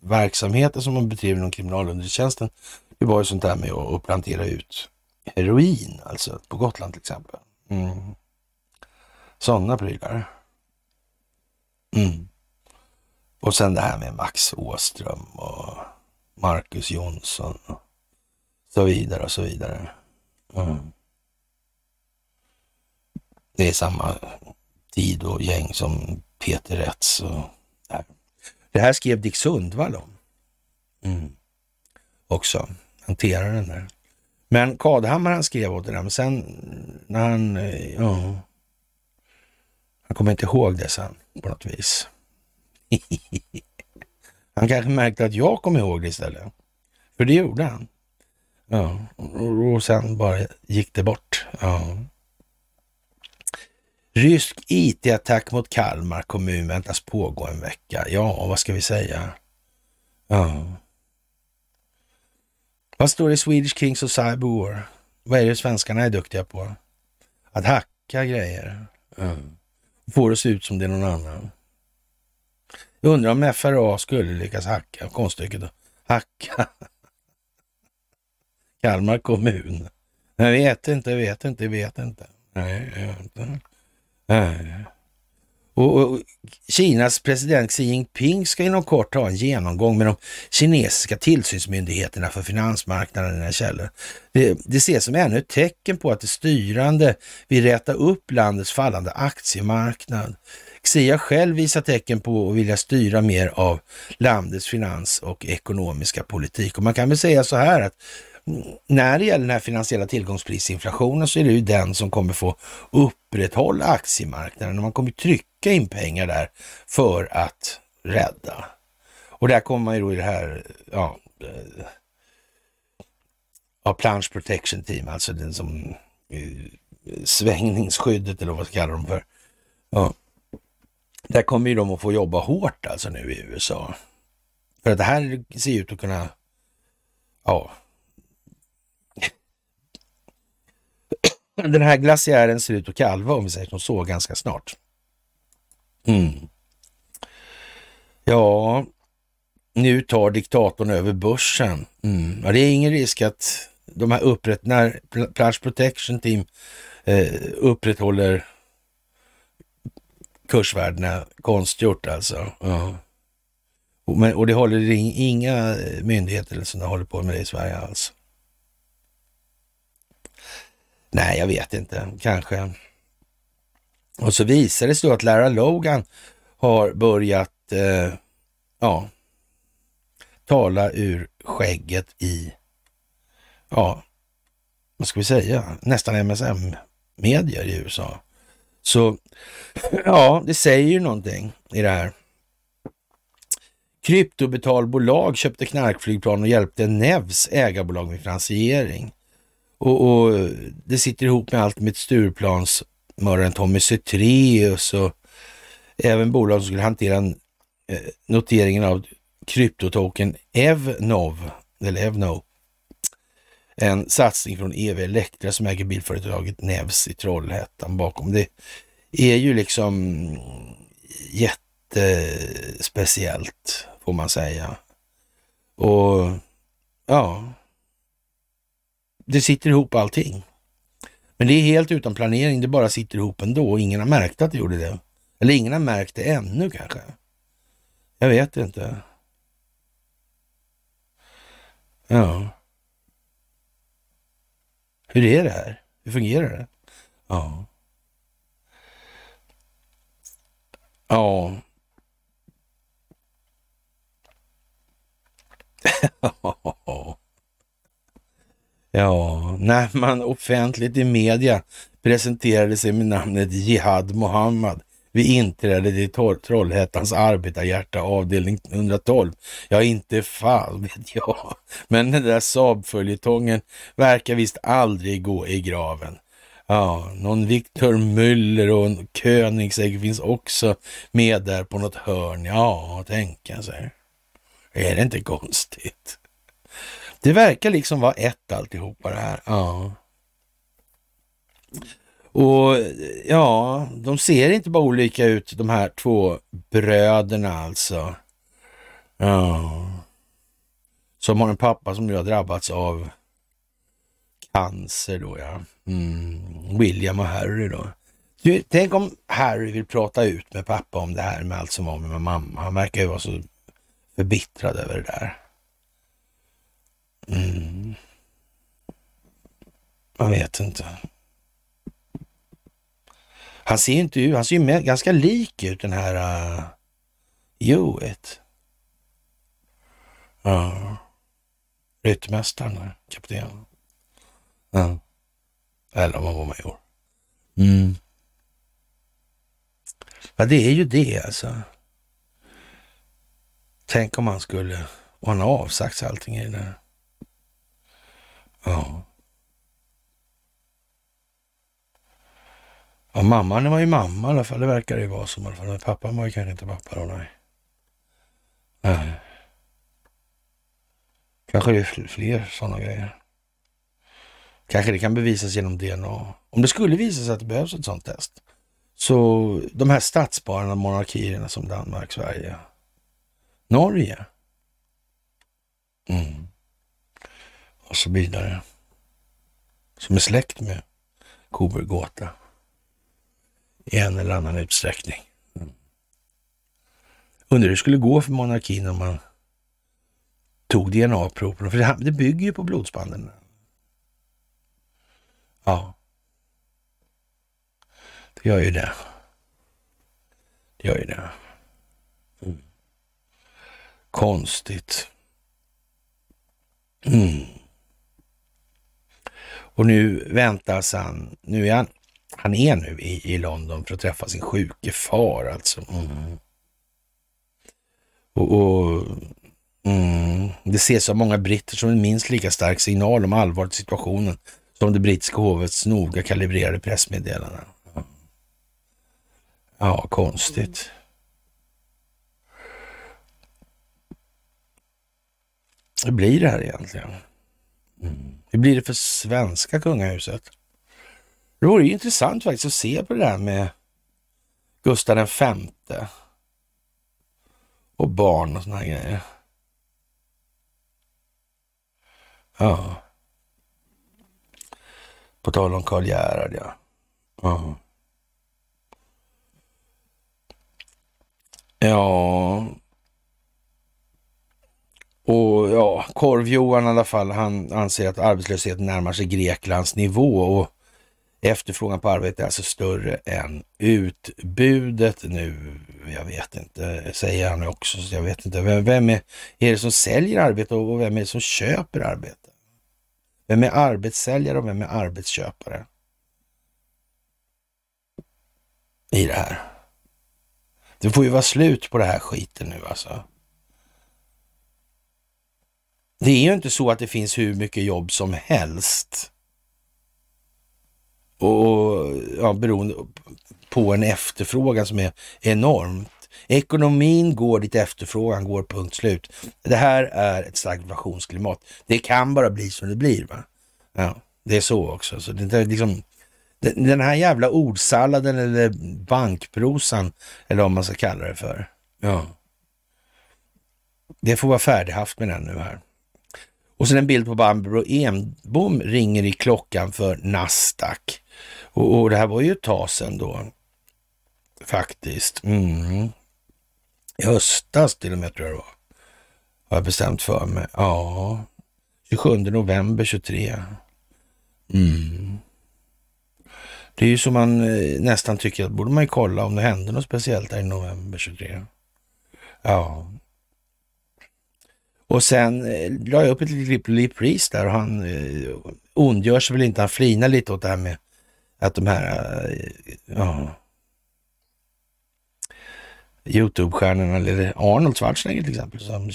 verksamheten som man bedriver inom kriminalunderrättelsetjänsten, det var ju sånt där med att plantera ut heroin, alltså på Gotland till exempel. Mm. Sådana prylar. Mm. Och sen det här med Max Åström och Marcus Jonsson och så vidare och så vidare. Mm. Det är samma tid och gäng som Peter Rätz och. Det här skrev Dick Sundvall om. Mm. Också, hanterar den där. Men Kadhammar han skrev åt det där, men sen när han, eh, ja, han kommer inte ihåg det sen på något vis. han kanske märkte att jag kom ihåg det istället. För det gjorde han. Ja, och sen bara gick det bort. Ja. Rysk IT-attack mot Kalmar kommun väntas pågå en vecka. Ja, vad ska vi säga? Ja. Vad står det i Swedish Kings of Cyber War? Vad är det svenskarna är duktiga på? Att hacka grejer. Mm. Får det att se ut som det är någon annan. Jag undrar om FRA skulle lyckas hacka konststycket att hacka Kalmar kommun. Jag vet inte, jag vet inte, jag vet inte. Nej, jag vet inte. Nej. Och, och, Kinas president Xi Jinping ska inom kort ha en genomgång med de kinesiska tillsynsmyndigheterna för finansmarknaden i källor. Det, det ses som ännu ett tecken på att det styrande vill räta upp landets fallande aktiemarknad. Xi har själv visat tecken på att vilja styra mer av landets finans och ekonomiska politik. Och man kan väl säga så här att när det gäller den här finansiella tillgångsprisinflationen så är det ju den som kommer få upprätthålla aktiemarknaden. Man kommer trycka in pengar där för att rädda. Och där kommer man ju då i det här, ja, eh, ja Plunge Protection Team, alltså den som eh, svängningsskyddet eller vad ska kallar dem för. Ja. Där kommer ju de att få jobba hårt alltså nu i USA. För att det här ser ut att kunna, ja, Den här glaciären ser ut att kalva om vi säger som så ganska snart. Mm. Ja, nu tar diktatorn över börsen. Mm. Ja, det är ingen risk att de här upprätt, när Plush Protection Team eh, upprätthåller kursvärdena konstgjort alltså. Ja. Och, men, och det håller inga myndigheter som håller på med det i Sverige alls. Nej, jag vet inte. Kanske. Och så visar det sig då att Lara Logan har börjat eh, ja, tala ur skägget i, ja, vad ska vi säga, nästan MSM-medier i USA. Så ja, det säger ju någonting i det här. Kryptobetalbolag köpte knarkflygplan och hjälpte Nevs ägarbolag med finansiering. Och, och det sitter ihop med allt med Stureplans mördaren Tommy Cetreus och även bolag som skulle hantera eh, noteringen av kryptotoken Evnov, eller Evno. En satsning från EV Elektra som äger bilföretaget Nevs i Trollhättan bakom. Det är ju liksom jättespeciellt får man säga. Och ja, det sitter ihop allting. Men det är helt utan planering, det bara sitter ihop ändå och ingen har märkt att det gjorde det. Eller ingen har märkt det ännu kanske. Jag vet inte. Ja. Hur är det här? Hur fungerar det? Ja. Ja. Ja, när man offentligt i media presenterade sig med namnet Jihad Mohammed vid inträdet i Trollhättans arbetarhjärta avdelning 112. Ja, inte fan vet jag. Men den där Saab-följetongen verkar visst aldrig gå i graven. Ja, någon Viktor Müller och en Königsegg finns också med där på något hörn. Ja, tänka sig. Är det inte konstigt? Det verkar liksom vara ett alltihopa det här. Ja. Och ja, de ser inte bara olika ut de här två bröderna alltså. Ja. Som har en pappa som nu har drabbats av cancer då ja. Mm. William och Harry då. Du, tänk om Harry vill prata ut med pappa om det här med allt som var med mamma. Han verkar ju vara så förbittrad över det där. Mm. Jag vet inte. Han ser inte ut, han ser ju ganska lik ut den här uh, Hewitt. Ja. Ryttmästaren, kapten. Ja. Eller om han var major. Mm. Ja, det är ju det alltså. Tänk om han skulle... Och han har avsagt sig allting i det där. Ja. Ja, mamman var ju mamma i alla fall. Det verkar det ju vara som i alla fall. Men pappan var ju kanske inte pappa då, nej. Nej. Kanske det är fler sådana grejer. Kanske det kan bevisas genom DNA. Om det skulle visa sig att det behövs ett sådant test. Så de här statsbarande monarkierna som Danmark, Sverige, Norge. Mm. Och så vidare. Som är släkt med Kobergåta i en eller annan utsträckning. Mm. Undrar hur det skulle gå för monarkin om man tog DNA-proverna, för det bygger ju på blodsbanden. Ja. Det gör ju det. Det gör ju det. Mm. Konstigt. Mm. Och nu väntas han, nu är han, han är nu i, i London för att träffa sin sjuke far alltså. Mm. Och, och mm, det ses av många britter som en minst lika stark signal om allvaret i situationen som det brittiska hovets noga kalibrerade pressmeddelanden. Ja, konstigt. Hur blir det här egentligen? Mm. Hur blir det för svenska kungahuset? Det vore ju intressant faktiskt att se på det där med Gustav den femte och barn och såna här grejer. Ja. På tal om Karl Gerhard, ja. ja. Ja. Och ja, Korv-Johan i alla fall, han anser att arbetslösheten närmar sig Greklands nivå och efterfrågan på arbete är alltså större än utbudet nu. Jag vet inte, säger han också. så Jag vet inte. Vem, vem är, är det som säljer arbete och vem är det som köper arbete? Vem är arbetssäljare och vem är arbetsköpare? I det här. Det får ju vara slut på det här skiten nu alltså. Det är ju inte så att det finns hur mycket jobb som helst. Och ja, beroende på en efterfrågan som är enormt. Ekonomin går dit efterfrågan går, punkt slut. Det här är ett stagflationsklimat. Det kan bara bli som det blir. Va? Ja, det är så också. Så det är liksom, den här jävla ordsalladen eller bankprosan, eller vad man ska kalla det för. Ja. Det får vara färdighaft med den nu här. Och sen en bild på Barbro Enbom ringer i klockan för Nasdaq. Och, och det här var ju ett tag sedan då. Faktiskt. Mm. I höstas till och med tror jag det var. Har jag bestämt för mig. Ja. 27 november 23. Mm. Det är ju som man eh, nästan tycker att borde man ju kolla om det hände något speciellt där i november 23. Ja. Och sen eh, la jag upp ett litet klipp på Lee Priest där och han eh, ondgör sig väl inte, han flinar lite åt det här med att de här, eh, ja, Youtube-stjärnorna, eller Arnold Schwarzenegger till exempel, som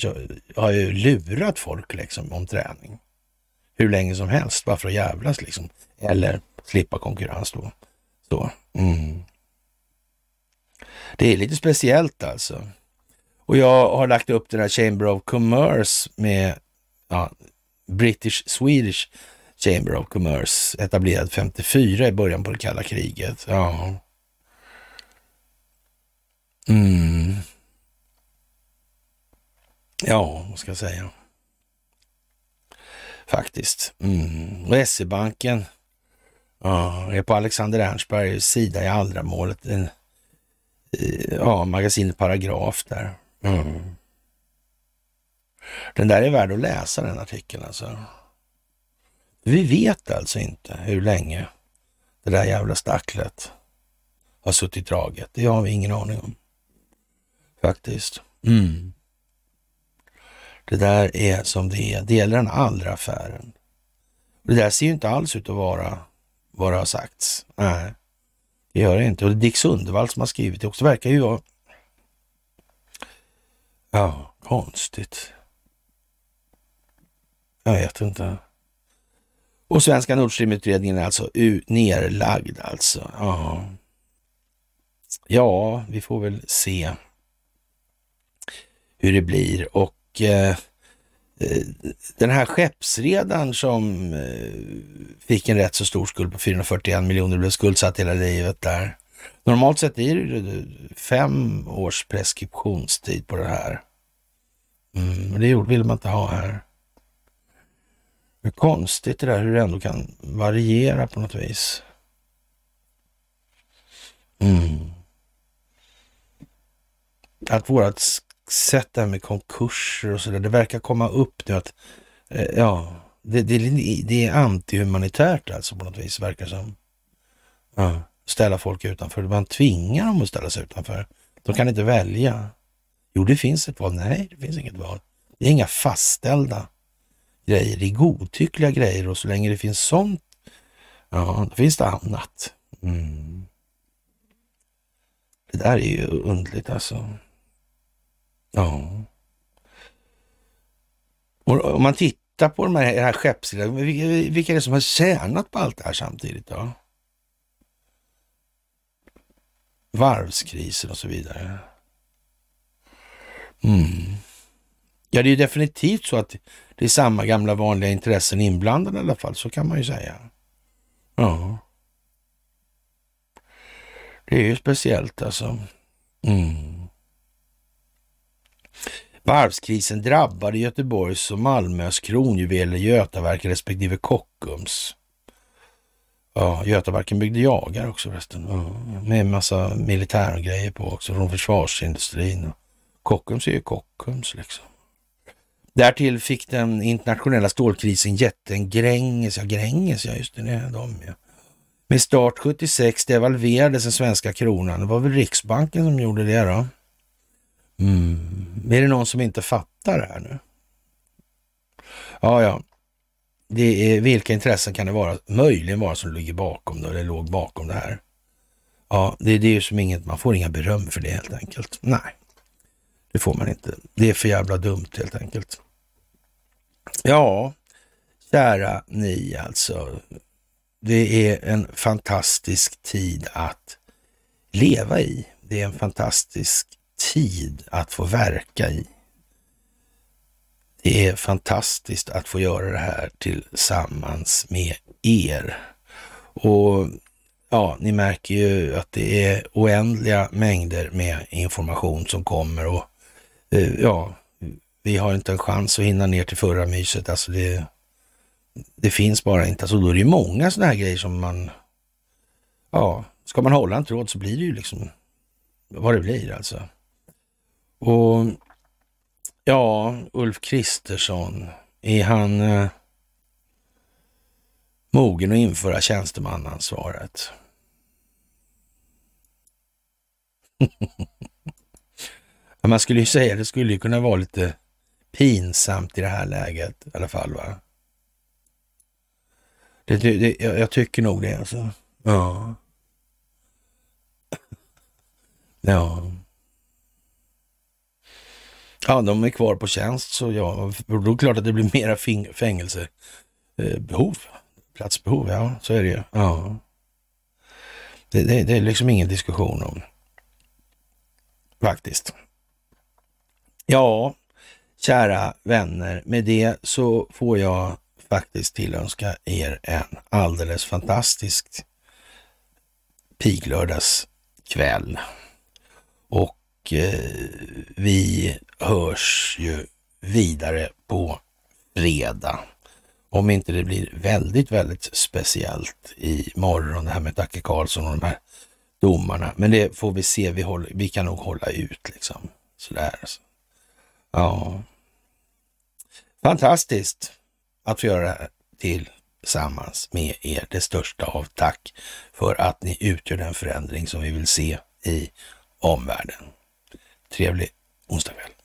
har ju lurat folk liksom om träning. Hur länge som helst, bara för att jävlas liksom. Eller slippa konkurrens då. Så. Mm. Det är lite speciellt alltså. Och jag har lagt upp den här Chamber of Commerce med ja, British Swedish Chamber of Commerce etablerad 54 i början på det kalla kriget. Ja. Mm. Ja, vad ska jag säga? Faktiskt. Mm. Och SE-banken ja, är på Alexander Ernstbergs sida i allra målet. En, eh, ja, magasinet Paragraf där. Mm. Den där är värd att läsa den artikeln alltså. Vi vet alltså inte hur länge det där jävla stacklet har suttit draget. Det har vi ingen aning om. Faktiskt. Mm. Det där är som det är. Det gäller den andra affären. Det där ser ju inte alls ut att vara vad det har sagts. Nej, det gör det inte. Och det är Dick Sundevall som har skrivit det också. Det verkar ju vara... Ja, konstigt. Jag vet inte. Och Svenska Nord Stream-utredningen är alltså nerlagd alltså. Ja. ja, vi får väl se hur det blir. Och eh, Eh, den här skeppsredaren som eh, fick en rätt så stor skuld på 441 miljoner blev skuldsatt hela livet där. Normalt sett är det fem års preskriptionstid på det här. Mm, men det vill man inte ha här. Det är konstigt det där hur det ändå kan variera på något vis. Mm. Att vårat sätt där med konkurser och sådär. Det verkar komma upp nu att, eh, ja, det, det, det är antihumanitärt alltså på något vis, verkar som. Ja, ställa folk utanför. Man tvingar dem att ställa sig utanför. De kan inte välja. Jo, det finns ett val. Nej, det finns inget val. Det är inga fastställda grejer. Det är godtyckliga grejer och så länge det finns sånt, ja, då finns det annat. Mm. Det där är ju undligt alltså. Ja. Och om man tittar på de här, här skeppsdelarna, vilka, vilka är det som har tjänat på allt det här samtidigt då? Varvskrisen och så vidare. Mm. Ja, det är ju definitivt så att det är samma gamla vanliga intressen inblandade i alla fall, så kan man ju säga. Ja. Det är ju speciellt alltså. Mm. Varvskrisen drabbade Göteborgs och Malmös kronjuveler Götaverken respektive Kockums. Ja, Götaverken byggde jagar också förresten. Ja, med militär massa militärgrejer på också från försvarsindustrin. Kockums är ju Kockums liksom. Därtill fick den internationella stålkrisen jätten Gränges, ja Gränges, ja just det, det är de ja. Med start 76 devalverades den svenska kronan. Det var väl Riksbanken som gjorde det då. Mm. Är det någon som inte fattar det här nu? Ja, ja. Det är, vilka intressen kan det vara, möjligen vara som ligger bakom det, eller låg bakom det här? Ja, det, det är ju som inget, man får inga beröm för det helt enkelt. Nej, det får man inte. Det är för jävla dumt helt enkelt. Ja, kära ni alltså. Det är en fantastisk tid att leva i. Det är en fantastisk tid att få verka i. Det är fantastiskt att få göra det här tillsammans med er. Och ja, ni märker ju att det är oändliga mängder med information som kommer och eh, ja, vi har inte en chans att hinna ner till förra myset. Alltså det, det finns bara inte. Alltså då är det många sådana här grejer som man, ja, ska man hålla en tråd så blir det ju liksom vad det blir alltså. Och ja, Ulf Kristersson, är han eh, mogen att införa tjänstemannaansvaret? Man skulle ju säga det skulle ju kunna vara lite pinsamt i det här läget i alla fall. va? Det, det, jag, jag tycker nog det alltså. Ja. Ja. Ja, de är kvar på tjänst så ja, då är det klart att det blir mera fängelsebehov. Eh, platsbehov, ja, så är det ju. Ja. Det, det, det är liksom ingen diskussion om. Faktiskt. Ja, kära vänner, med det så får jag faktiskt tillönska er en alldeles fantastisk piglördagskväll. Och eh, vi hörs ju vidare på fredag. Om inte det blir väldigt, väldigt speciellt i morgon det här med Dacke Karlsson och de här domarna. Men det får vi se. Vi, håller, vi kan nog hålla ut liksom. Sådär. Alltså. Ja. Fantastiskt att få göra det här tillsammans med er. Det största av tack för att ni utgör den förändring som vi vill se i omvärlden. triable, un.